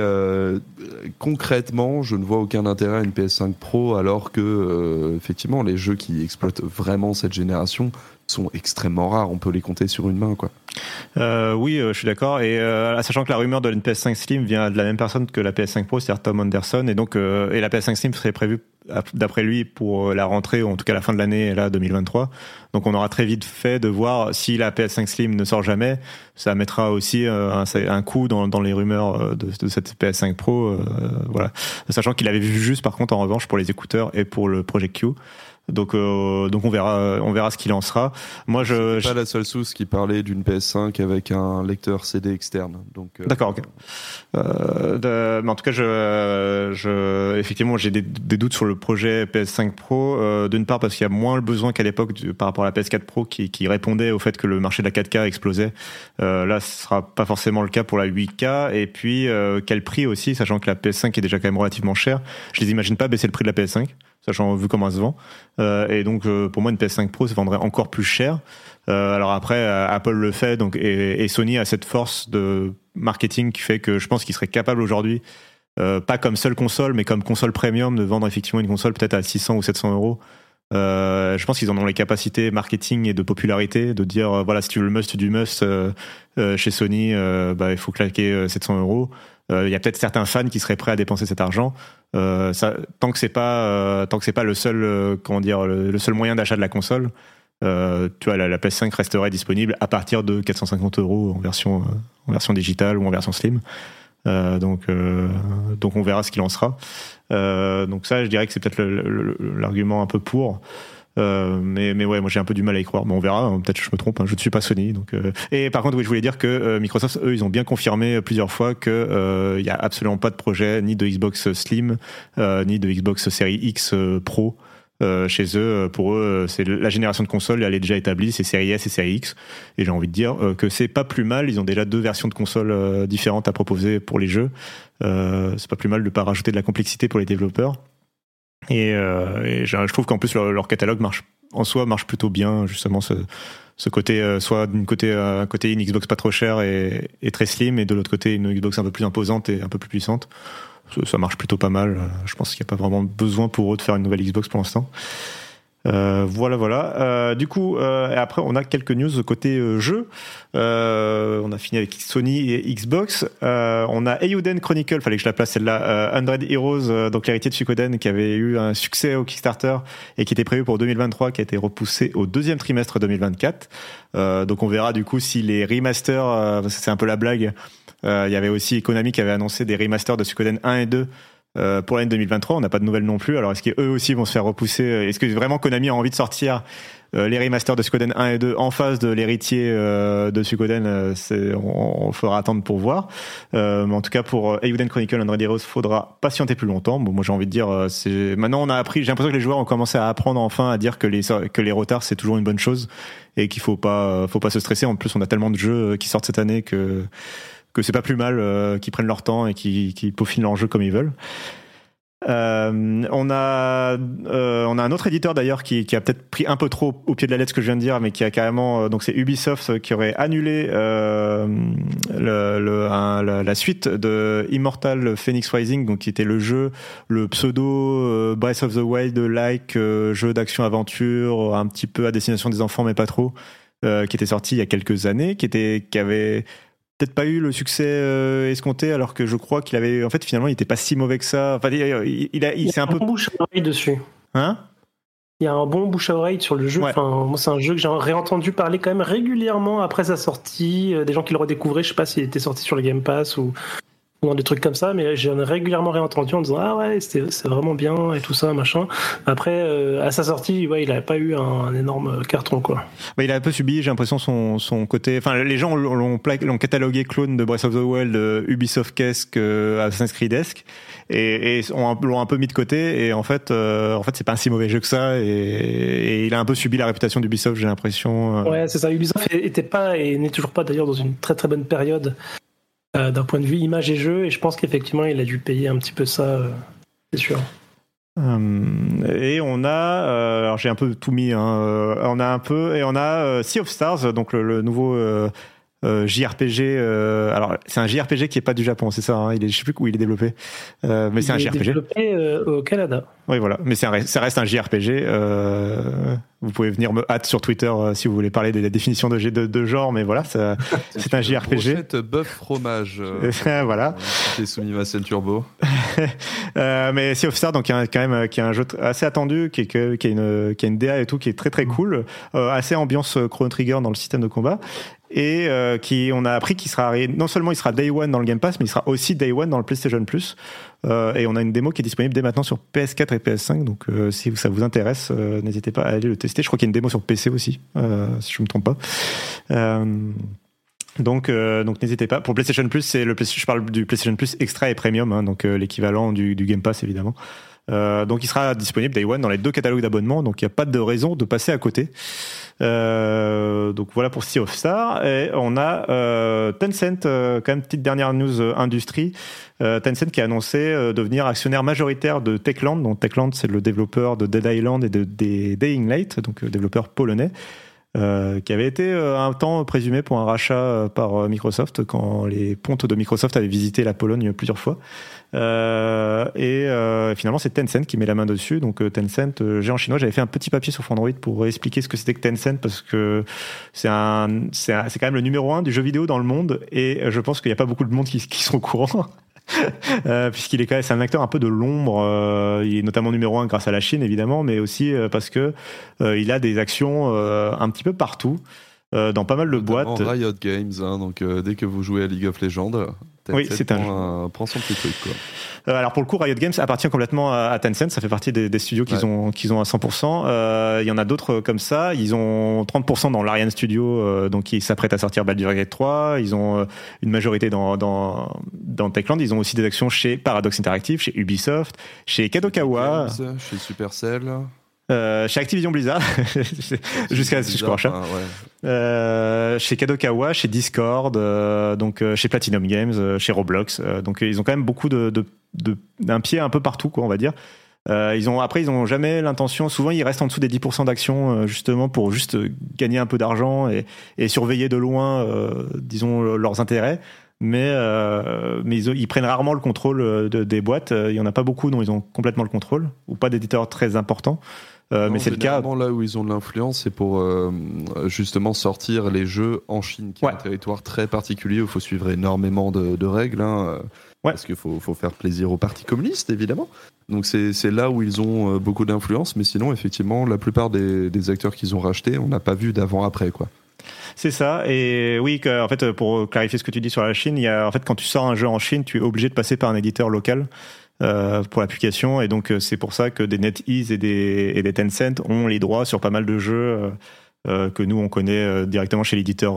Speaker 3: concrètement, je ne vois aucun intérêt à une PS5 Pro alors que effectivement les jeux qui exploitent vraiment cette génération sont extrêmement rares. On peut les compter sur une main, quoi.
Speaker 1: Euh, oui, euh, je suis d'accord. Et euh, sachant que la rumeur de la PS5 Slim vient de la même personne que la PS5 Pro, c'est-à-dire Tom Anderson, et donc et la PS5 Slim serait prévue d'après lui pour la rentrée ou en tout cas la fin de l'année là 2023. Donc on aura très vite fait de voir si la PS5 Slim ne sort jamais, ça mettra aussi un, coup dans, dans les rumeurs de, de cette PS5 Pro. voilà, sachant qu'il avait vu juste par contre en revanche pour les écouteurs et pour le Project Q. Donc, euh, donc on verra, on verra ce qu'il en sera. Moi, je.
Speaker 3: Pas la seule source qui parlait d'une PS5 avec un lecteur CD externe. Donc.
Speaker 1: Euh, D'accord. Ok. Euh, mais en tout cas, je, je effectivement, j'ai des, des, doutes sur le projet PS5 Pro. Euh, D'une part parce qu'il y a moins le besoin qu'à l'époque par rapport à la PS4 Pro qui, qui, répondait au fait que le marché de la 4K explosait. Euh, là, ce sera pas forcément le cas pour la 8K. Et puis quel prix aussi, sachant que la PS5 est déjà quand même relativement chère. Je les imagine pas baisser le prix de la PS5 sachant vu comment elle se vend. Euh, et donc euh, pour moi une PS5 Pro se vendrait encore plus cher. Euh, alors après Apple le fait donc et, Sony a cette force de marketing qui fait que je pense qu'ils seraient capables aujourd'hui pas comme seule console, mais comme console premium, de vendre effectivement une console peut-être à 600 ou 700 euros. je pense qu'ils en ont les capacités marketing et de popularité de dire voilà si tu veux le must du must chez Sony, bah, il faut claquer 700 euros. Il y a peut-être certains fans qui seraient prêts à dépenser cet argent. Euh, tant que c'est pas euh, tant que c'est pas le seul euh, comment dire le, seul moyen d'achat de la console, tu vois la, PS5 resterait disponible à partir de 450 euros en version en version digitale ou en version slim. donc donc on verra ce qu'il en sera. donc ça, je dirais que c'est peut-être l'argument un peu pour. Euh, mais, mais ouais, moi j'ai un peu du mal à y croire. Mais on verra. Hein, peut-être que je me trompe. Hein, je ne suis pas Sony. Donc, euh. Et par contre, oui, je voulais dire que euh, Microsoft, eux, ils ont bien confirmé plusieurs fois que il y a absolument pas de projet ni de Xbox Slim ni de Xbox Series X Pro. chez eux, pour eux, c'est la génération de consoles, elle est déjà établie, c'est Series S et Series X. Et j'ai envie de dire que c'est pas plus mal. Ils ont déjà deux versions de consoles différentes à proposer pour les jeux. c'est pas plus mal de pas rajouter de la complexité pour les développeurs. Et, euh, je, trouve qu'en plus leur, catalogue marche en soi marche plutôt bien justement ce, ce côté euh, soit d'une côté euh, côté une Xbox pas trop chère et, et très slim et de l'autre côté une Xbox un peu plus imposante et un peu plus puissante. Ça, marche plutôt pas mal. Je pense qu'il n'y a pas vraiment besoin pour eux de faire une nouvelle Xbox pour l'instant euh, voilà, voilà. Euh, du coup, euh, après, on a quelques news côté jeu. on a fini avec Sony et Xbox. on a Eiyuden Chronicle, fallait que je la place celle-là. 100 Heroes, donc l'héritier de Suikoden, qui avait eu un succès au Kickstarter et qui était prévu pour 2023, qui a été repoussé au deuxième trimestre 2024. donc on verra du coup si les remasters, c'est un peu la blague. Il y avait aussi Konami qui avait annoncé des remasters de Suikoden 1 et 2 euh, pour l'année 2023, on n'a pas de nouvelles non plus. Alors est-ce qu'eux aussi vont se faire repousser Est-ce que vraiment Konami a envie de sortir euh, les remasters de Suikoden 1 et 2 en face de l'héritier euh, de Suikoden c'est, on, on, faudra attendre pour voir. mais en tout cas, pour Eiyuden Chronicle Android Heroes, faudra patienter plus longtemps. Bon, moi j'ai envie de dire, c'est maintenant on a appris. J'ai l'impression que les joueurs ont commencé à apprendre enfin à dire que les que les retards c'est toujours une bonne chose et qu'il faut pas faut pas se stresser. En plus, on a tellement de jeux qui sortent cette année que que c'est pas plus mal euh, qu'ils prennent leur temps et qu'ils qu peaufinent leur jeu comme ils veulent. Euh, on a euh, on a un autre éditeur d'ailleurs qui, qui a peut-être pris un peu trop au pied de la lettre ce que je viens de dire, mais qui a carrément euh, donc c'est Ubisoft qui aurait annulé euh, le, le la, suite de Immortal Phoenix Rising, donc qui était le jeu, le pseudo Breath of the Wild like jeu d'action aventure, un petit peu à destination des enfants mais pas trop, qui était sorti il y a quelques années, qui était qui avait peut-être pas eu le succès euh, escompté alors que je crois qu'il avait en fait finalement il était pas si mauvais que ça enfin il, il, a il,
Speaker 2: s'est
Speaker 1: un, peu
Speaker 2: bouche à oreille dessus
Speaker 1: hein?
Speaker 2: Il y a un bon bouche à oreille sur le jeu. Enfin, moi, c'est un jeu que j'ai réentendu parler quand même régulièrement après sa sortie. Euh, des gens qui le redécouvraient, je sais pas s'il était sorti sur le Game Pass ou, ou des trucs comme ça, mais j'ai régulièrement réentendu en disant ah ouais c'est vraiment bien et tout ça machin. Après euh, à sa sortie, ouais, il avait pas eu un, énorme carton quoi.
Speaker 1: Bah, il a un peu subi, j'ai l'impression son, son côté. Enfin les gens l'ont l'ont catalogué clone de Breath of the Wild, euh, Ubisoft esque euh, Assassin's Creed esque et, et l'ont un peu mis de côté et en fait en fait c'est pas un si mauvais jeu que ça et, et il a un peu subi la réputation d'Ubisoft j'ai l'impression.
Speaker 2: Ouais c'est ça. Ubisoft était pas et n'est toujours pas d'ailleurs dans une très très bonne période euh, d'un point de vue image et jeu, et je pense qu'effectivement, il a dû payer un petit peu ça, euh, c'est sûr.
Speaker 1: Euh, et on a, alors j'ai un peu tout mis, hein, on a un peu, et on a Sea of Stars, donc le, nouveau JRPG. alors c'est un JRPG qui est pas du Japon, c'est ça. Hein, il est, je sais plus où il est développé, mais c'est un JRPG.
Speaker 2: Développé au Canada.
Speaker 1: Oui, voilà, mais ça reste un JRPG. Vous pouvez venir me hâte sur Twitter euh, si vous voulez parler de la définition de, de, de genre, mais voilà, c'est un JRPG.
Speaker 3: bœuf fromage. Euh,
Speaker 1: voilà.
Speaker 3: Qui soumis à Turbo.
Speaker 1: euh, mais Sea of Stars, donc, qui a, quand même, qui est un jeu assez attendu, qui, est, qui, a une, qui a une DA et tout, qui est très très cool, euh, assez ambiance Chrono Trigger dans le système de combat. Et qui on a appris qu'il sera non seulement il sera Day One dans le Game Pass, mais il sera aussi Day One dans le PlayStation Plus. et on a une démo qui est disponible dès maintenant sur PS4 et PS5. Donc si ça vous intéresse, n'hésitez pas à aller le tester. Je crois qu'il y a une démo sur PC aussi, si je me trompe pas. Donc, euh, donc n'hésitez pas. Pour PlayStation Plus, c'est le je parle du PlayStation Plus Extra et Premium, hein, donc euh, l'équivalent du, du, Game Pass évidemment. Euh, donc il sera disponible Day One dans les deux catalogues d'abonnement, donc il n'y a pas de raison de passer à côté. Euh, donc voilà pour Sea of Star. Et on a euh, Tencent, quand même petite dernière news industrie. Tencent qui a annoncé devenir actionnaire majoritaire de Techland. Donc Techland c'est le développeur de Dead Island et de, de Dying Light, donc développeur polonais. Qui avait été un temps présumé pour un rachat par Microsoft quand les pontes de Microsoft avaient visité la Pologne plusieurs fois. Et finalement, c'est Tencent qui met la main dessus. Donc Tencent, géant chinois, j'avais fait un petit papier sur Android pour expliquer ce que c'était que Tencent parce que c'est un, c'est quand même le numéro un du jeu vidéo dans le monde et je pense qu'il n'y a pas beaucoup de monde qui, qui sont au courant. Euh, puisqu'il est quand même c'est un acteur un peu de l'ombre. Euh, il est notamment numéro un grâce à la Chine évidemment, mais aussi euh, parce que il a des actions un petit peu partout. dans pas mal de boîtes.
Speaker 3: Riot Games, hein, donc dès que vous jouez à League of Legends,
Speaker 1: oui, c'est un...
Speaker 3: prend son petit truc. Quoi.
Speaker 1: Euh, alors pour le coup, Riot Games appartient complètement à, Tencent. Ça fait partie des, des studios qu'ils ont qu'ils ont à 100%. Euh, il y en a d'autres comme ça. Ils ont 30% dans l'Ariane Studio, euh, donc ils s'apprêtent à sortir Baldur's Gate 3. Ils ont euh, une majorité dans, dans dans Techland. Ils ont aussi des actions chez Paradox Interactive, chez Ubisoft, chez Kadokawa,
Speaker 3: chez Supercell.
Speaker 1: Euh, chez Activision Blizzard, jusqu'à ce que je crois. Euh, chez Kadokawa, chez Discord, euh, donc chez Platinum Games, chez Roblox. donc ils ont quand même beaucoup de, de, de, d'un pied un peu partout, quoi, on va dire. ils ont après ils ont jamais l'intention. Souvent ils restent en dessous des 10% d'actions justement pour juste gagner un peu d'argent et, et surveiller de loin, disons leurs intérêts mais, mais ils, ils, prennent rarement le contrôle de, des boîtes. Il y en a pas beaucoup dont ils ont complètement le contrôle, ou pas d'éditeurs très importants. Euh, mais c'est le cas.
Speaker 3: là où ils ont de l'influence, c'est pour euh, justement sortir les jeux en Chine, qui est un territoire très particulier où il faut suivre énormément de, de règles. Hein, Parce qu'il faut, faut, faire plaisir aux partis communistes, évidemment. Donc c'est là où ils ont beaucoup d'influence, mais sinon, effectivement, la plupart des, des acteurs qu'ils ont rachetés, on n'a pas vu d'avant-après. quoi.
Speaker 1: C'est ça. Et oui, en fait, pour clarifier ce que tu dis sur la Chine, il y a, en fait, quand tu sors un jeu en Chine, tu es obligé de passer par un éditeur local. Euh, pour l'application. Et donc euh, c'est pour ça que des NetEase et des, Tencent ont les droits sur pas mal de jeux euh, que nous on connaît directement chez l'éditeur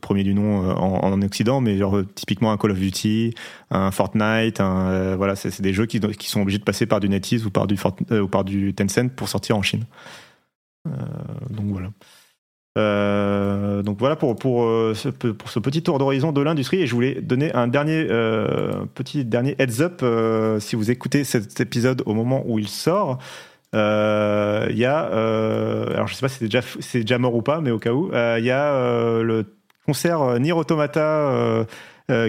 Speaker 1: premier du nom en, en, Occident. Mais genre typiquement un Call of Duty un Fortnite voilà c'est des jeux qui, qui sont obligés de passer par du NetEase ou par du ou par du Tencent pour sortir en Chine. Donc voilà euh, donc voilà pour, pour, euh, ce, pour ce petit tour d'horizon de l'industrie et je voulais donner un dernier euh, petit dernier heads up euh, si vous écoutez cet épisode au moment où il sort. Il y a alors je sais pas si c'est déjà c'est déjà mort ou pas mais au cas où il y a le concert Nier Automata euh,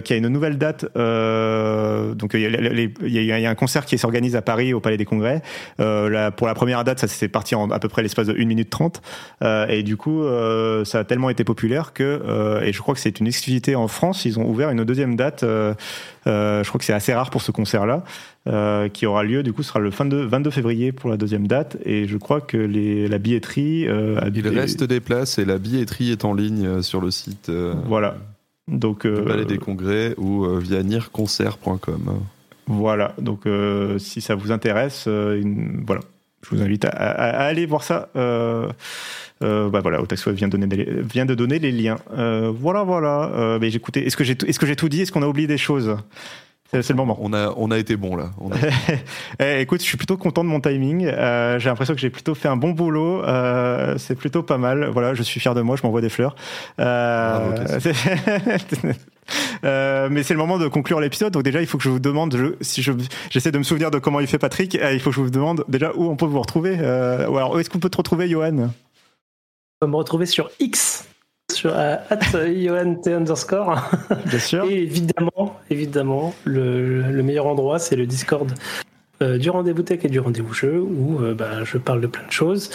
Speaker 1: qui a une nouvelle date. Euh, donc il y, a un concert qui s'organise à Paris au Palais des Congrès. Euh, pour la première date, ça s'est parti en à peu près l'espace de 1 minute 30. et du coup, ça a tellement été populaire que, et je crois que c'est une exclusivité en France, ils ont ouvert une deuxième date. je crois que c'est assez rare pour ce concert-là. qui aura lieu du coup sera le 22, 22 février pour la deuxième date et je crois que les, la billetterie
Speaker 3: il reste des places et la billetterie est en ligne sur le site
Speaker 1: voilà donc,
Speaker 3: euh, Palais des Congrès ou euh, via nirconcert.com.
Speaker 1: Voilà, donc euh, si ça vous intéresse, voilà, je vous invite à, aller voir ça. bah voilà, Otaxo vient de donner, vient de donner les liens. voilà, voilà. mais j'écoutais. Est-ce que j'ai, est-ce que j'ai tout dit? Est-ce qu'on a oublié des choses? C'est le moment.
Speaker 3: On a, on a été bon là.
Speaker 1: Eh, écoute, je suis plutôt content de mon timing. Euh, j'ai l'impression que j'ai plutôt fait un bon boulot. Euh, c'est plutôt pas mal. Voilà, je suis fier de moi. Je m'envoie des fleurs. Euh, euh, mais c'est le moment de conclure l'épisode. Donc déjà, il faut que je vous demande, je, si je, j'essaie de me souvenir de comment il fait Patrick, il faut que je vous demande déjà où on peut vous retrouver. ou alors, où est-ce qu'on peut te retrouver, Johan? On
Speaker 2: peut me retrouver sur X sur euh, underscore.
Speaker 1: Bien sûr.
Speaker 2: Et évidemment, évidemment, le, le meilleur endroit, c'est le Discord euh, du rendez-vous tech et du rendez-vous jeu, où euh, bah, je parle de plein de choses,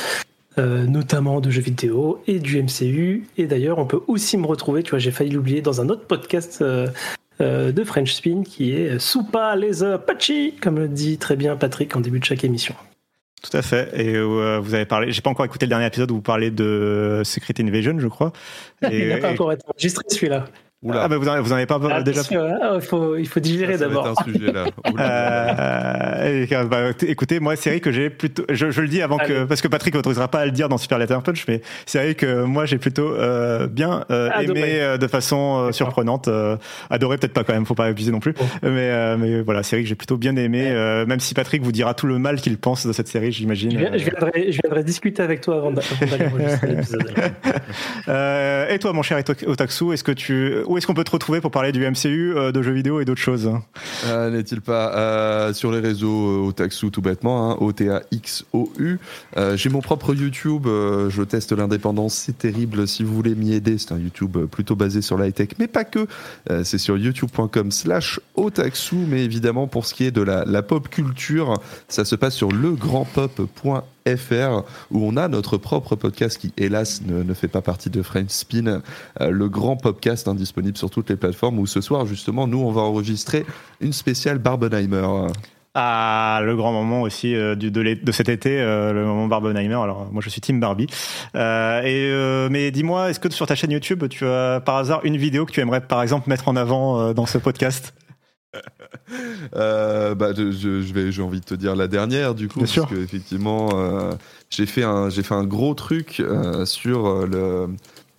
Speaker 2: notamment de jeux vidéo et du MCU. Et d'ailleurs, on peut aussi me retrouver, tu vois, j'ai failli l'oublier, dans un autre podcast de French Spin qui est Soupa les Apache, comme le dit très bien Patrick en début de chaque émission.
Speaker 1: Tout à fait. Et vous avez parlé, j'ai pas encore écouté le dernier épisode où vous parlez de Secret Invasion, je crois.
Speaker 2: Et, il n'a pas encore été enregistré celui-là.
Speaker 1: Ah bah vous en, vous en avez pas
Speaker 2: ah,
Speaker 1: déjà
Speaker 2: ah, il, faut, il faut digérer d'abord.
Speaker 3: un sujet là.
Speaker 1: euh, bah, écoutez, moi c'est vrai que j'ai plutôt, je, je, le dis avant que parce que Patrick n'autorisera pas à le dire dans Super Letter Punch, mais c'est vrai que moi j'ai plutôt euh, bien euh, aimé euh, de façon euh, surprenante, euh, adoré peut-être pas quand même, faut pas abuser non plus, mais mais voilà, c'est vrai que j'ai plutôt bien aimé, même si Patrick vous dira tout le mal qu'il pense de cette série, j'imagine. Je,
Speaker 2: je, viendrai, je viendrai discuter avec toi avant d'aller enregistrer l'épisode.
Speaker 1: et toi, mon cher Otaksu, est-ce que tu où est-ce qu'on peut te retrouver pour parler du MCU, euh, de jeux vidéo et d'autres choses
Speaker 3: euh, N'est-il pas euh, sur les réseaux Otaksu tout bêtement, hein, O-T-A-X-O-U. J'ai mon propre YouTube, je teste l'indépendance, c'est terrible. Si vous voulez m'y aider, c'est un YouTube plutôt basé sur la tech, mais pas que. c'est sur youtube.com slash Otaksu, mais évidemment pour ce qui est de la, la pop culture, ça se passe sur legrandpop.fr FR, où on a notre propre podcast qui, hélas, ne, fait pas partie de French Spin, euh, le grand podcast indisponible disponible sur toutes les plateformes, où ce soir, justement, nous, on va enregistrer une spéciale Barbenheimer.
Speaker 1: Ah, le grand moment aussi euh, du, de, cet été, euh, le moment Barbenheimer. Alors, moi, je suis Team Barbie. et, mais dis-moi, est-ce que sur ta chaîne YouTube, tu as par hasard une vidéo que tu aimerais, par exemple, mettre en avant dans ce podcast?
Speaker 3: euh, bah, je, vais, j'ai envie de te dire la dernière du coup, parce que effectivement, euh, j'ai fait un, j'ai fait un gros truc euh, sur le,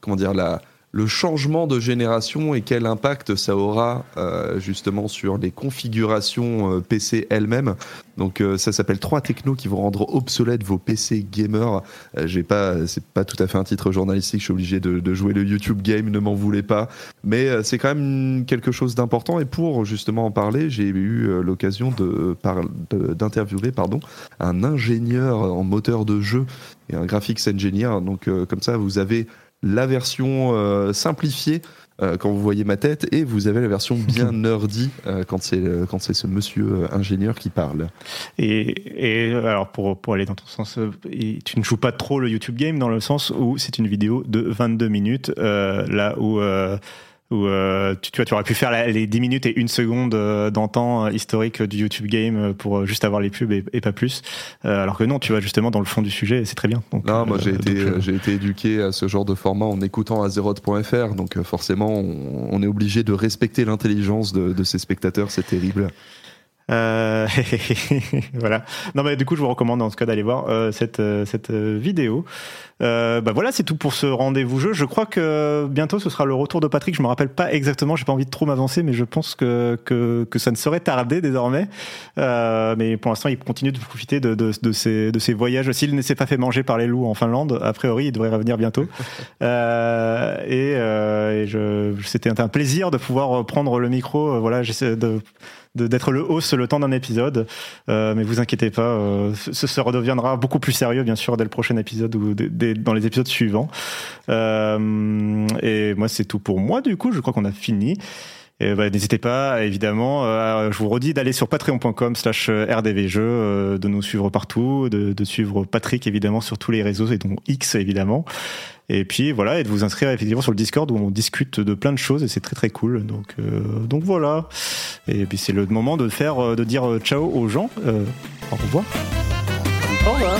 Speaker 3: comment dire la le changement de génération et quel impact ça aura euh, justement sur les configurations euh, PC elles-mêmes. Donc euh, ça s'appelle trois technos qui vont rendre obsolètes vos PC gamers. J'ai pas, c'est pas tout à fait un titre journalistique. Je suis obligé de, de jouer le YouTube game, ne m'en voulez pas. Mais c'est quand même quelque chose d'important. Et pour justement en parler, j'ai eu l'occasion de, d'interviewer pardon un ingénieur en moteur de jeu et un graphics engineer. Donc comme ça, vous avez la version euh, simplifiée euh, quand vous voyez ma tête et vous avez la version bien nerdy euh, quand c'est quand c'est ce monsieur ingénieur qui parle.
Speaker 1: Et, et alors pour pour aller dans ton sens, tu ne joues pas trop le YouTube game dans le sens où c'est une vidéo de 22 minutes là où où euh, tu, tu, vois, tu aurais pu faire les 10 minutes et une seconde euh, d'antan euh, historique du YouTube Game pour juste avoir les pubs et, pas plus. alors que non, tu vas justement dans le fond du sujet et c'est très bien.
Speaker 3: Donc, non, moi j'ai été, j'ai été éduqué à ce genre de format en écoutant Azeroth.fr, donc forcément on, on, est obligé de respecter l'intelligence de, de ses spectateurs, c'est terrible.
Speaker 1: Euh, voilà. Non mais du coup je vous recommande en tout cas d'aller voir euh, cette euh, cette vidéo. bah voilà c'est tout pour ce rendez-vous jeu. Je crois que bientôt ce sera le retour de Patrick. Je me rappelle pas exactement. J'ai pas envie de trop m'avancer, mais je pense que, que que ça ne serait tardé désormais. mais pour l'instant il continue de profiter de de, de ses de ses voyages. S'il ne s'est pas fait manger par les loups en Finlande, a priori il devrait revenir bientôt. et, et je c'était un plaisir de pouvoir prendre le micro. Voilà j'essaie de d'être le host le temps d'un épisode. Euh, mais vous inquiétez pas, euh, ce, se redeviendra beaucoup plus sérieux, bien sûr, dès le prochain épisode ou dans les épisodes suivants. Euh, et moi, c'est tout pour moi, du coup. Je crois qu'on a fini. Bah, n'hésitez pas, évidemment, je vous redis d'aller sur patreon.com slash rdvjeux, de nous suivre partout, de, de, suivre Patrick, évidemment, sur tous les réseaux, et dont X, évidemment. Et puis voilà, et de vous inscrire effectivement sur le Discord où on discute de plein de choses et c'est très très cool. Donc euh, donc voilà. Et puis c'est le moment de faire euh, de dire euh, ciao aux gens. au revoir.
Speaker 2: Au revoir.